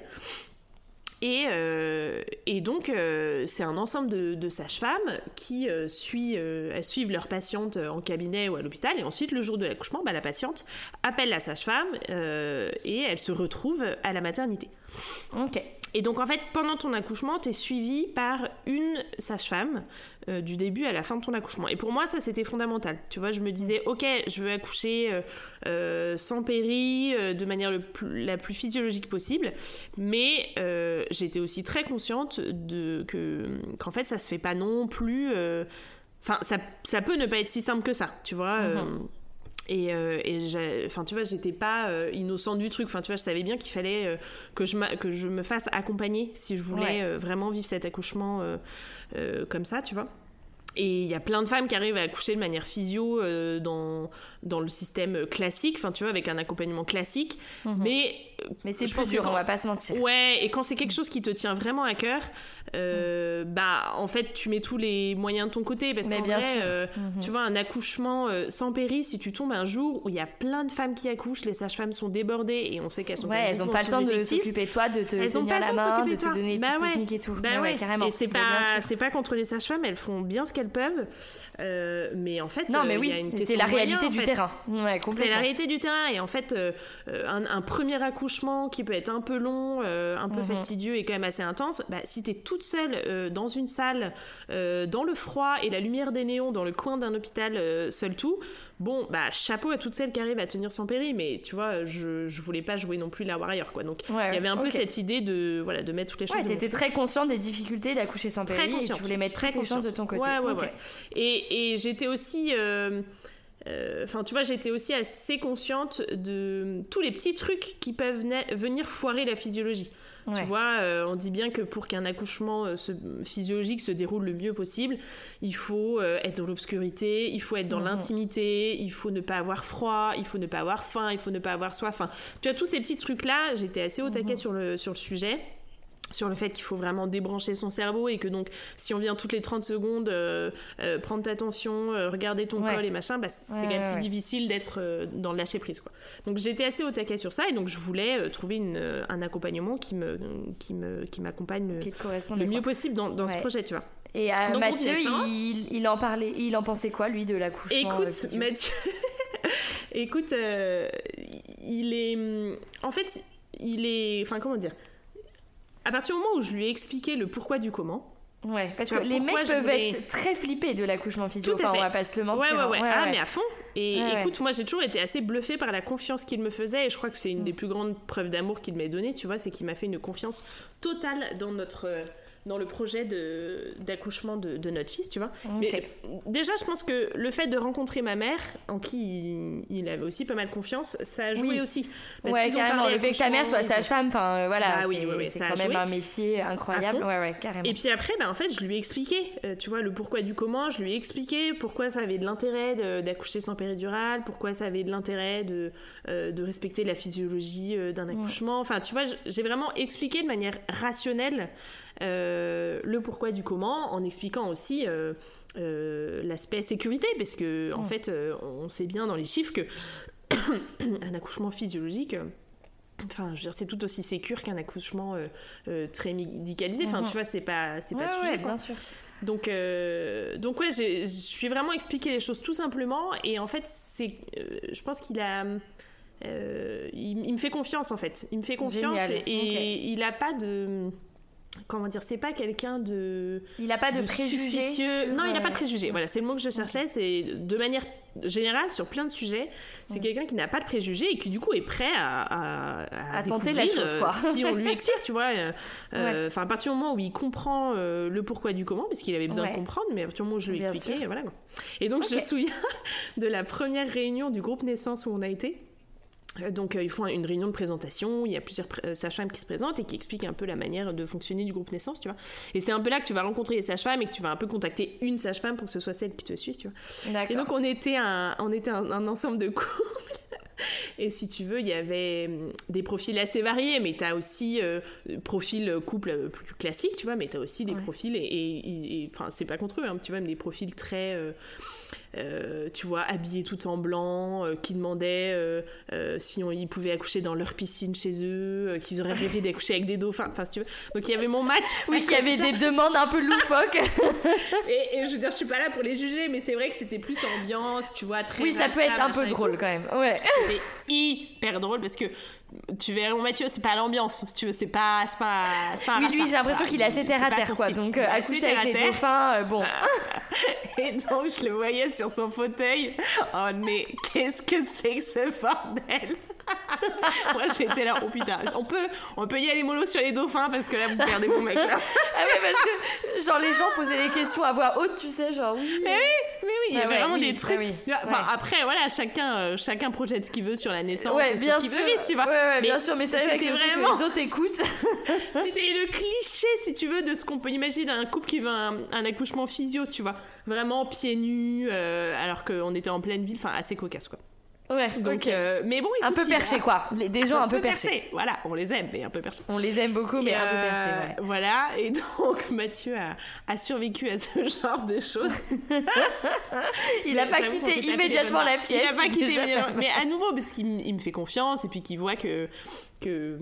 Et, euh, et donc, euh, c'est un ensemble de, sages-femmes qui euh, suit, suivent leurs patientes en cabinet ou à l'hôpital. Et ensuite, le jour de l'accouchement, bah, la patiente appelle la sage-femme et elle se retrouve à la maternité. Ok. Et donc en fait, pendant ton accouchement, tu es suivi par une sage-femme euh, du début à la fin de ton accouchement. Et pour moi, ça c'était fondamental. Tu vois, je me disais, ok, je veux accoucher euh, euh, sans péri, de manière la plus physiologique possible, mais j'étais aussi très consciente de que qu'en fait, ça se fait pas non plus. Enfin, ça, ça, peut ne pas être si simple que ça, tu vois. Mm-hmm. Et, euh, enfin, tu vois, j'étais pas euh, innocente du truc. Enfin, tu vois, je savais bien qu'il fallait euh, que, je que je me fasse accompagner si je voulais euh, vraiment vivre cet accouchement comme ça, tu vois. Et il y a plein de femmes qui arrivent à accoucher de manière physio dans, dans le système classique, enfin tu vois, avec un accompagnement classique. Mhm. Mais, mais c'est plus dur, on va pas se mentir. Ouais, et quand c'est quelque chose qui te tient vraiment à cœur, euh, bah en fait tu mets tous les moyens de ton côté parce vrai euh, mhm. tu vois un accouchement euh, sans péri si tu tombes un jour où il y a plein de femmes qui accouchent les sages-femmes sont débordées et on sait qu'elles sont ouais elles ont pas le temps de s'occuper de toi de te elles tenir la main de, te donner des bah techniques et tout bah ouais, carrément. Et c'est pas c'est pas contre les sages-femmes elles font bien ce qu'elles peuvent mais en fait non mais oui c'est la réalité du terrain. C'est la réalité du terrain et en fait un, premier accouchement qui peut être un peu long un peu mhm. fastidieux et quand même assez intense bah si t'es toute seule euh, dans une salle, euh, dans le froid et la lumière des néons dans le coin d'un hôpital euh, seul tout, bon, bah chapeau à toutes celles qui arrivent à tenir sans péri, mais tu vois, je, je voulais pas jouer non plus la warrior, quoi. Donc il y avait un peu cette idée de, voilà, de mettre toutes les chances. Ouais, t'étais très consciente des difficultés d'accoucher sans péri et tu voulais mettre très toutes les chances de ton côté. Ouais, ouais, ouais. Et, et j'étais aussi. Enfin, tu vois, j'étais aussi assez consciente de tous les petits trucs qui peuvent venir foirer la physiologie. Tu vois, euh, on dit bien que pour qu'un accouchement euh, physiologique se déroule le mieux possible, il faut euh, être dans l'obscurité, il faut être dans mhm. l'intimité, il faut ne pas avoir froid, il faut ne pas avoir faim, il faut ne pas avoir soif. Enfin, tu as tous ces petits trucs-là, j'étais assez au taquet mhm. sur, le, sur le sujet. Sur le fait qu'il faut vraiment débrancher son cerveau et que donc si on vient toutes les 30 secondes euh, euh, prendre ta tension, euh, regarder ton col et machin, bah, c'est quand même plus difficile d'être dans le lâcher prise quoi. Donc j'étais assez au taquet sur ça et donc je voulais trouver une, un accompagnement qui me qui me qui m'accompagne le mieux possible dans, dans ce projet, tu vois. Et Mathieu, il, il, en parlait, il en pensait quoi lui de l'accouchement Écoute, Mathieu, écoute, il est, en fait, il est, enfin comment dire à partir du moment où je lui ai expliqué le pourquoi du comment, Ouais, parce que les mecs peuvent être très flippés de l'accouchement physio. Enfin, on va pas se le mentir. Ouais, ouais, ouais. ah, mais à fond. Et écoute, moi, j'ai toujours été assez bluffée par la confiance qu'il me faisait. Et je crois que c'est une mm. des plus grandes preuves d'amour qu'il m'a donné, tu vois. C'est qu'il m'a fait une confiance totale dans notre dans le projet d'accouchement de, de, notre fils, tu vois. Mais déjà, je pense que le fait de rencontrer ma mère, en qui il, avait aussi pas mal confiance, ça a joué aussi. Parce ouais, carrément. Le fait que ta mère soit sage-femme, enfin euh, voilà, bah, oui, c'est quand même un métier incroyable. Ouais, ouais, carrément. Et puis après, bah, en fait, je lui ai expliqué, euh, tu vois, le pourquoi du comment. Je lui ai expliqué pourquoi ça avait de l'intérêt d'accoucher sans péridurale, pourquoi ça avait de l'intérêt de, euh, de respecter la physiologie d'un accouchement. Enfin, tu vois, j'ai vraiment expliqué de manière rationnelle le pourquoi du comment, en expliquant aussi euh, euh, l'aspect sécurité, parce que en fait, on sait bien dans les chiffres que un accouchement physiologique. Enfin, je veux dire, c'est tout aussi sécur qu'un accouchement très médicalisé. Enfin, mhm. tu vois, c'est pas, c'est pas sujet. bien sûr. Donc, donc ouais, je suis vraiment expliqué les choses tout simplement. Et en fait, c'est, je pense qu'il a, il, me fait confiance en fait. Il me fait confiance et, il a pas de comment dire, c'est pas quelqu'un de. Il n'a pas de, préjugés. Non, il n'a pas de préjugés. Voilà, c'est le mot que je cherchais. C'est de manière générale sur plein de sujets. C'est quelqu'un qui n'a pas de préjugés et qui du coup est prêt à, à, tenter la chose, quoi. Euh, si on lui explique, tu vois. Euh, euh, enfin, à partir du moment où il comprend le pourquoi du comment, parce qu'il avait besoin de comprendre, mais à partir du moment où je lui expliquais, voilà. Et donc, je me souviens de la première réunion du groupe Naissance où on a été. Donc euh, ils font une réunion de présentation, il y a plusieurs euh, sages-femmes qui se présentent et qui expliquent un peu la manière de fonctionner du groupe naissance, tu vois. Et c'est un peu là que tu vas rencontrer les sages-femmes et que tu vas un peu contacter une sage-femme pour que ce soit celle qui te suit, tu vois. Et donc on était un, on était un, ensemble de couples. Et si tu veux, il y avait hum, des profils assez variés, mais tu as aussi euh, profil couple plus classique, tu vois, mais tu as aussi des profils, et enfin, c'est pas contre eux, hein, tu vois, mais des profils très euh, tu vois, habillés tout en blanc, euh, qui demandaient euh, si on, ils pouvaient accoucher dans leur piscine chez eux, qu'ils auraient rêvé d'accoucher avec des dauphins. Enfin, si tu veux. Donc il y avait mon mat. Oui, qui avait des demandes un peu loufoques. et, je veux dire, je suis pas là pour les juger, mais c'est vrai que c'était plus ambiance, tu vois, très. Oui, ça peut être un peu drôle quand même. Ouais. to be hyper drôle parce que tu verrais mon Mathieu, c'est pas l'ambiance, si tu veux, c'est pas, c'est pas, pas Oui, lui, j'ai l'impression qu'il est assez terre à terre, quoi. Donc, euh, accoucher avec les dauphins, euh, bon. Et donc, je le voyais sur son fauteuil. Oh, mais qu'est-ce que c'est que ce bordel? Moi j'étais là, oh putain, on peut, on peut y aller mollo sur les dauphins parce que là vous perdez mon mec là. ah ouais, parce que genre les gens posaient les questions à voix haute, tu sais, genre oui. Mais oui, mais oui, il y a vraiment des trucs. Enfin après, voilà, chacun, euh, chacun projette ce qu'il veut sur la naissance, ouais, bien ce vivre, tu vois. Ouais, bien sûr, mais c'est c'était vraiment. Que les autres écoutent. c'était le cliché, si tu veux, de ce qu'on peut imaginer d'un couple qui veut un, accouchement physio, tu vois. Vraiment pieds nus, euh, alors qu'on était en pleine ville, enfin assez cocasse quoi. Ouais, donc, euh, mais bon, un peu perché quoi. Des gens un, peu, perchés. Voilà, on les aime, mais un peu perchés. On les aime beaucoup, mais un peu perchés. Ouais. Voilà, et donc Mathieu a, a, survécu à ce genre de choses. il n'a pas quitté immédiatement la pièce. Il n'a pas quitté immédiatement. Mais à nouveau, parce qu'il me fait confiance et puis qu'il voit que. que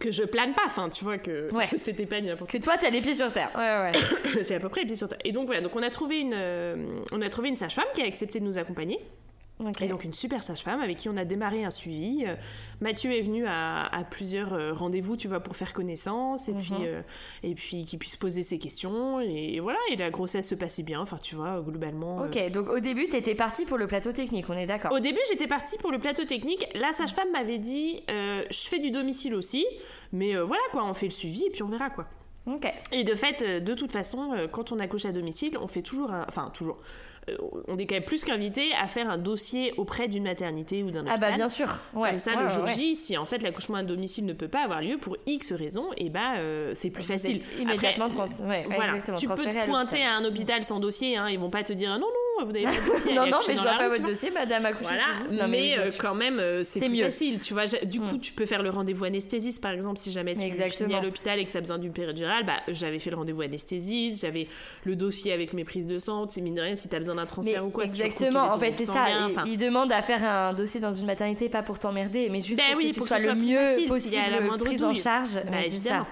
que je plane pas, enfin, tu vois, que, c'était pas n'importe Que toi, t'as les pieds sur terre. Ouais, ouais. J'ai à peu près les pieds sur terre. Et donc, voilà, donc on a trouvé une, euh, on a trouvé une sage-femme qui a accepté de nous accompagner. Et donc une super sage-femme avec qui on a démarré un suivi. Euh, Mathieu est venu à, plusieurs euh, rendez-vous, tu vois, pour faire connaissance et puis mhm. euh, et puis qu'il puisse poser ses questions et, voilà. Et la grossesse se passait bien. Enfin, tu vois, globalement. Ok, donc au début, t'étais partie pour le plateau technique, on est d'accord. Au début, j'étais partie pour le plateau technique. La sage-femme m'avait dit, je fais du domicile aussi, mais voilà quoi, on fait le suivi et puis on verra quoi. Ok. Et de fait, de toute façon, quand on accouche à domicile, on fait toujours, un... enfin toujours on est quand même plus qu'invité à faire un dossier auprès d'une maternité ou d'un hôpital. Ah bah bien sûr. Comme ça, le jour J, si en fait l'accouchement à domicile ne peut pas avoir lieu pour X raisons, et eh bah euh, c'est plus facile. Immédiatement trans... voilà. tu peux te pointer à un hôpital sans dossier, hein, ils vont pas te dire non non vous n'avez pas de dossier. non, non, mais je vois pas votre tu dossier, madame accouché Voilà. Non, mais, euh, quand même, euh, c'est mieux. facile. Tu vois, du coup, Mm. tu peux faire le rendez-vous anesthésiste, par exemple, si jamais tu Exactement. finis à l'hôpital et que tu as besoin d'une péridurale. Bah, j'avais fait le rendez-vous anesthésiste, j'avais le dossier avec mes prises de sang. C'est mine de rien, si tu as besoin d'un Mais transfert ou quoi. tu exactement, en fait, c'est ça. bien, Il- enfin, il demande à faire un dossier dans une maternité, pas pour t'emmerder, mais juste Ben pour oui, que tu sois le mieux possible prise en charge. Bah, évidemment.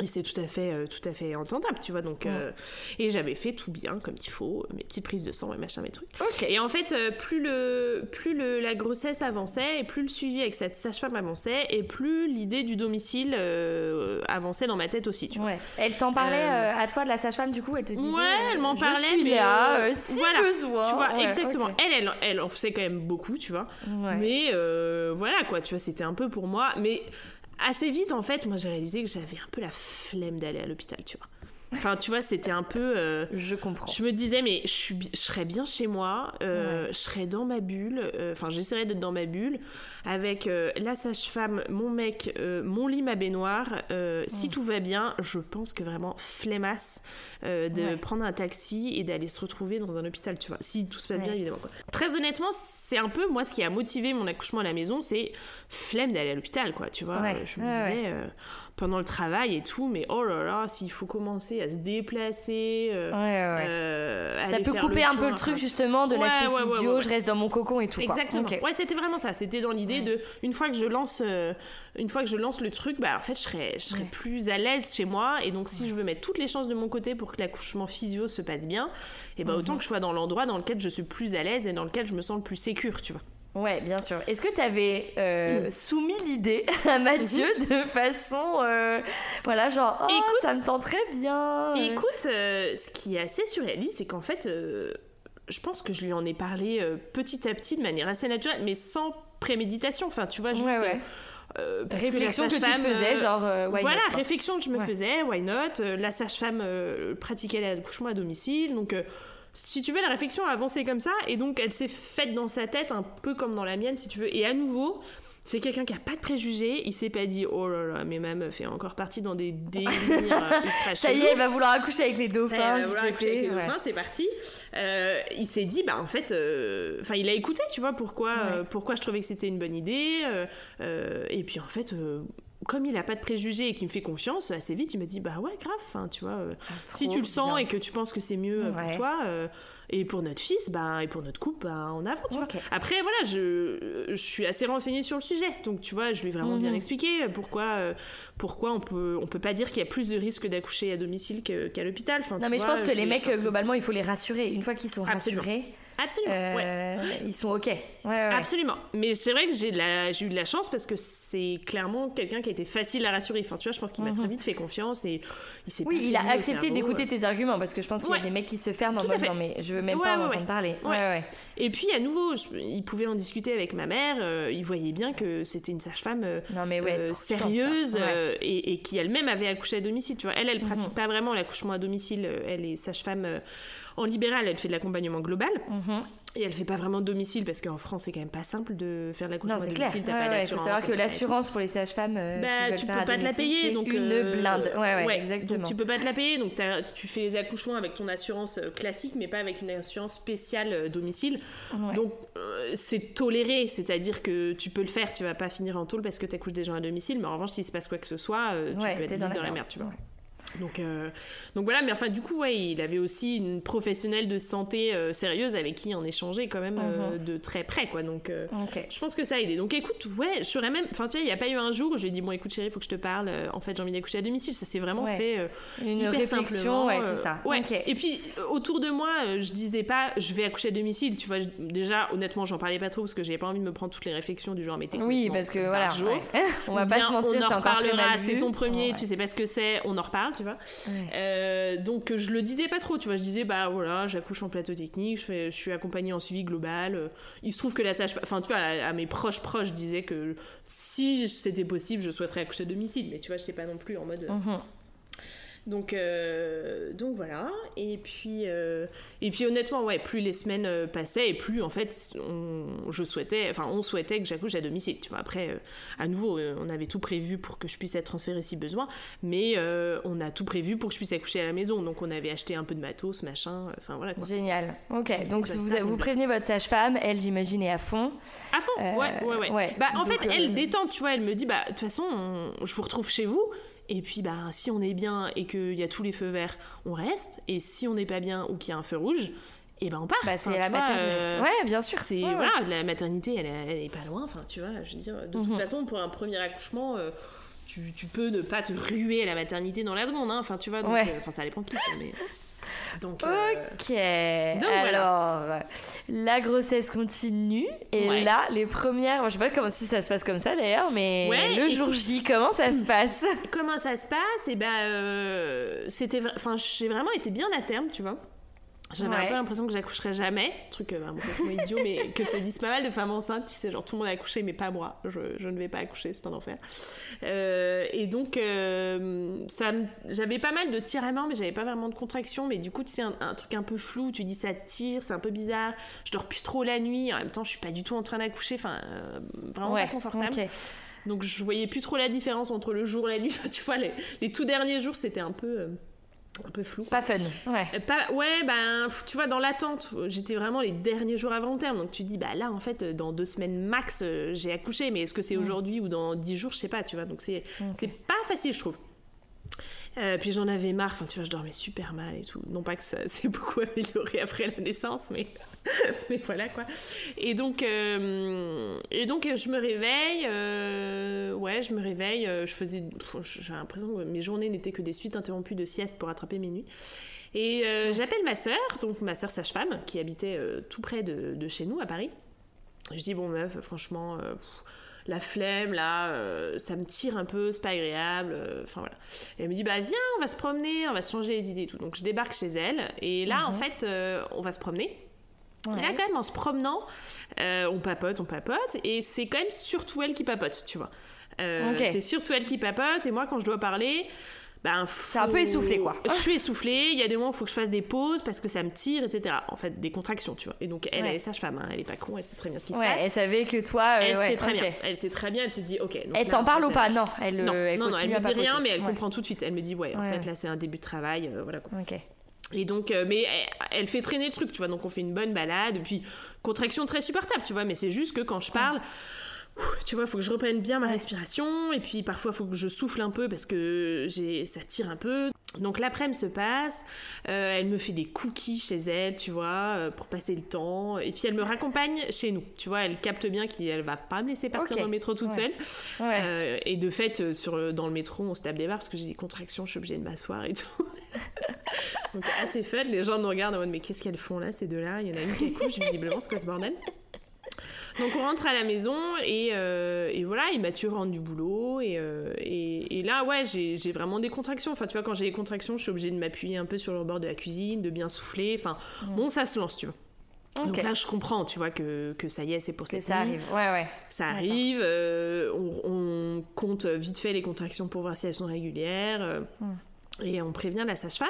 Et c'est tout à fait, euh, tout à fait entendable, tu vois. Donc, euh, et j'avais fait tout bien comme il faut, mes petites prises de sang et machin, mes trucs. Et en fait, euh, plus le, plus le, la grossesse avançait, et plus le suivi avec cette sage-femme avançait, et plus l'idée du domicile euh, avançait dans ma tête aussi, tu vois. Ouais. Elle t'en parlait à toi de la sage-femme, du coup, elle te disait. Ouais, elle m'en je parlait, suis mais là, si voilà, besoin. Tu vois, Ouais, exactement. Elle, elle, elle en faisait quand même beaucoup, tu vois. Mais voilà, quoi, tu vois, c'était un peu pour moi. Mais assez vite, en fait, moi, j'ai réalisé que j'avais un peu la flemme d'aller à l'hôpital, tu vois. Enfin, tu vois, c'était un peu. euh, Je comprends. je me disais, mais je, suis, bi- je serais bien chez moi, euh, je serais dans ma bulle, euh, enfin, j'essaierais d'être dans ma bulle, avec euh, la sage-femme, mon mec, euh, mon lit, ma baignoire. euh, Si tout va bien, je pense que vraiment flemmasse euh, de Ouais. prendre un taxi et d'aller se retrouver dans un hôpital, tu vois. Si tout se passe bien, évidemment. Quoi. Très honnêtement, c'est un peu moi ce qui a motivé mon accouchement à la maison, c'est flemme d'aller à l'hôpital, quoi, tu vois. Euh, Je me disais. Pendant le travail et tout, mais oh là là, s'il faut commencer à se déplacer, euh, Ouais, ouais. euh, Ça peut couper un peu le truc justement de Ouais, l'aspect physio, je reste dans mon cocon et tout. quoi. Exactement. Ouais, c'était vraiment ça. C'était dans l'idée de une fois que je lance, euh, une fois que je lance le truc, bah en fait, je serais, je serais plus à l'aise chez moi. Et donc, si je veux mettre toutes les chances de mon côté pour que l'accouchement physio se passe bien, et ben autant Mhm. que je sois dans l'endroit dans lequel je suis plus à l'aise et dans lequel je me sens le plus sécure, tu vois. Ouais, bien sûr. Est-ce que tu avais Mm. soumis l'idée à Mathieu de façon. euh, voilà, genre, oh. Écoute- ça me tente très bien. euh. Écoute, euh, ce qui est assez surréaliste, c'est qu'en fait, euh, je pense que je lui en ai parlé euh, petit à petit de manière assez naturelle, mais sans préméditation. Enfin, tu vois, juste. Ouais, ouais. euh, parce que la Réflexion que, tu te faisais, euh, genre. euh, why voilà, not, réflexion que je me Ouais. faisais, why not Euh, La sage-femme euh, pratiquait l'accouchement à domicile, donc euh, si tu veux, la réflexion a avancé comme ça, et donc elle s'est faite dans sa tête un peu comme dans la mienne, si tu veux. Et à nouveau, c'est quelqu'un qui a pas de préjugés, il s'est pas dit oh là là, mais ma meuf est encore partie dans des délires euh, ultra Ça y est, elle va vouloir accoucher avec les Ça, dauphins. il va vouloir accoucher avec les Ouais. dauphins, c'est parti. Euh, il s'est dit, bah en fait, euh, enfin, il a écouté, tu vois, pourquoi, euh, pourquoi je trouvais que c'était une bonne idée. et puis en fait, comme il a pas de préjugés et qu'il me fait confiance, assez vite, il me dit, bah ouais, grave, tu vois, euh, si tu le sens bien. et que tu penses que c'est mieux euh, Ouais. pour toi. euh, et pour notre fils, bah, et pour notre couple, bah, en avant, tu Ok. vois. Après, voilà, je, je suis assez renseignée sur le sujet. Donc, tu vois, je lui ai vraiment bien Mhm. expliqué pourquoi, euh, pourquoi on peut, on peut pas dire qu'il y a plus de risques d'accoucher à domicile qu'à l'hôpital. Enfin, Non, mais je pense que les mecs, globalement, il faut les rassurer. Une fois qu'ils sont Absolument. rassurés, Absolument, ouais. euh, ils sont OK. Ouais, ouais, ouais. Absolument. Mais c'est vrai que j'ai eu de la chance parce que c'est clairement quelqu'un qui a été facile à rassurer. Enfin, tu vois, je pense qu'il m'a très vite fait confiance et il s'est Mhm. Oui, il a accepté d'écouter tes arguments parce que je pense qu'il y a des mecs qui se ferment en mode non, mais je veux même Ouais, pas en entendre parler. Et puis, à nouveau, je- il pouvait en discuter avec ma mère. euh, il voyait bien que c'était une sage-femme euh, euh, sérieuse. Mhm. euh, et, et qui elle-même avait accouché à domicile. Tu vois, elle, elle pratique pas vraiment l'accouchement à domicile. Elle est sage-femme en libéral. Elle fait de l'accompagnement global. Mhm. Et elle fait pas vraiment de domicile parce qu'en France, c'est quand même pas simple de faire de l'accouchement à clair. domicile. T'as Ouais, pas ouais, il faut savoir que l'assurance pour les sages-femmes euh, Bah, tu peux pas te la payer, c'est donc une blinde. Ouais, ouais, exactement. Donc tu peux pas te la payer, donc tu fais les accouchements avec ton assurance euh, classique, mais pas avec une assurance spéciale euh, domicile. Donc euh, c'est toléré, c'est-à-dire que tu peux le faire, tu vas pas finir en tôle parce que t'accouches des gens à domicile, mais en revanche s'il se passe quoi que ce soit, euh, tu peux être dans dans, la merde, tu vois. Donc, euh, donc voilà, mais enfin du coup, ouais, il avait aussi une professionnelle de santé euh, sérieuse avec qui on échangeait quand même euh, de très près, quoi. Donc euh, Ok. je pense que ça a aidé. Donc écoute, ouais, je serais même. Enfin, tu vois, il n'y a pas eu un jour où je lui ai dit, bon, écoute, chérie, il faut que je te parle. En fait, j'ai envie d'accoucher à domicile. Ça s'est vraiment Ouais. fait. Une hyper simplement, ouais, c'est ça. Ouais. Et puis, autour de moi, je disais pas, je vais accoucher à domicile. Tu vois, je- déjà, honnêtement, j'en parlais pas trop parce que j'avais pas envie de me prendre toutes les réflexions du genre, mais t'es Oui, parce que voilà, jour. on va pas bien, se mentir, on c'est en encore très mal c'est ton premier, tu sais pas ce que c'est, on en reparle, tu vois. Ouais. Euh, donc je le disais pas trop, tu vois, je disais bah voilà, j'accouche en plateau technique, je, fais, je suis accompagnée en suivi global. euh, Il se trouve que la sage, enfin tu vois, à, à mes proches proches, je disais que si c'était possible, je souhaiterais accoucher à domicile, mais tu vois, j'étais pas non plus en mode. euh, Mhm. Donc, euh, donc voilà. Et puis, euh, et puis honnêtement, ouais, plus les semaines euh, passaient et plus en fait, on, je souhaitais, enfin, on souhaitait que j'accouche à domicile. Tu vois, après, à nouveau, on avait tout prévu pour que je puisse être transférée si besoin, mais on a tout prévu pour que je puisse accoucher à la maison. Donc, on avait acheté un peu de matos, machin. Enfin voilà. Quoi. Génial. Ok. Donc, vous, vous prévenez votre sage-femme. Elle, j'imagine, est à fond. À fond. ouais, ouais, ouais, Bah, en fait, elle détend. Tu vois, elle me dit, bah, de toute façon, je vous retrouve chez vous. Et puis, bah, si on est bien et qu'il y a tous les feux verts, on reste. Et si on n'est pas bien ou qu'il y a un feu rouge, et eh ben on part. Bah, c'est la maternité. Euh, ouais, bien sûr. C'est voilà, la maternité, elle, elle, est pas loin. Enfin, tu vois, je veux dire, de toute mhm. façon, pour un premier accouchement. Euh, tu, tu, peux ne pas te ruer à la maternité dans la seconde, hein. enfin tu vois, donc, euh, enfin ça dépend qui, mais donc, euh, ok. Alors, la grossesse continue. Et là, les premières. je sais pas comment si ça se passe comme ça d'ailleurs, mais le jour J, comment ça se passe? Comment ça se passe? Et eh ben, euh, c'était. Enfin, j'ai vraiment été bien à terme, tu vois. J'avais un peu l'impression que j'accoucherais jamais, truc euh, complètement idiot, mais que se disent pas mal de femmes enceintes, tu sais, genre tout le monde a accouché, mais pas moi, je, je ne vais pas accoucher, c'est un enfer. Euh, et donc, euh, ça, j'avais pas mal de tiraillements, mais j'avais pas vraiment de contractions, mais du coup, tu sais, un, truc un peu flou, tu dis ça tire, c'est un peu bizarre, je dors plus trop la nuit, en même temps, je suis pas du tout en train d'accoucher, enfin, euh, vraiment pas confortable. Donc, je voyais plus trop la différence entre le jour et la nuit, tu vois, les, les tout derniers jours, c'était un peu un peu flou. Pas fun. Ouais. Euh, pas, ouais, ben, tu vois, dans l'attente, j'étais vraiment les derniers jours avant le terme. Donc tu dis, bah là, en fait, dans deux semaines max, euh, j'ai accouché. Mais est-ce que c'est mm. aujourd'hui ou dans dix jours, je sais pas, tu vois. Donc c'est c'est pas facile, je trouve. Euh, puis j'en avais marre, enfin tu vois, je dormais super mal et tout. Non pas que ça s'est beaucoup amélioré après la naissance, mais, mais voilà quoi. Et donc, euh, et donc je me réveille, euh, ouais, je me réveille, je faisais, j'ai l'impression que mes journées n'étaient que des suites interrompues de sieste pour rattraper mes nuits. Et j'appelle ma sœur, donc ma sœur sage-femme, qui habitait tout près de, de, chez nous à Paris. Je dis, bon meuf, franchement la flemme, là, euh, ça me tire un peu, c'est pas agréable. Euh, enfin voilà. Et elle me dit, bah viens, on va se promener, on va se changer les idées et tout. Donc je débarque chez elle, et là, en mhm. fait, euh, on va se promener. Et là, quand même, en se promenant, on papote, on papote, et c'est quand même surtout elle qui papote, tu vois. C'est surtout elle qui papote, et moi, quand je dois parler, ben, c'est un peu essoufflé quoi. Je suis essoufflée, il y a des moments où il faut que je fasse des pauses parce que ça me tire, etc. En fait, des contractions, tu vois. Et donc, elle, elle est sage-femme, hein. elle est pas con, elle sait très bien ce qui se passe. Elle savait que toi. Euh, elle sait très bien. Elle sait très bien, elle se dit, ok. elle t'en parle ou pas? Non, elle, non, euh, elle non, elle me dit rien, mais elle comprend tout de suite. Elle me dit, ouais, en fait, là, c'est un début de travail, euh, voilà quoi. Ok. Et donc, mais elle, fait traîner le truc, tu vois. Donc, on fait une bonne balade, puis contraction très supportable, tu vois. Mais c'est juste que quand je parle tu vois, il faut que je reprenne bien ma respiration, et puis parfois il faut que je souffle un peu parce que j'ai, ça tire un peu. Donc l'après-midi se passe, euh, elle me fait des cookies chez elle, tu vois, euh, pour passer le temps, et puis elle me raccompagne chez nous, tu vois, elle capte bien qu'elle va pas me laisser partir dans le métro toute seule. Euh, et de fait, sur, dans le métro, on se tape des barres parce que j'ai des contractions, je suis obligée de m'asseoir et tout. Donc assez fun, les gens nous regardent en mode mais qu'est-ce qu'elles font là, ces deux-là? Il y en a une qui accouche, visiblement, c'est quoi ce bordel? Donc on rentre à la maison et, euh, et voilà, et Mathieu rentre du boulot et, euh, et, et là ouais j'ai vraiment des contractions. Enfin tu vois quand j'ai des contractions je suis obligée de m'appuyer un peu sur le bord de la cuisine, de bien souffler. Enfin bon ça se lance tu vois. Donc là, je comprends, tu vois, que, que ça y est, c'est pour cette Ça arrive, ouais, ouais. Ça arrive, euh, on, on, compte vite fait les contractions pour voir si elles sont régulières, mm. et on prévient la sage-femme.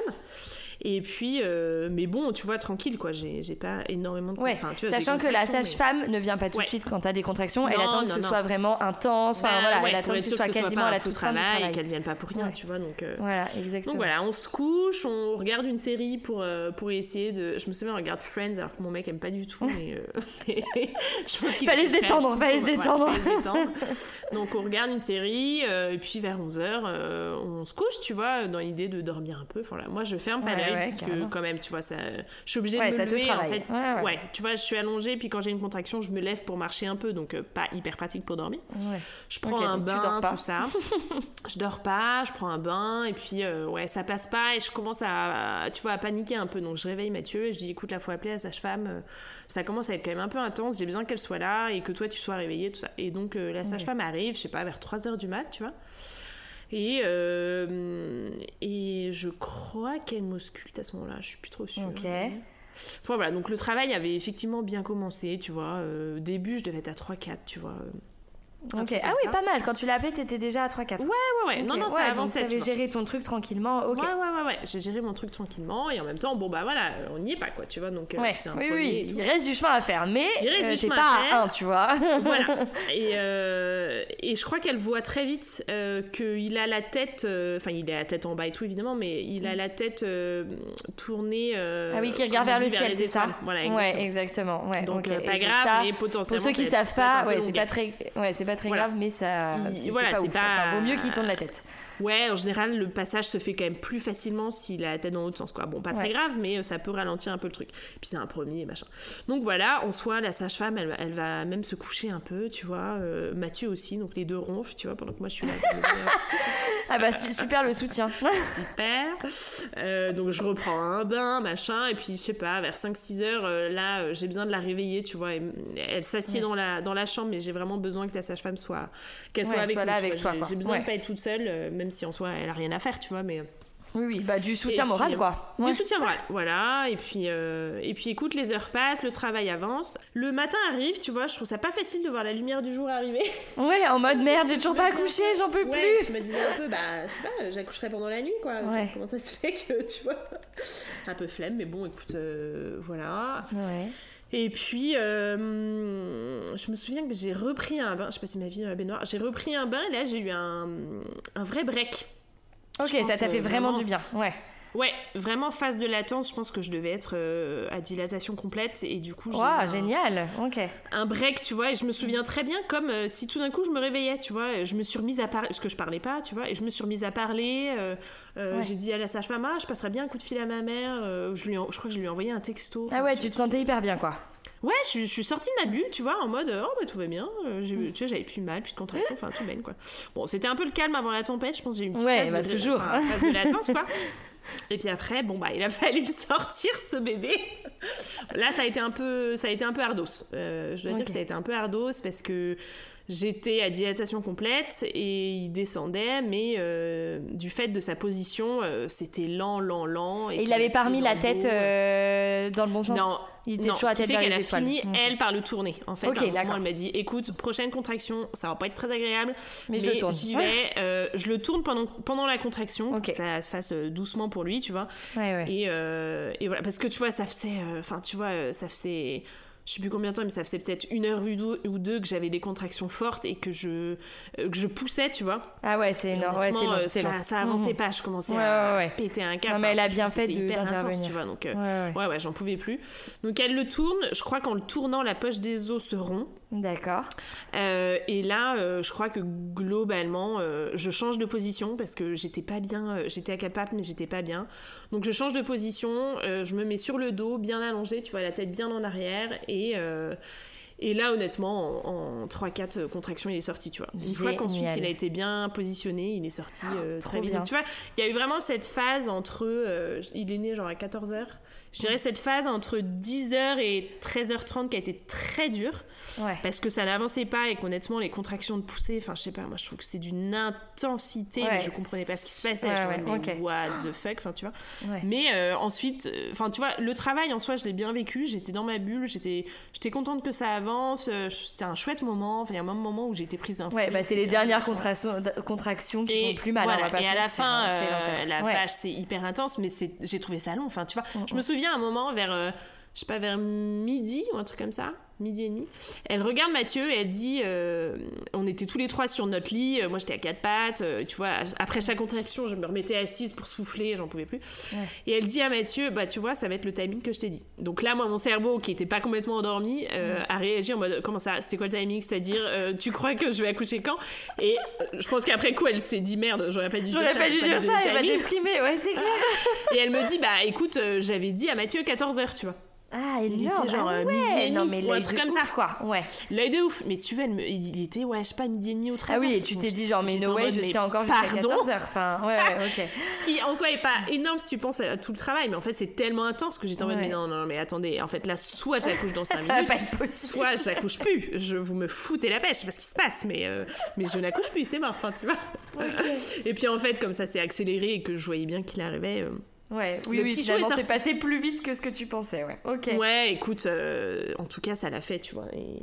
Et puis, euh, mais bon, tu vois, tranquille, quoi. J'ai pas énormément de. Ouais. Sachant que la sage-femme ne vient pas tout de suite quand t'as des contractions. elle attend que ce soit vraiment intense. Enfin, bah, voilà, elle attend que ce soit quasiment à la toute travail, travail. et qu'elle vienne pas pour rien, tu vois. Donc, euh, voilà, exactement. Donc voilà, on se couche, on regarde une série pour, euh, pour essayer de. Je me souviens, on regarde Friends alors que mon mec aime pas du tout, mais. je pense qu'il fallait se détendre, fallait se détendre. Donc on regarde une série, et puis vers 11h, on se couche, tu vois, dans l'idée de dormir un peu. Moi, je ferme pas parce que quand même, tu vois, ça, je suis obligée de me lever. En fait, ouais, tu vois, je suis allongée, puis quand j'ai une contraction, je me lève pour marcher un peu, donc euh, pas hyper pratique pour dormir. Je prends un bain, tout ça. je dors pas, je prends un bain, et puis euh, ouais, ça passe pas, et je commence à, tu vois, à paniquer un peu. Donc je réveille Mathieu et je dis, écoute, la faut appeler la sage-femme. Euh, ça commence à être quand même un peu intense. J'ai besoin qu'elle soit là et que toi tu sois réveillé, tout ça. Et donc la sage-femme arrive, je sais pas, vers 3 h du mat, tu vois. Et, euh, et je crois qu'elle m'ausculte à ce moment-là, je suis plus trop sûre. Ok. Enfin voilà, donc le travail avait effectivement bien commencé, tu vois. Euh, au début, je devais être à 3-4, tu vois. Ok. Ah oui, ça. pas mal. Quand tu l'as appelé, t'étais déjà à 3-4. Ouais, ouais, ouais. Non, Ok, non, ça ouais, avançait. tu t'avais géré ton truc tranquillement. Ok. Ouais, ouais, ouais, ouais. J'ai géré mon truc tranquillement et en même temps, bon, bah voilà, on n'y est pas, quoi, tu vois. Donc, euh, Ouais, c'est un oui, oui, il reste du chemin à faire, mais euh, t'es pas à à 1, tu vois. voilà. Et, euh, et je crois qu'elle voit très vite euh, qu'il a la tête, euh, enfin il a la tête en bas et tout évidemment, mais il a la tête tournée. ah oui, qui regarde vers le ciel, c'est ça. Voilà, Ouais, exactement. exactement. Ouais, Donc pas grave, mais potentiellement. Pour ceux qui savent pas, ouais, c'est pas très, très Voilà. grave, mais ça, Il- voilà, pas ouf. pas- Enfin, vaut mieux qu'il tourne la tête. Ouais, en général, le passage se fait quand même plus facilement s'il a la tête dans l'autre sens, quoi. Bon, pas très grave, mais euh, ça peut ralentir un peu le truc. Puis c'est un premier, machin. Donc voilà, en soi, la sage-femme, elle, elle va même se coucher un peu, tu vois. Euh, Mathieu aussi, donc les deux ronflent, tu vois, pendant que moi je suis là. Ah bah su- super le soutien. Super. Euh, donc je reprends un bain, machin, et puis je sais pas, vers 5-6 heures, euh, là, j'ai besoin de la réveiller, tu vois. et elle s'assied dans, la, dans la chambre, mais j'ai vraiment besoin que la sage-femme soit, qu'elle soit Ouais, avec soit nous, là tu avec toi, J'ai- besoin Ouais. de pas être toute seule, euh, même si en soi elle a rien à faire, tu vois, mais. Oui, oui, bah du soutien Et moral puis, quoi. Du Ouais. soutien moral, voilà. Et puis, euh, et puis écoute, les heures passent, le travail avance. Le matin arrive, tu vois, je trouve ça pas facile de voir la lumière du jour arriver. Ouais, en mode merde, j'ai toujours pas accouché, j'en peux Ouais, plus. je me disais un peu, bah, je sais pas, j'accoucherai pendant la nuit, quoi. Ouais. Comment ça se fait que, tu vois, un peu flemme, mais bon, écoute, euh, voilà. Ouais. Et puis, euh, je me souviens que j'ai repris un bain, je sais pas si ma vie dans la baignoire, j'ai repris un bain et là j'ai eu un, un vrai break. Ok, ça t'a fait euh, vraiment vraiment du bien. Ouais. Ouais, vraiment phase de latence, je pense que je devais être euh, à dilatation complète et du coup Waouh, un- génial. Ok. un break, tu vois, et je me souviens très bien comme euh, si tout d'un coup je me réveillais, tu vois, je me suis remise à parler, parce que je parlais pas, tu vois, et je me suis remise à parler, euh, Ouais. j'ai dit à la sage-femme, ah, je passerai bien un coup de fil à ma mère, je, lui ai- je crois que je lui ai envoyé un texto. Ah ouais, tu- te sentais hyper bien quoi. Ouais, je, suis- je suis sortie de ma bulle, tu vois, en mode, oh bah tout va bien, euh, j'ai- tu vois, j'avais plus mal, plus de contraction, enfin tout baigne, quoi. Bon, c'était un peu le calme avant la tempête, je pense que j'ai eu une petite Ouais, phase, bah, de, toujours. enfin, phase de latence, quoi. Et puis après, bon bah il a fallu le sortir ce bébé. Là ça a été un peu, ça a été un peu ardos. Euh, je dois dire que ça a été un peu ardos parce que j'étais à dilatation complète et il descendait, mais euh, du fait de sa position, euh, c'était lent, lent, lent. Et qu'il il avait dans la tête dans le bon sens. Non, Il était non, toujours qui tête fait vers les a étoiles. fini, Ok. elle, par le tourner. En fait, Ok, à un moment, elle m'a dit écoute, prochaine contraction, ça va pas être très agréable, Mais je le tourne. j'y vais. euh, je le tourne pendant, pendant la contraction, Ok. pour que ça se fasse euh, doucement pour lui, tu vois. Ouais, ouais. Et, euh, et voilà, parce que tu vois, ça faisait. euh, Enfin, tu vois, euh, ça faisait. Je sais plus combien de temps, mais ça faisait peut-être une heure ou deux, que j'avais des contractions fortes et que je, euh, que je poussais, tu vois. Ah ouais, c'est énorme. Ouais, long. euh, ça, long. ça avançait Mhm. pas, je commençais Ouais, à ouais, péter un câble. Non, mais elle a bien fait c'était de- hyper intense, d'intervenir. tu vois. Donc, euh, Ouais, ouais. j'en pouvais plus. Donc elle le tourne. Je crois qu'en le tournant, la poche des os se rompt. D'accord. Euh, et là, euh, je crois que globalement, je change de position parce que j'étais pas bien. j'étais à quatre pattes, mais j'étais pas bien. Donc je change de position. je me mets sur le dos, bien allongé, tu vois, la tête bien en arrière. Et, euh, et là, honnêtement, en, en 3-4 contractions, il est sorti, tu vois. Une fois qu'ensuite il a été bien positionné, il est sorti euh, trop très vite. bien. Donc, tu vois, il y a eu vraiment cette phase entre. euh, il est né genre à 14h. Je dirais cette phase entre 10h et 13h30 qui a été très dure Ouais. parce que ça n'avançait pas et qu'honnêtement les contractions de poussée enfin je sais pas moi je trouve que c'est d'une intensité Ouais. mais je comprenais pas ce qui se passait Ouais, je me disais, mais ok. what the fuck enfin tu vois mais euh, ensuite euh, enfin tu vois le travail en soi je l'ai bien vécu j'étais dans ma bulle j'étais j'étais contente que ça avance euh, c'était un chouette moment enfin il y a un moment où j'ai été prise d'un Ouais, bah c'est les dernières contractions, contractions qui Et font plus mal. voilà. on va pas et à la fin, hein, euh, la vache, c'est hyper intense, mais j'ai trouvé ça long. Enfin, tu vois, Mm, je me souviens à un moment vers, euh, je sais pas, vers midi ou un truc comme ça, midi et demi. Elle regarde Mathieu et elle dit, euh, on était tous les trois sur notre lit. euh, moi, j'étais à quatre pattes. euh, tu vois, après chaque contraction, je me remettais assise pour souffler, j'en pouvais plus. Et elle dit à Mathieu, bah tu vois, ça va être le timing que je t'ai dit. Donc là, moi, mon cerveau, qui était pas complètement endormi, euh, a réagi en mode, comment ça, c'était quoi le timing? C'est-à-dire, tu crois que je vais accoucher quand? Et je pense qu'après coup, elle s'est dit, merde, j'aurais pas dû dire J'aurais ça. pas j'ai dû dire ça, le elle va déprimer, ouais, c'est clair. Et elle me dit, bah écoute, j'avais dit à Mathieu 14h, tu vois. Ah, Il énorme. était genre, ah euh, ouais. midi et non, demi, mais ou un truc comme ouf, ça. quoi. Ouais. L'œil de ouf. Mais tu veux, me- il était, ouais, je sais pas, midi et demi ou 13 Ah oui, et tu t'es dit genre, mais no way, je tiens encore jusqu'à pardon 14h. Enfin, ouais, ouais, ok. Ce qui en soi est pas énorme si tu penses à tout le travail, mais en fait c'est tellement intense que j'étais en mode, mais non, non, mais attendez, en fait là, soit j'accouche dans 5 Ça va minutes, pas être possible. soit j'accouche plus. Je vous me foutez la pêche, je sais pas ce qui se passe, mais, euh, mais je n'accouche plus, c'est mort, enfin tu vois. Et puis en fait, comme ça s'est accéléré et que je voyais bien qu'il arrivait. euh, Ouais, oui, Le oui, petit finalement, c'est passé plus vite que ce que tu pensais, ouais. Ok. Ouais, écoute, euh, en tout cas, ça l'a fait, tu vois. Et,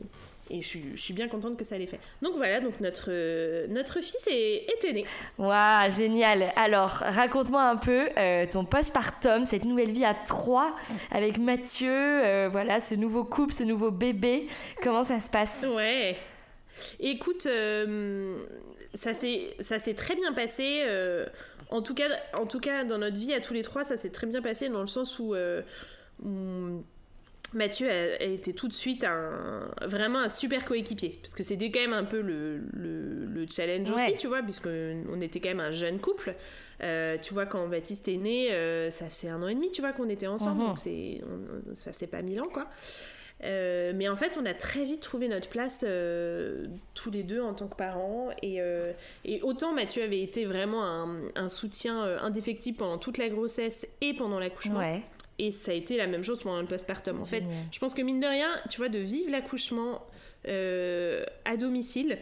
et je, je, suis bien contente que ça l'ait fait. Donc voilà, donc notre, notre fils est, est né. Waouh, génial. Alors, raconte-moi un peu euh, ton postpartum, cette nouvelle vie à trois avec Mathieu, euh, voilà, ce nouveau couple, ce nouveau bébé. Comment ça se passe? Ouais. Écoute, euh, ça s'est très bien passé. En, tout cas, en tout cas, dans notre vie à tous les trois, ça s'est très bien passé dans le sens où Mathieu a, été tout de suite un, vraiment un super coéquipier. Parce que c'était quand même un peu le, le, challenge aussi, tu vois, puisqu'on était quand même un jeune couple. Euh, tu vois, quand Baptiste est né, euh, ça faisait un an et demi, tu vois, qu'on était ensemble. Mhm. Donc ça faisait pas mille ans, quoi. Euh, mais en fait, on a très vite trouvé notre place tous les deux en tant que parents. Et, et autant Mathieu avait été vraiment un, un, soutien indéfectible pendant toute la grossesse et pendant l'accouchement. Ouais. Et ça a été la même chose pendant le postpartum. En fait, je pense que mine de rien, tu vois, de vivre l'accouchement euh, à domicile,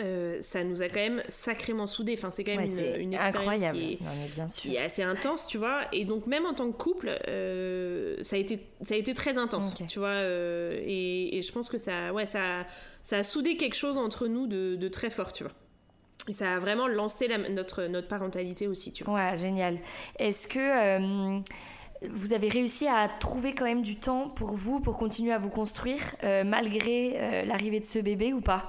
euh, ça nous a quand même sacrément soudés. Enfin, c'est quand même une, expérience Qui, est, qui, est, assez intense, tu vois. Et donc, même en tant que couple, euh, ça, a été, ça a été très intense, tu vois. Et, et, je pense que ça, ouais, ça, ça a soudé quelque chose entre nous de, de très fort, tu vois. Et ça a vraiment lancé notre, notre parentalité aussi, tu vois. Ouais, génial. Est-ce que vous avez réussi à trouver quand même du temps pour vous, pour continuer à vous construire, euh, malgré euh, l'arrivée de ce bébé ou pas?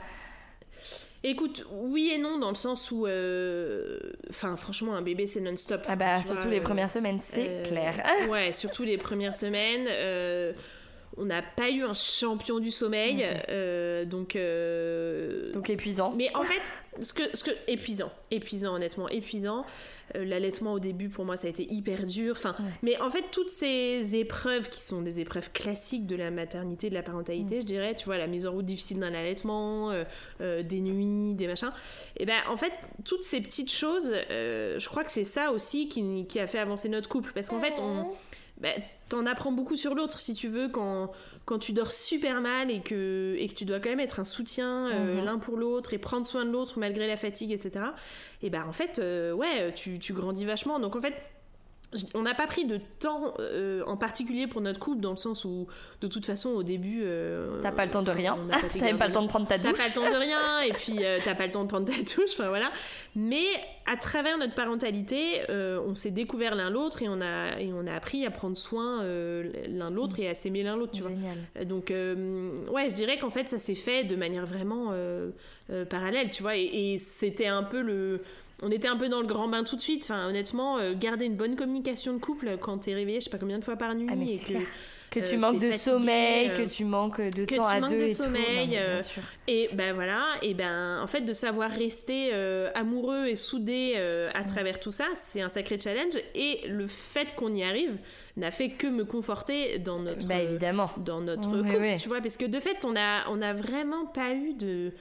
Écoute, oui et non, dans le sens où. Euh, enfin, franchement, un bébé, c'est non-stop. Ah, bah, surtout les premières semaines, c'est clair. ouais, surtout les premières semaines. On n'a pas eu un champion du sommeil, donc. donc épuisant. Mais en fait, ce que, ce que, épuisant, épuisant, honnêtement, épuisant. Euh, l'allaitement au début pour moi ça a été hyper dur. Enfin, mais en fait toutes ces épreuves qui sont des épreuves classiques de la maternité, de la parentalité, mm. je dirais, tu vois la mise en route difficile d'un allaitement, euh, euh, des nuits, des machins. Et ben en fait toutes ces petites choses, je crois que c'est ça aussi qui, qui, a fait avancer notre couple parce qu'en fait on ben, t'en apprends beaucoup sur l'autre si tu veux quand quand tu dors super mal et que, et que tu dois quand même être un soutien euh, mhm. l'un pour l'autre et prendre soin de l'autre malgré la fatigue, etc. Et ben en fait, euh, ouais, tu, tu grandis vachement. Donc en fait, on n'a pas pris de temps euh, en particulier pour notre couple dans le sens où de toute façon au début euh, t'as pas le temps de rien. t'as même pas le temps de prendre ta douche t'as pas le temps de rien et puis euh, t'as pas le temps de prendre ta douche enfin voilà. Mais à travers notre parentalité on s'est découvert l'un l'autre et on a et on a appris à prendre soin l'un de l'autre et à s'aimer l'un l'autre tu Génial. vois donc ouais je dirais qu'en fait ça s'est fait de manière vraiment parallèle tu vois. Et c'était un peu le on était un peu dans le grand bain tout de suite. Enfin, honnêtement, euh, garder une bonne communication de couple quand t'es réveillé, je sais pas combien de fois par nuit, ah, et que, que tu euh, manques de sommeil, euh, que tu manques de temps à deux de et sommeil, tout. et ben voilà, et ben en fait de savoir rester amoureux et soudé à travers tout ça, c'est un sacré challenge. Et le fait qu'on y arrive n'a fait que me conforter dans notre, bah, évidemment. dans notre couple, tu vois, parce que de fait on a on a vraiment pas eu de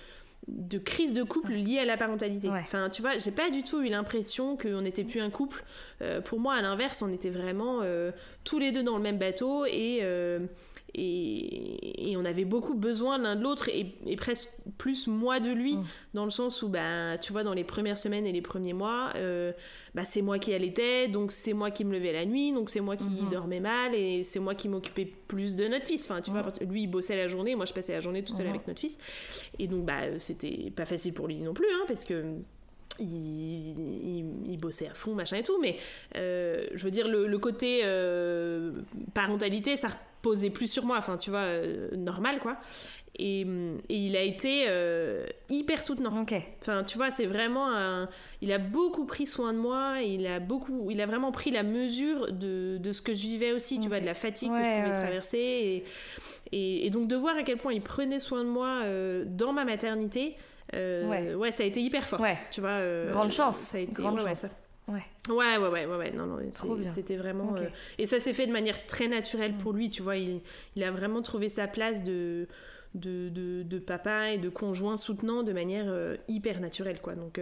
de crise de couple liée à la parentalité. Enfin, tu vois, j'ai pas du tout eu l'impression qu'on n'était plus un couple. Euh, pour moi, à l'inverse, on était vraiment euh, tous les deux dans le même bateau et, et, on avait beaucoup besoin l'un de l'autre et, presque plus moi de lui, mm. dans le sens où, bah, tu vois, dans les premières semaines et les premiers mois, euh, bah, c'est moi qui allaitais, donc c'est moi qui me levais la nuit, donc c'est moi qui mm-hmm. dormais mal et c'est moi qui m'occupais plus de notre fils. Enfin, tu vois, mm. lui, il bossait la journée, moi, je passais la journée toute seule mm-hmm. avec notre fils. Et donc, bah, c'était pas facile pour lui non plus, hein, parce que il, bossait à fond, machin et tout, mais euh, je veux dire, le, côté euh, parentalité, ça reposait plus sur moi, enfin, tu vois, euh, normal, quoi. Et, il a été hyper soutenant. Enfin, tu vois, c'est vraiment un... Il a beaucoup pris soin de moi, il a beaucoup... Il a vraiment pris la mesure de, de ce que je vivais aussi, tu vois, de la fatigue que je pouvais traverser. Et, et, donc de voir à quel point il prenait soin de moi dans ma maternité, euh, ouais. ça a été hyper fort. Ouais. Tu vois, euh, Grande chance. Ça a été, Grande chance. Ouais. Ouais, ouais, ouais, ouais, non, non, c'était vraiment. Euh, et ça s'est fait de manière très naturelle pour lui, tu vois. Il, il, a vraiment trouvé sa place de, de, de, de papa et de conjoint soutenant de manière hyper naturelle, quoi. Donc.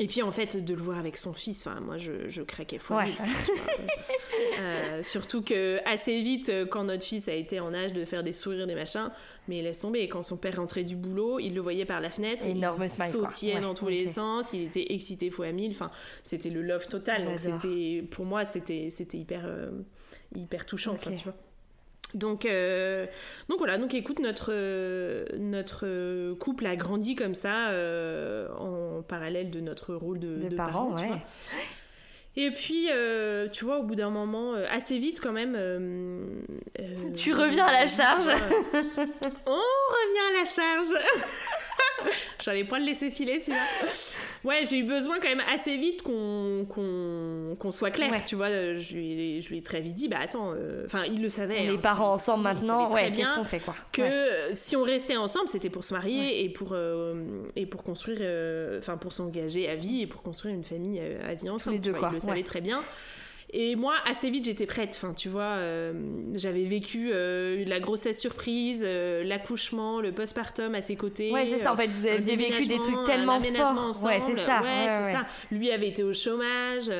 Et puis en fait, de le voir avec son fils, enfin moi je, je craquais fois euh, surtout que assez vite, euh, quand notre fils a été en âge de faire des sourires, des machins, mais laisse tomber. Quand son père rentrait du boulot, il le voyait par la fenêtre, Énorme il sautillait dans tous les sens, il était excité fois mille. Enfin, c'était le love total. Donc c'était, pour moi, c'était, c'était hyper, euh, hyper touchant, tu vois. Donc, euh, donc voilà, donc écoute, notre, notre couple a grandi comme ça en parallèle de notre rôle de, de, parents. ouais. Et puis, tu vois, au bout d'un moment, assez vite quand même. tu reviens à la charge. on revient à la charge. J'allais pas le laisser filer, tu vois. Ouais, j'ai eu besoin quand même assez vite qu'on qu'on soit clair, tu vois. Je lui, je lui ai très vite dit, bah attends, euh, enfin, il le savait. On est hein. parents ensemble maintenant, ouais, qu'est-ce qu'on fait, quoi? Que si on restait ensemble, c'était pour se marier et pour, euh, et pour construire, euh, enfin, pour s'engager à vie et pour construire une famille à vie ensemble. Les deux, quoi. Il le savait très bien. Et moi, assez vite, j'étais prête. Enfin, tu vois, euh, j'avais vécu euh, la grossesse surprise, euh, l'accouchement, le postpartum à ses côtés. Ouais, c'est ça. En fait, vous aviez vécu des trucs tellement forts. Ouais, c'est ça. Ouais, c'est ça. Lui avait été au chômage.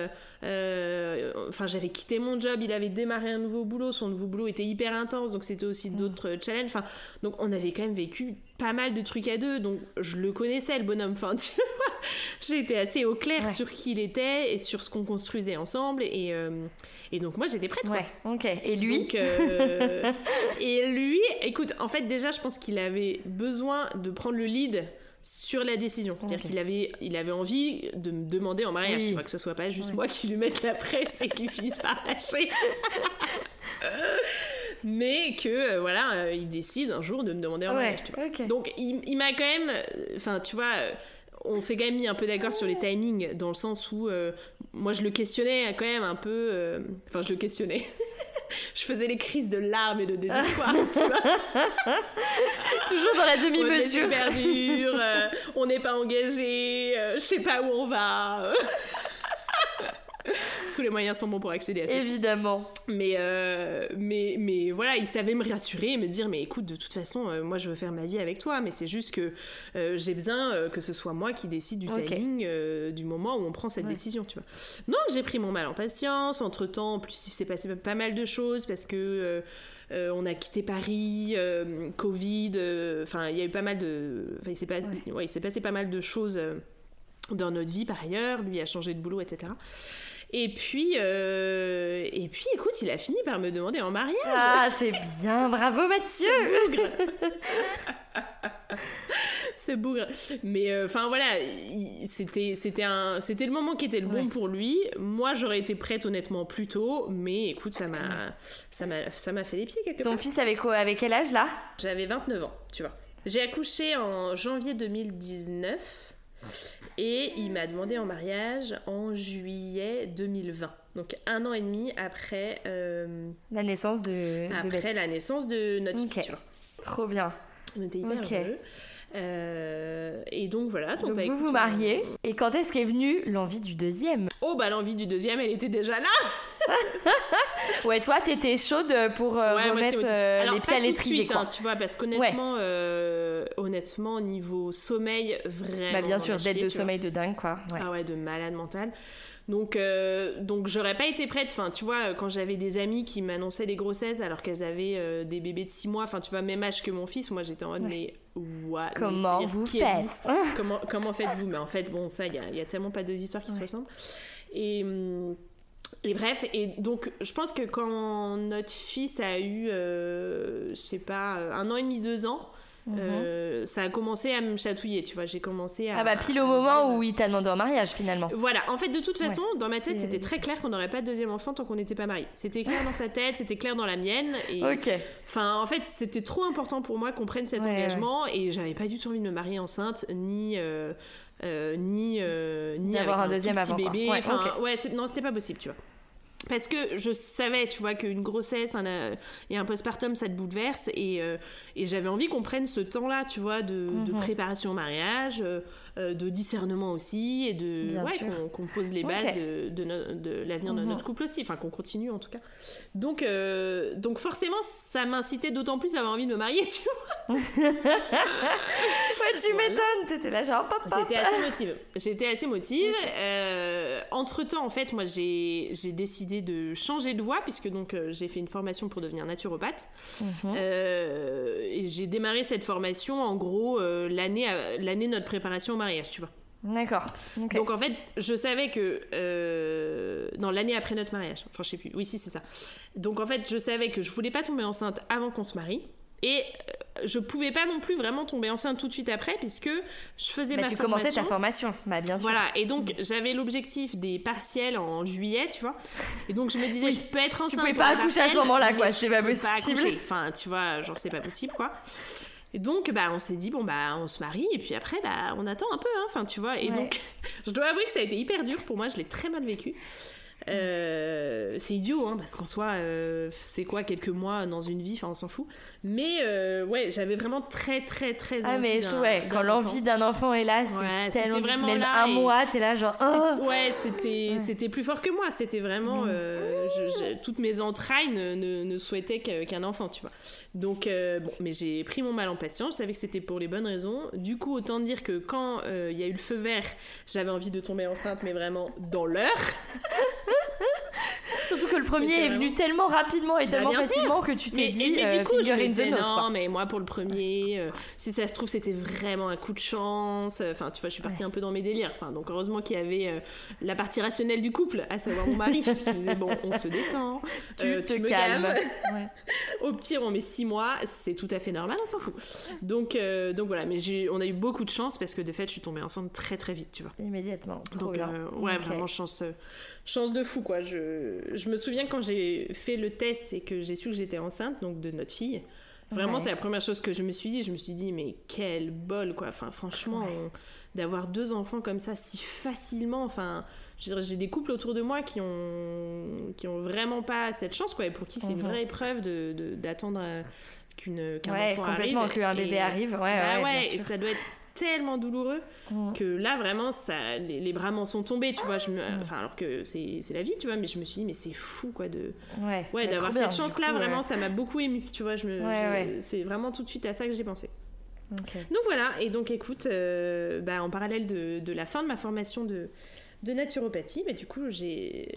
Enfin, j'avais quitté mon job. Il avait démarré un nouveau boulot. Son nouveau boulot était hyper intense, donc c'était aussi mm. d'autres challenges. Enfin, donc on avait quand même vécu pas mal de trucs à deux. Donc je le connaissais, le bonhomme. Enfin, tu vois été assez au clair sur qui il était et sur ce qu'on construisait ensemble. Et, euh, et donc, moi, j'étais prête. Ouais, ok. Et lui euh, Et lui, écoute, en fait, déjà, je pense qu'il avait besoin de prendre le lead sur la décision. C'est-à-dire qu'il avait, il avait envie de me demander en mariage, tu vois, que ce soit pas juste moi qui lui mette la presse et qu'il finisse par lâcher. mais que euh, voilà, il décide un jour de me demander en mariage. Tu vois. Donc il, il m'a quand même, enfin tu vois, on s'est quand même mis un peu d'accord sur les timings, dans le sens où euh, moi je le questionnais quand même un peu. Euh, enfin, je le questionnais. je faisais les crises de larmes et de désespoir, tu vois. Toujours dans la demi-mesure. On est euh, on n'est pas engagé, je sais pas où on va. Tous les moyens sont bons pour accéder à ça. Évidemment. Mais, euh, mais, mais voilà, il savait me rassurer et me dire Mais écoute, de toute façon, euh, moi je veux faire ma vie avec toi, mais c'est juste que euh, j'ai besoin que ce soit moi qui décide du timing, du moment où on prend cette décision, tu vois. Donc j'ai pris mon mal en patience. Entre temps, en plus, il s'est passé pas mal de choses parce que. on a quitté Paris, Covid, enfin il y a eu pas mal de, il s'est passé, il s'est passé pas mal de choses dans notre vie par ailleurs. Lui a changé de boulot, etc. Et puis, euh, et puis, écoute, il a fini par me demander en mariage. Ah, c'est bien, bravo Mathieu. C'est bougre. Mais euh, enfin voilà, c'était c'était un c'était le moment qui était le bon pour lui. Moi, j'aurais été prête honnêtement plus tôt, mais écoute, ça m'a ça m'a ça m'a fait les pieds quelque Ton fils avait quoi Avec quel âge là? J'avais 29 ans, tu vois. J'ai accouché en janvier 2019. Et il m'a demandé en mariage en juillet 2020. Donc un an et demi après... Euh, la naissance de, Après la naissance de notre fils, Trop bien. On était hyper heureux. Euh, et donc voilà. Donc, bah, vous vous mariez. Et quand est-ce qu'est venue l'envie du deuxième? Oh bah l'envie du deuxième, elle était déjà là. ouais, toi t'étais chaude pour euh, remettre euh, les pieds à l'étrier, hein, tu vois, parce qu'honnêtement, honnêtement, niveau sommeil, vraiment. Bah bien sûr, d'être de sommeil de dingue, quoi. Ah ouais, de malade mental. Donc, euh, donc j'aurais pas été prête. Enfin, tu vois, quand j'avais des amis qui m'annonçaient des grossesses alors qu'elles avaient euh, des bébés de 6 mois, enfin, tu vois, même âge que mon fils, moi j'étais en mode, mais what Comment vous faites Comment, comment faites-vous? Mais en fait, bon, ça, il y, y a, tellement pas deux histoires qui se ressemblent. Et. Hum, et bref, et donc je pense que quand notre fils a eu, euh, je sais pas, un an et demi, deux ans, Mhm. Euh, ça a commencé à me chatouiller, tu vois. J'ai commencé à. Ah bah, pile au moment où il t'a demandé en mariage finalement. Voilà, en fait, de toute façon, dans ma tête, c'était très clair qu'on n'aurait pas de deuxième enfant tant qu'on n'était pas mariés. C'était clair dans sa tête, c'était clair dans la mienne. Et... Ok. Enfin, en fait, c'était trop important pour moi qu'on prenne cet engagement et j'avais pas du tout envie de me marier enceinte ni. Euh, euh, ni ni d'avoir un, deuxième avant bébé ouais, ouais non c'était pas possible tu vois parce que je savais, tu vois, qu'une grossesse un, et un postpartum, ça te bouleverse. Et, euh, et j'avais envie qu'on prenne ce temps-là, tu vois, de, de mhm. préparation au mariage, euh, euh, de discernement aussi, et de ouais, qu'on pose les bases de, de, de l'avenir de mhm. notre couple aussi. Enfin, qu'on continue en tout cas. Donc, donc forcément, ça m'incitait d'autant plus à avoir envie de me marier, tu vois. ouais, tu m'étonnes, t'étais là genre pop, J'étais assez motive. J'étais assez motive. entre temps, en fait, moi, j'ai décidé de changer de voie, puisque donc euh, j'ai fait une formation pour devenir naturopathe. Mhm. Euh, j'ai démarré cette formation, en gros, euh, l'année l'année de notre préparation au mariage, tu vois. D'accord. Donc en fait, je savais que euh, non l'année après notre mariage, enfin je sais plus. Oui si c'est ça. Donc en fait, je savais que je voulais pas tomber enceinte avant qu'on se marie et euh, je pouvais pas non plus vraiment tomber enceinte tout de suite après puisque je faisais Bah, ma tu formation. commençais ta formation, bah bien sûr. Voilà, et donc j'avais l'objectif des partiels en juillet, tu vois. Et donc je me disais, je peux être enceinte. pouvais pour pas accoucher à ce moment-là, quoi, c'est pas possible. accoucher. Enfin, tu vois, genre c'est pas possible, quoi. Et donc, bah, on s'est dit, bon, bah, on se marie, et puis après, bah, on attend un peu, hein, enfin, tu vois. Et Ouais. donc, je dois avouer que ça a été hyper dur pour moi, je l'ai très mal vécu. Euh, c'est idiot, hein, parce qu'en soi, euh, c'est quoi quelques mois dans une vie, enfin, on s'en fout. Mais euh, ouais, j'avais vraiment très, très, très Ah envie mais je trouve ouais, quand l'envie d'un enfant est là, c'est Ouais, tellement vraiment même là un et- mois, t'es là genre oh Ouais, c'était c'était plus fort que moi. C'était vraiment je- je- toutes mes entrailles ne, ne, ne souhaitaient qu'un enfant, tu vois. Donc bon, mais j'ai pris mon mal en patience. Je savais que c'était pour les bonnes raisons. Du coup, autant dire que quand il y a eu le feu vert, j'avais envie de tomber enceinte, mais vraiment dans l'heure. Surtout que le premier est venu vraiment- tellement rapidement et Bah, tellement facilement que tu t'es Mais, dit et- mais euh, du coup, je me disais, nose non, quoi. mais moi pour le premier, euh, si ça se trouve c'était vraiment un coup de chance. Enfin, tu vois, je suis partie un peu dans mes délires. Enfin, donc heureusement qu'il y avait euh, la partie rationnelle du couple, à savoir mon mari. Je me disais bon, on se détend, Tu euh, te me calmes. Ouais. Au pire, on met six mois, c'est tout à fait normal, on s'en fout. Donc, euh, donc voilà, mais on a eu beaucoup de chance parce que de fait, je suis tombée enceinte très très vite, tu vois. Immédiatement, trop Donc, bien. euh, ouais, Ok. vraiment chance, euh, chance de fou, quoi. Je, je me souviens quand j'ai fait le test et que j'ai su que j'étais enceinte, donc de notre fille. Vraiment, Ouais. c'est la première chose que je me suis dit. Je me suis dit, mais quel bol, quoi. Enfin, franchement, on- d'avoir deux enfants comme ça si facilement. Enfin, j'ai des couples autour de moi qui ont, qui ont vraiment pas cette chance, quoi. Et pour qui c'est une Mhm. vraie épreuve de, de- d'attendre euh, qu'une, qu'un Ouais, enfant complètement, arrive. qu'un bébé Et- arrive, ouais, bah ouais, et ça doit être tellement douloureux que là vraiment ça les, les bras m'en sont tombés tu vois. Je me enfin alors que c'est la vie tu vois mais je me suis dit mais c'est fou quoi de Ouais, ouais bah, d'avoir cette chance là coup, vraiment ouais. ça m'a beaucoup ému tu vois. Je me Ouais, c'est vraiment tout de suite à ça que j'ai pensé. Donc voilà. Et donc écoute euh, bah, en parallèle de, de la fin de ma formation de de naturopathie bah, du coup j'ai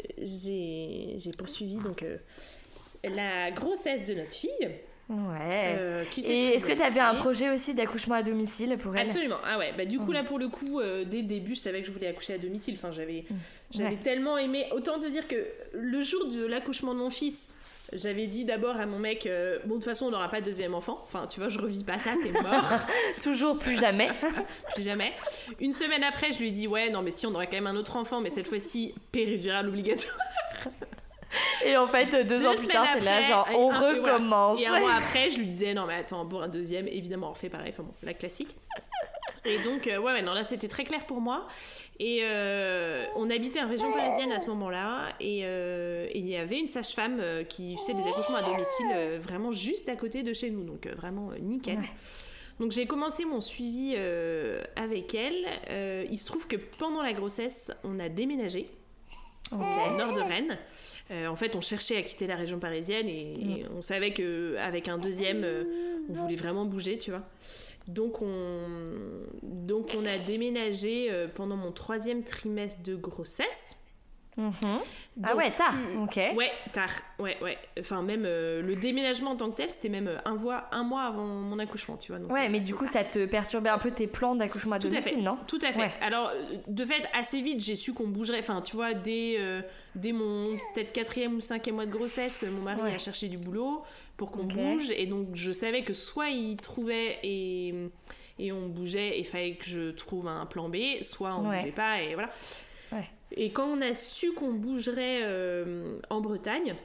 poursuivi donc euh, la grossesse de notre fille Ouais. euh, qui Et est-ce que tu avais un projet aussi d'accouchement à domicile pour elle? Absolument. Ah ouais, bah du coup là pour le coup euh, dès le début, je savais que je voulais accoucher à domicile. Enfin, j'avais j'avais Ouais. tellement aimé autant te dire que le jour de l'accouchement de mon fils, j'avais dit d'abord à mon mec euh, bon de toute façon, on n'aura pas de deuxième enfant. Enfin, tu vois, je revis pas ça, c'est mort. Toujours plus jamais. Plus jamais. Une semaine après, je lui ai dit ouais, non mais si on aura quand même un autre enfant, mais cette fois-ci péridurale obligatoire. Et en fait, deux, Deux ans plus tard, t'es là, genre, on un- et voilà. recommence. Et un mois après, je lui disais non mais attends, pour un deuxième, évidemment, on refait pareil. Enfin bon, la classique. Et donc euh, ouais, ouais, non là c'était très clair pour moi. Et euh, on habitait en région parisienne à ce moment-là, et euh, il y avait une sage-femme qui faisait des accouchements à domicile vraiment juste à côté de chez nous, donc vraiment nickel. Ouais. Donc j'ai commencé mon suivi avec elle. Il se trouve que pendant la grossesse, on a déménagé au nord de Rennes. Euh, en fait, on cherchait à quitter la région parisienne et, et on savait que avec un deuxième, euh, on voulait vraiment bouger, tu vois. Donc on, donc on a déménagé euh, pendant mon troisième trimestre de grossesse. Mhm. Ah ouais, tard. Ok. Ouais, tard. Ouais, ouais. Enfin, même euh, le déménagement en tant que tel, c'était même euh, un, mois, un mois avant mon accouchement, tu vois. Donc, Ouais, euh, mais du coup, ça te perturbait un peu tes plans d'accouchement à tout à fait. non? Tout à fait. Ouais. Alors, de fait, assez vite, j'ai su qu'on bougerait. Enfin, tu vois, dès, euh, dès mon peut-être quatrième ou cinquième mois de grossesse, mon mari Ouais. a cherché du boulot pour qu'on bouge. Et donc, je savais que soit il trouvait et, et on bougeait et il fallait que je trouve un plan B, soit on Ouais. bougeait pas et voilà. Et quand on a su qu'on bougerait euh, en Bretagne,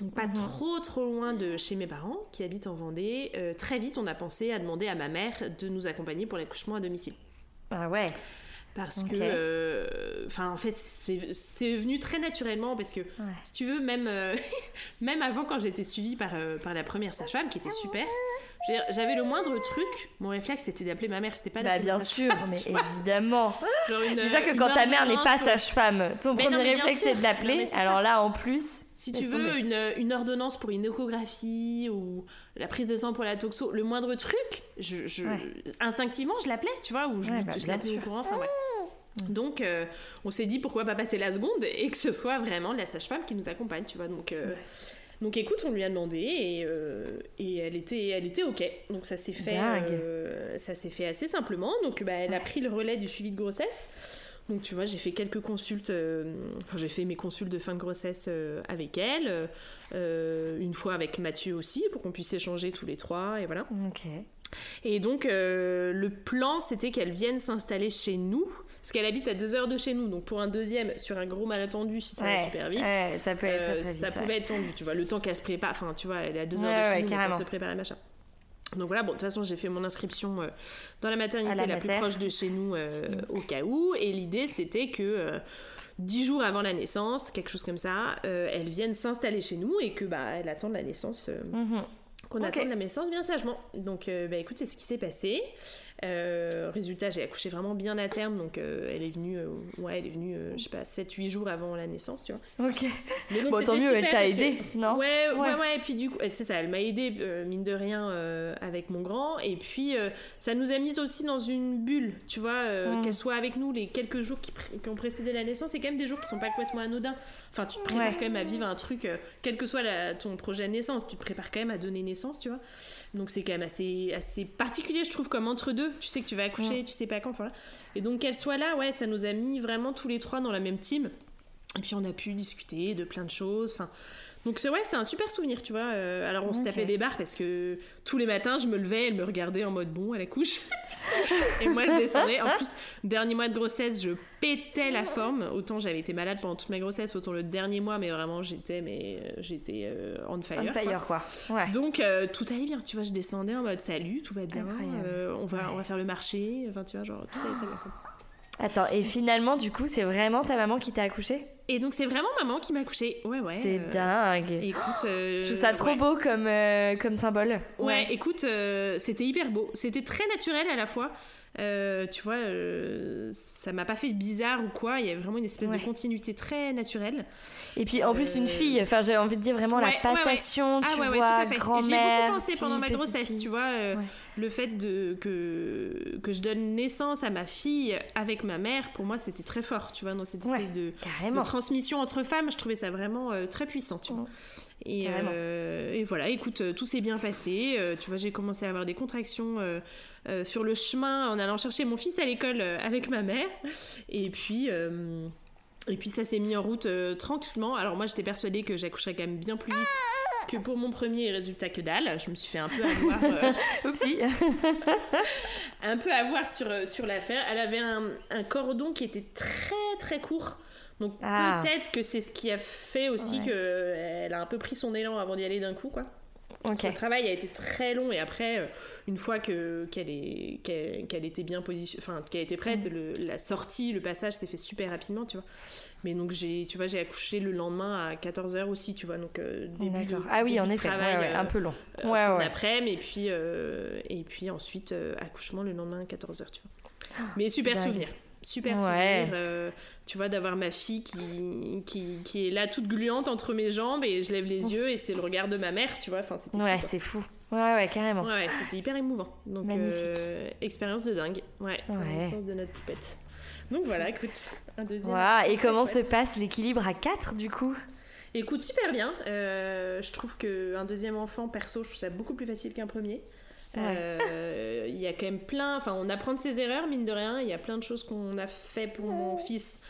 donc pas Mhm. trop trop loin de chez mes parents qui habitent en Vendée, euh, très vite on a pensé à demander à ma mère de nous accompagner pour l'accouchement à domicile. Ah ouais. Parce que, euh, enfin, en fait, c'est venu très naturellement parce que, si tu veux, même, même avant, quand j'étais suivie par, par la première sage-femme, qui était super, j'avais le moindre truc, mon réflexe c'était d'appeler ma mère, c'était pas Bah d'appeler bien une sûr, mais évidemment. Une- Déjà que une quand ta mère n'est pas pour- sage-femme, ton Mais premier bien réflexe c'est de l'appeler. Alors ça. là, en plus, Si tu veux tomber. une, une ordonnance pour une échographie ou la prise de sang pour la toxo, le moindre truc, je, je- Ouais. instinctivement je l'appelais, tu vois, ou je, Ouais, bah, je bien l'appelais au courant, enfin ouais. Donc euh, on s'est dit pourquoi pas passer la seconde et que ce soit vraiment la sage-femme qui nous accompagne, tu vois. Donc, euh, Donc écoute, on lui a demandé et, euh, et elle, était, elle était OK. Donc ça s'est fait, euh, ça s'est fait assez simplement. Donc bah, elle a pris le relais du suivi de grossesse. Donc tu vois, j'ai fait quelques consultes, euh, enfin j'ai fait mes consultes de fin de grossesse avec elle, une fois avec Mathieu aussi, pour qu'on puisse échanger tous les trois, et voilà. Ok. Et donc le plan, c'était qu'elle vienne s'installer chez nous parce qu'elle habite à deux heures de chez nous, donc pour un deuxième, sur un gros malentendu, si ça va super vite, ça, peut euh, ça pouvait être tendu, tu vois, le temps qu'elle se prépare, enfin, tu vois, elle est à deux heures de chez nous, le temps de se préparer, machin. Donc voilà, bon, de toute façon, j'ai fait mon inscription euh, dans la maternité la, plus proche de chez nous euh, au cas où, et l'idée c'était que dix jours avant la naissance, quelque chose comme ça, elle vienne s'installer chez nous et que bah elle attende la naissance. Mm-hmm. Qu'on attende la naissance bien sagement. Donc, bah, écoute, c'est ce qui s'est passé. Euh, résultat, j'ai accouché vraiment bien à terme, donc euh, elle est venue, euh, ouais, elle est venue, je sais pas, 7-8 jours avant la naissance, tu vois. Ok. bon, tant mieux, elle t'a aidé, non ouais, ouais, ouais, et puis du coup, sais, ça, elle m'a aidé, mine de rien, avec mon grand, et puis ça nous a mis aussi dans une bulle, tu vois, mm. qu'elle soit avec nous les quelques jours qui, qui, ont précédé la naissance, c'est quand même des jours qui sont pas complètement anodins. Enfin, tu te prépares quand même à vivre un truc, quel que soit ton projet de naissance, tu te prépares quand même à donner naissance, tu vois. Donc c'est quand même assez, assez particulier, je trouve, comme entre deux tu sais que tu vas accoucher, tu sais pas quand. Voilà. Et donc qu'elle soit là, ouais, ça nous a mis vraiment tous les trois dans la même team. Et puis on a pu discuter de plein de choses. Enfin, donc c'est ouais, c'est un super souvenir, tu vois. Euh, alors on se tapait des barres parce que tous les matins, je me levais, elle me regardait en mode bon, à la couche. et moi je descendais. En plus, dernier mois de grossesse, je pétais la forme. Autant j'avais été malade pendant toute ma grossesse, autant le dernier mois, mais vraiment j'étais mais euh, j'étais euh, on fire. On fire quoi. Ouais. Donc tout allait bien, tu vois. Je descendais en mode salut, tout va bien. on va on va faire le marché. Enfin tu vois genre tout allait très bien. Attends, et finalement, du coup, c'est vraiment ta maman qui t'a accouché? Et donc, c'est vraiment maman qui m'a accouché. Ouais, ouais. C'est euh, dingue. Écoute. Euh, Je trouve ça trop beau comme, euh, comme symbole. Ouais, écoute, c'était hyper beau. C'était très naturel à la fois. Tu vois, ça m'a pas fait bizarre ou quoi. Il y a vraiment une espèce de continuité très naturelle. Et puis en plus une fille. Enfin, j'ai envie de dire vraiment la passation, tu ah, vois, grand-mère. J'ai beaucoup pensé pendant ma grossesse, tu vois le fait de, que, que je donne naissance à ma fille avec ma mère, pour moi, c'était très fort, tu vois, dans cette espèce de, transmission entre femmes. Je trouvais ça vraiment euh, très puissant, tu vois. Et, euh, et, voilà, écoute, euh, tout s'est bien passé. tu vois, j'ai commencé à avoir des contractions sur le chemin en allant chercher mon fils à l'école avec ma mère. Et puis. et puis ça s'est mis en route tranquillement. Alors moi j'étais persuadée que j'accoucherais quand même bien plus vite que pour mon premier résultat que dalle. Je me suis fait un peu avoir. Euh, un peu avoir sur, euh, sur l'affaire. Elle avait un, un, cordon qui était très très court. Donc ah. peut-être que c'est ce qui a fait aussi que qu'elle a un peu pris son élan avant d'y aller d'un coup, quoi. Le travail a été très long et après, euh, une fois que qu'elle est qu'elle était bien positionnée, enfin qu'elle était prête, mm. le, la sortie, le passage s'est fait super rapidement, tu vois. Mais donc j'ai, tu vois, j'ai accouché le lendemain à 14 h aussi, tu vois, donc euh, D'accord. ah oui, en effet, travail, un peu long. Euh, ouais, ouais. Après, mais puis et puis ensuite accouchement le lendemain à 14 h tu vois. Mais super souvenir super souvenir, euh, tu vois, d'avoir ma fille qui, qui, qui, est là toute gluante entre mes jambes et je lève les yeux et c'est le regard de ma mère, tu vois. Enfin, ouais, c'est fou. Ouais, ouais, carrément. Ouais, c'était hyper émouvant. Donc, euh, expérience de dingue. Ouais, ouais. de notre poupette. Donc voilà, écoute, un deuxième. et comment se passe l'équilibre à 4 du coup? Écoute, super bien. Euh, je trouve qu'un deuxième enfant, perso, je trouve ça beaucoup plus facile qu'un premier. Euh, il y a quand même plein, enfin on apprend de ses erreurs mine de rien, il y a plein de choses qu'on a fait pour mon fils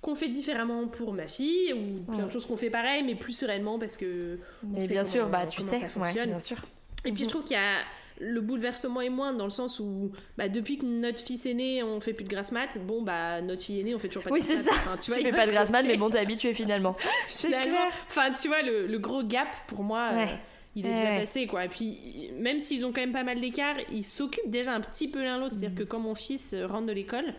qu'on fait différemment pour ma fille ou plein de choses qu'on fait pareil mais plus sereinement parce que mais bien sûr bah tu sais. Ça fonctionne. bien sûr. Et puis je trouve qu'il y a le bouleversement est moindre dans le sens où bah, depuis que notre fils est né on fait plus de grasse mat. Bon bah notre fille est née on fait toujours pas de oui c'est ça. Tu, vois, fais pas de grasse mat mais bon t'es habitué finalement. C'est clair. Enfin tu vois le, gros gap pour moi euh, il est déjà passé quoi. Et puis même s'ils ont quand même pas mal d'écart ils s'occupent déjà un petit peu l'un l'autre. C'est à dire mm. que quand mon fils euh, rentre de l'école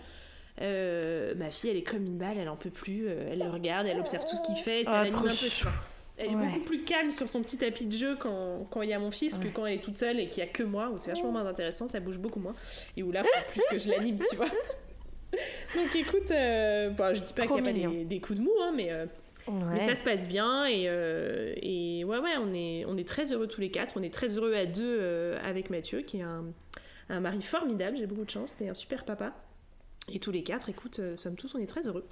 euh, ma fille elle est comme une balle elle en peut plus euh, elle le regarde elle observe tout ce qu'il fait ça ah, l'anime un peu elle est beaucoup plus calme sur son petit tapis de jeu quand, quand il y a mon fils que quand elle est toute seule et qu'il y a que moi où c'est vachement moins intéressant ça bouge beaucoup moins. Et où là faut plus que je l'anime tu vois. Donc écoute bon, je dis pas qu'il y a pas des, coups de mou hein, mais mais ça se passe bien et, euh, et, ouais, ouais, on est, on est très heureux tous les quatre. On est très heureux à deux euh, avec Mathieu, qui est un, un mari formidable, j'ai beaucoup de chance, c'est un super papa. Et tous les quatre, écoute, euh, sommes tous, on est très heureux.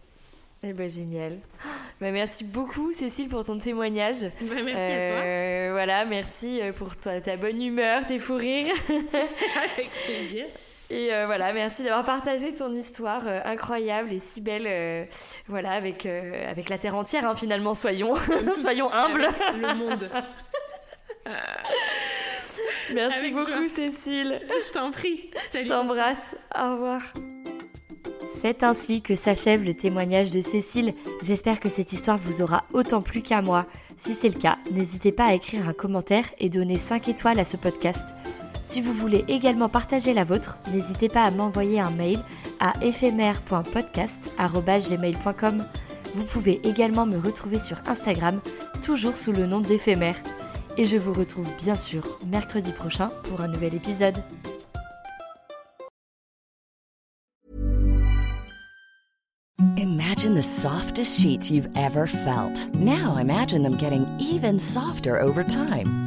Eh ben génial. Bah, merci beaucoup Cécile pour ton témoignage. Bah, merci à toi. Voilà, merci pour ta, ta bonne humeur, tes fous rires. Avec plaisir. Et euh, voilà, merci d'avoir partagé ton histoire euh, incroyable et si belle, euh, voilà, avec, euh, avec la terre entière, hein, finalement, soyons, soyons humbles. Le monde. Merci Avec beaucoup, joie. Cécile. Je t'en prie. Je t'embrasse. Au revoir. C'est ainsi que s'achève le témoignage de Cécile. J'espère que cette histoire vous aura autant plu qu'à moi. Si c'est le cas, n'hésitez pas à écrire un commentaire et donner 5 étoiles à ce podcast. Si vous voulez également partager la vôtre, n'hésitez pas à m'envoyer un mail à éphémère.podcast.gmail.com. Vous pouvez également me retrouver sur Instagram, toujours sous le nom d'éphémère. Et je vous retrouve bien sûr mercredi prochain pour un nouvel épisode. Imagine the softest sheets you've ever felt. Now imagine them getting even softer over time.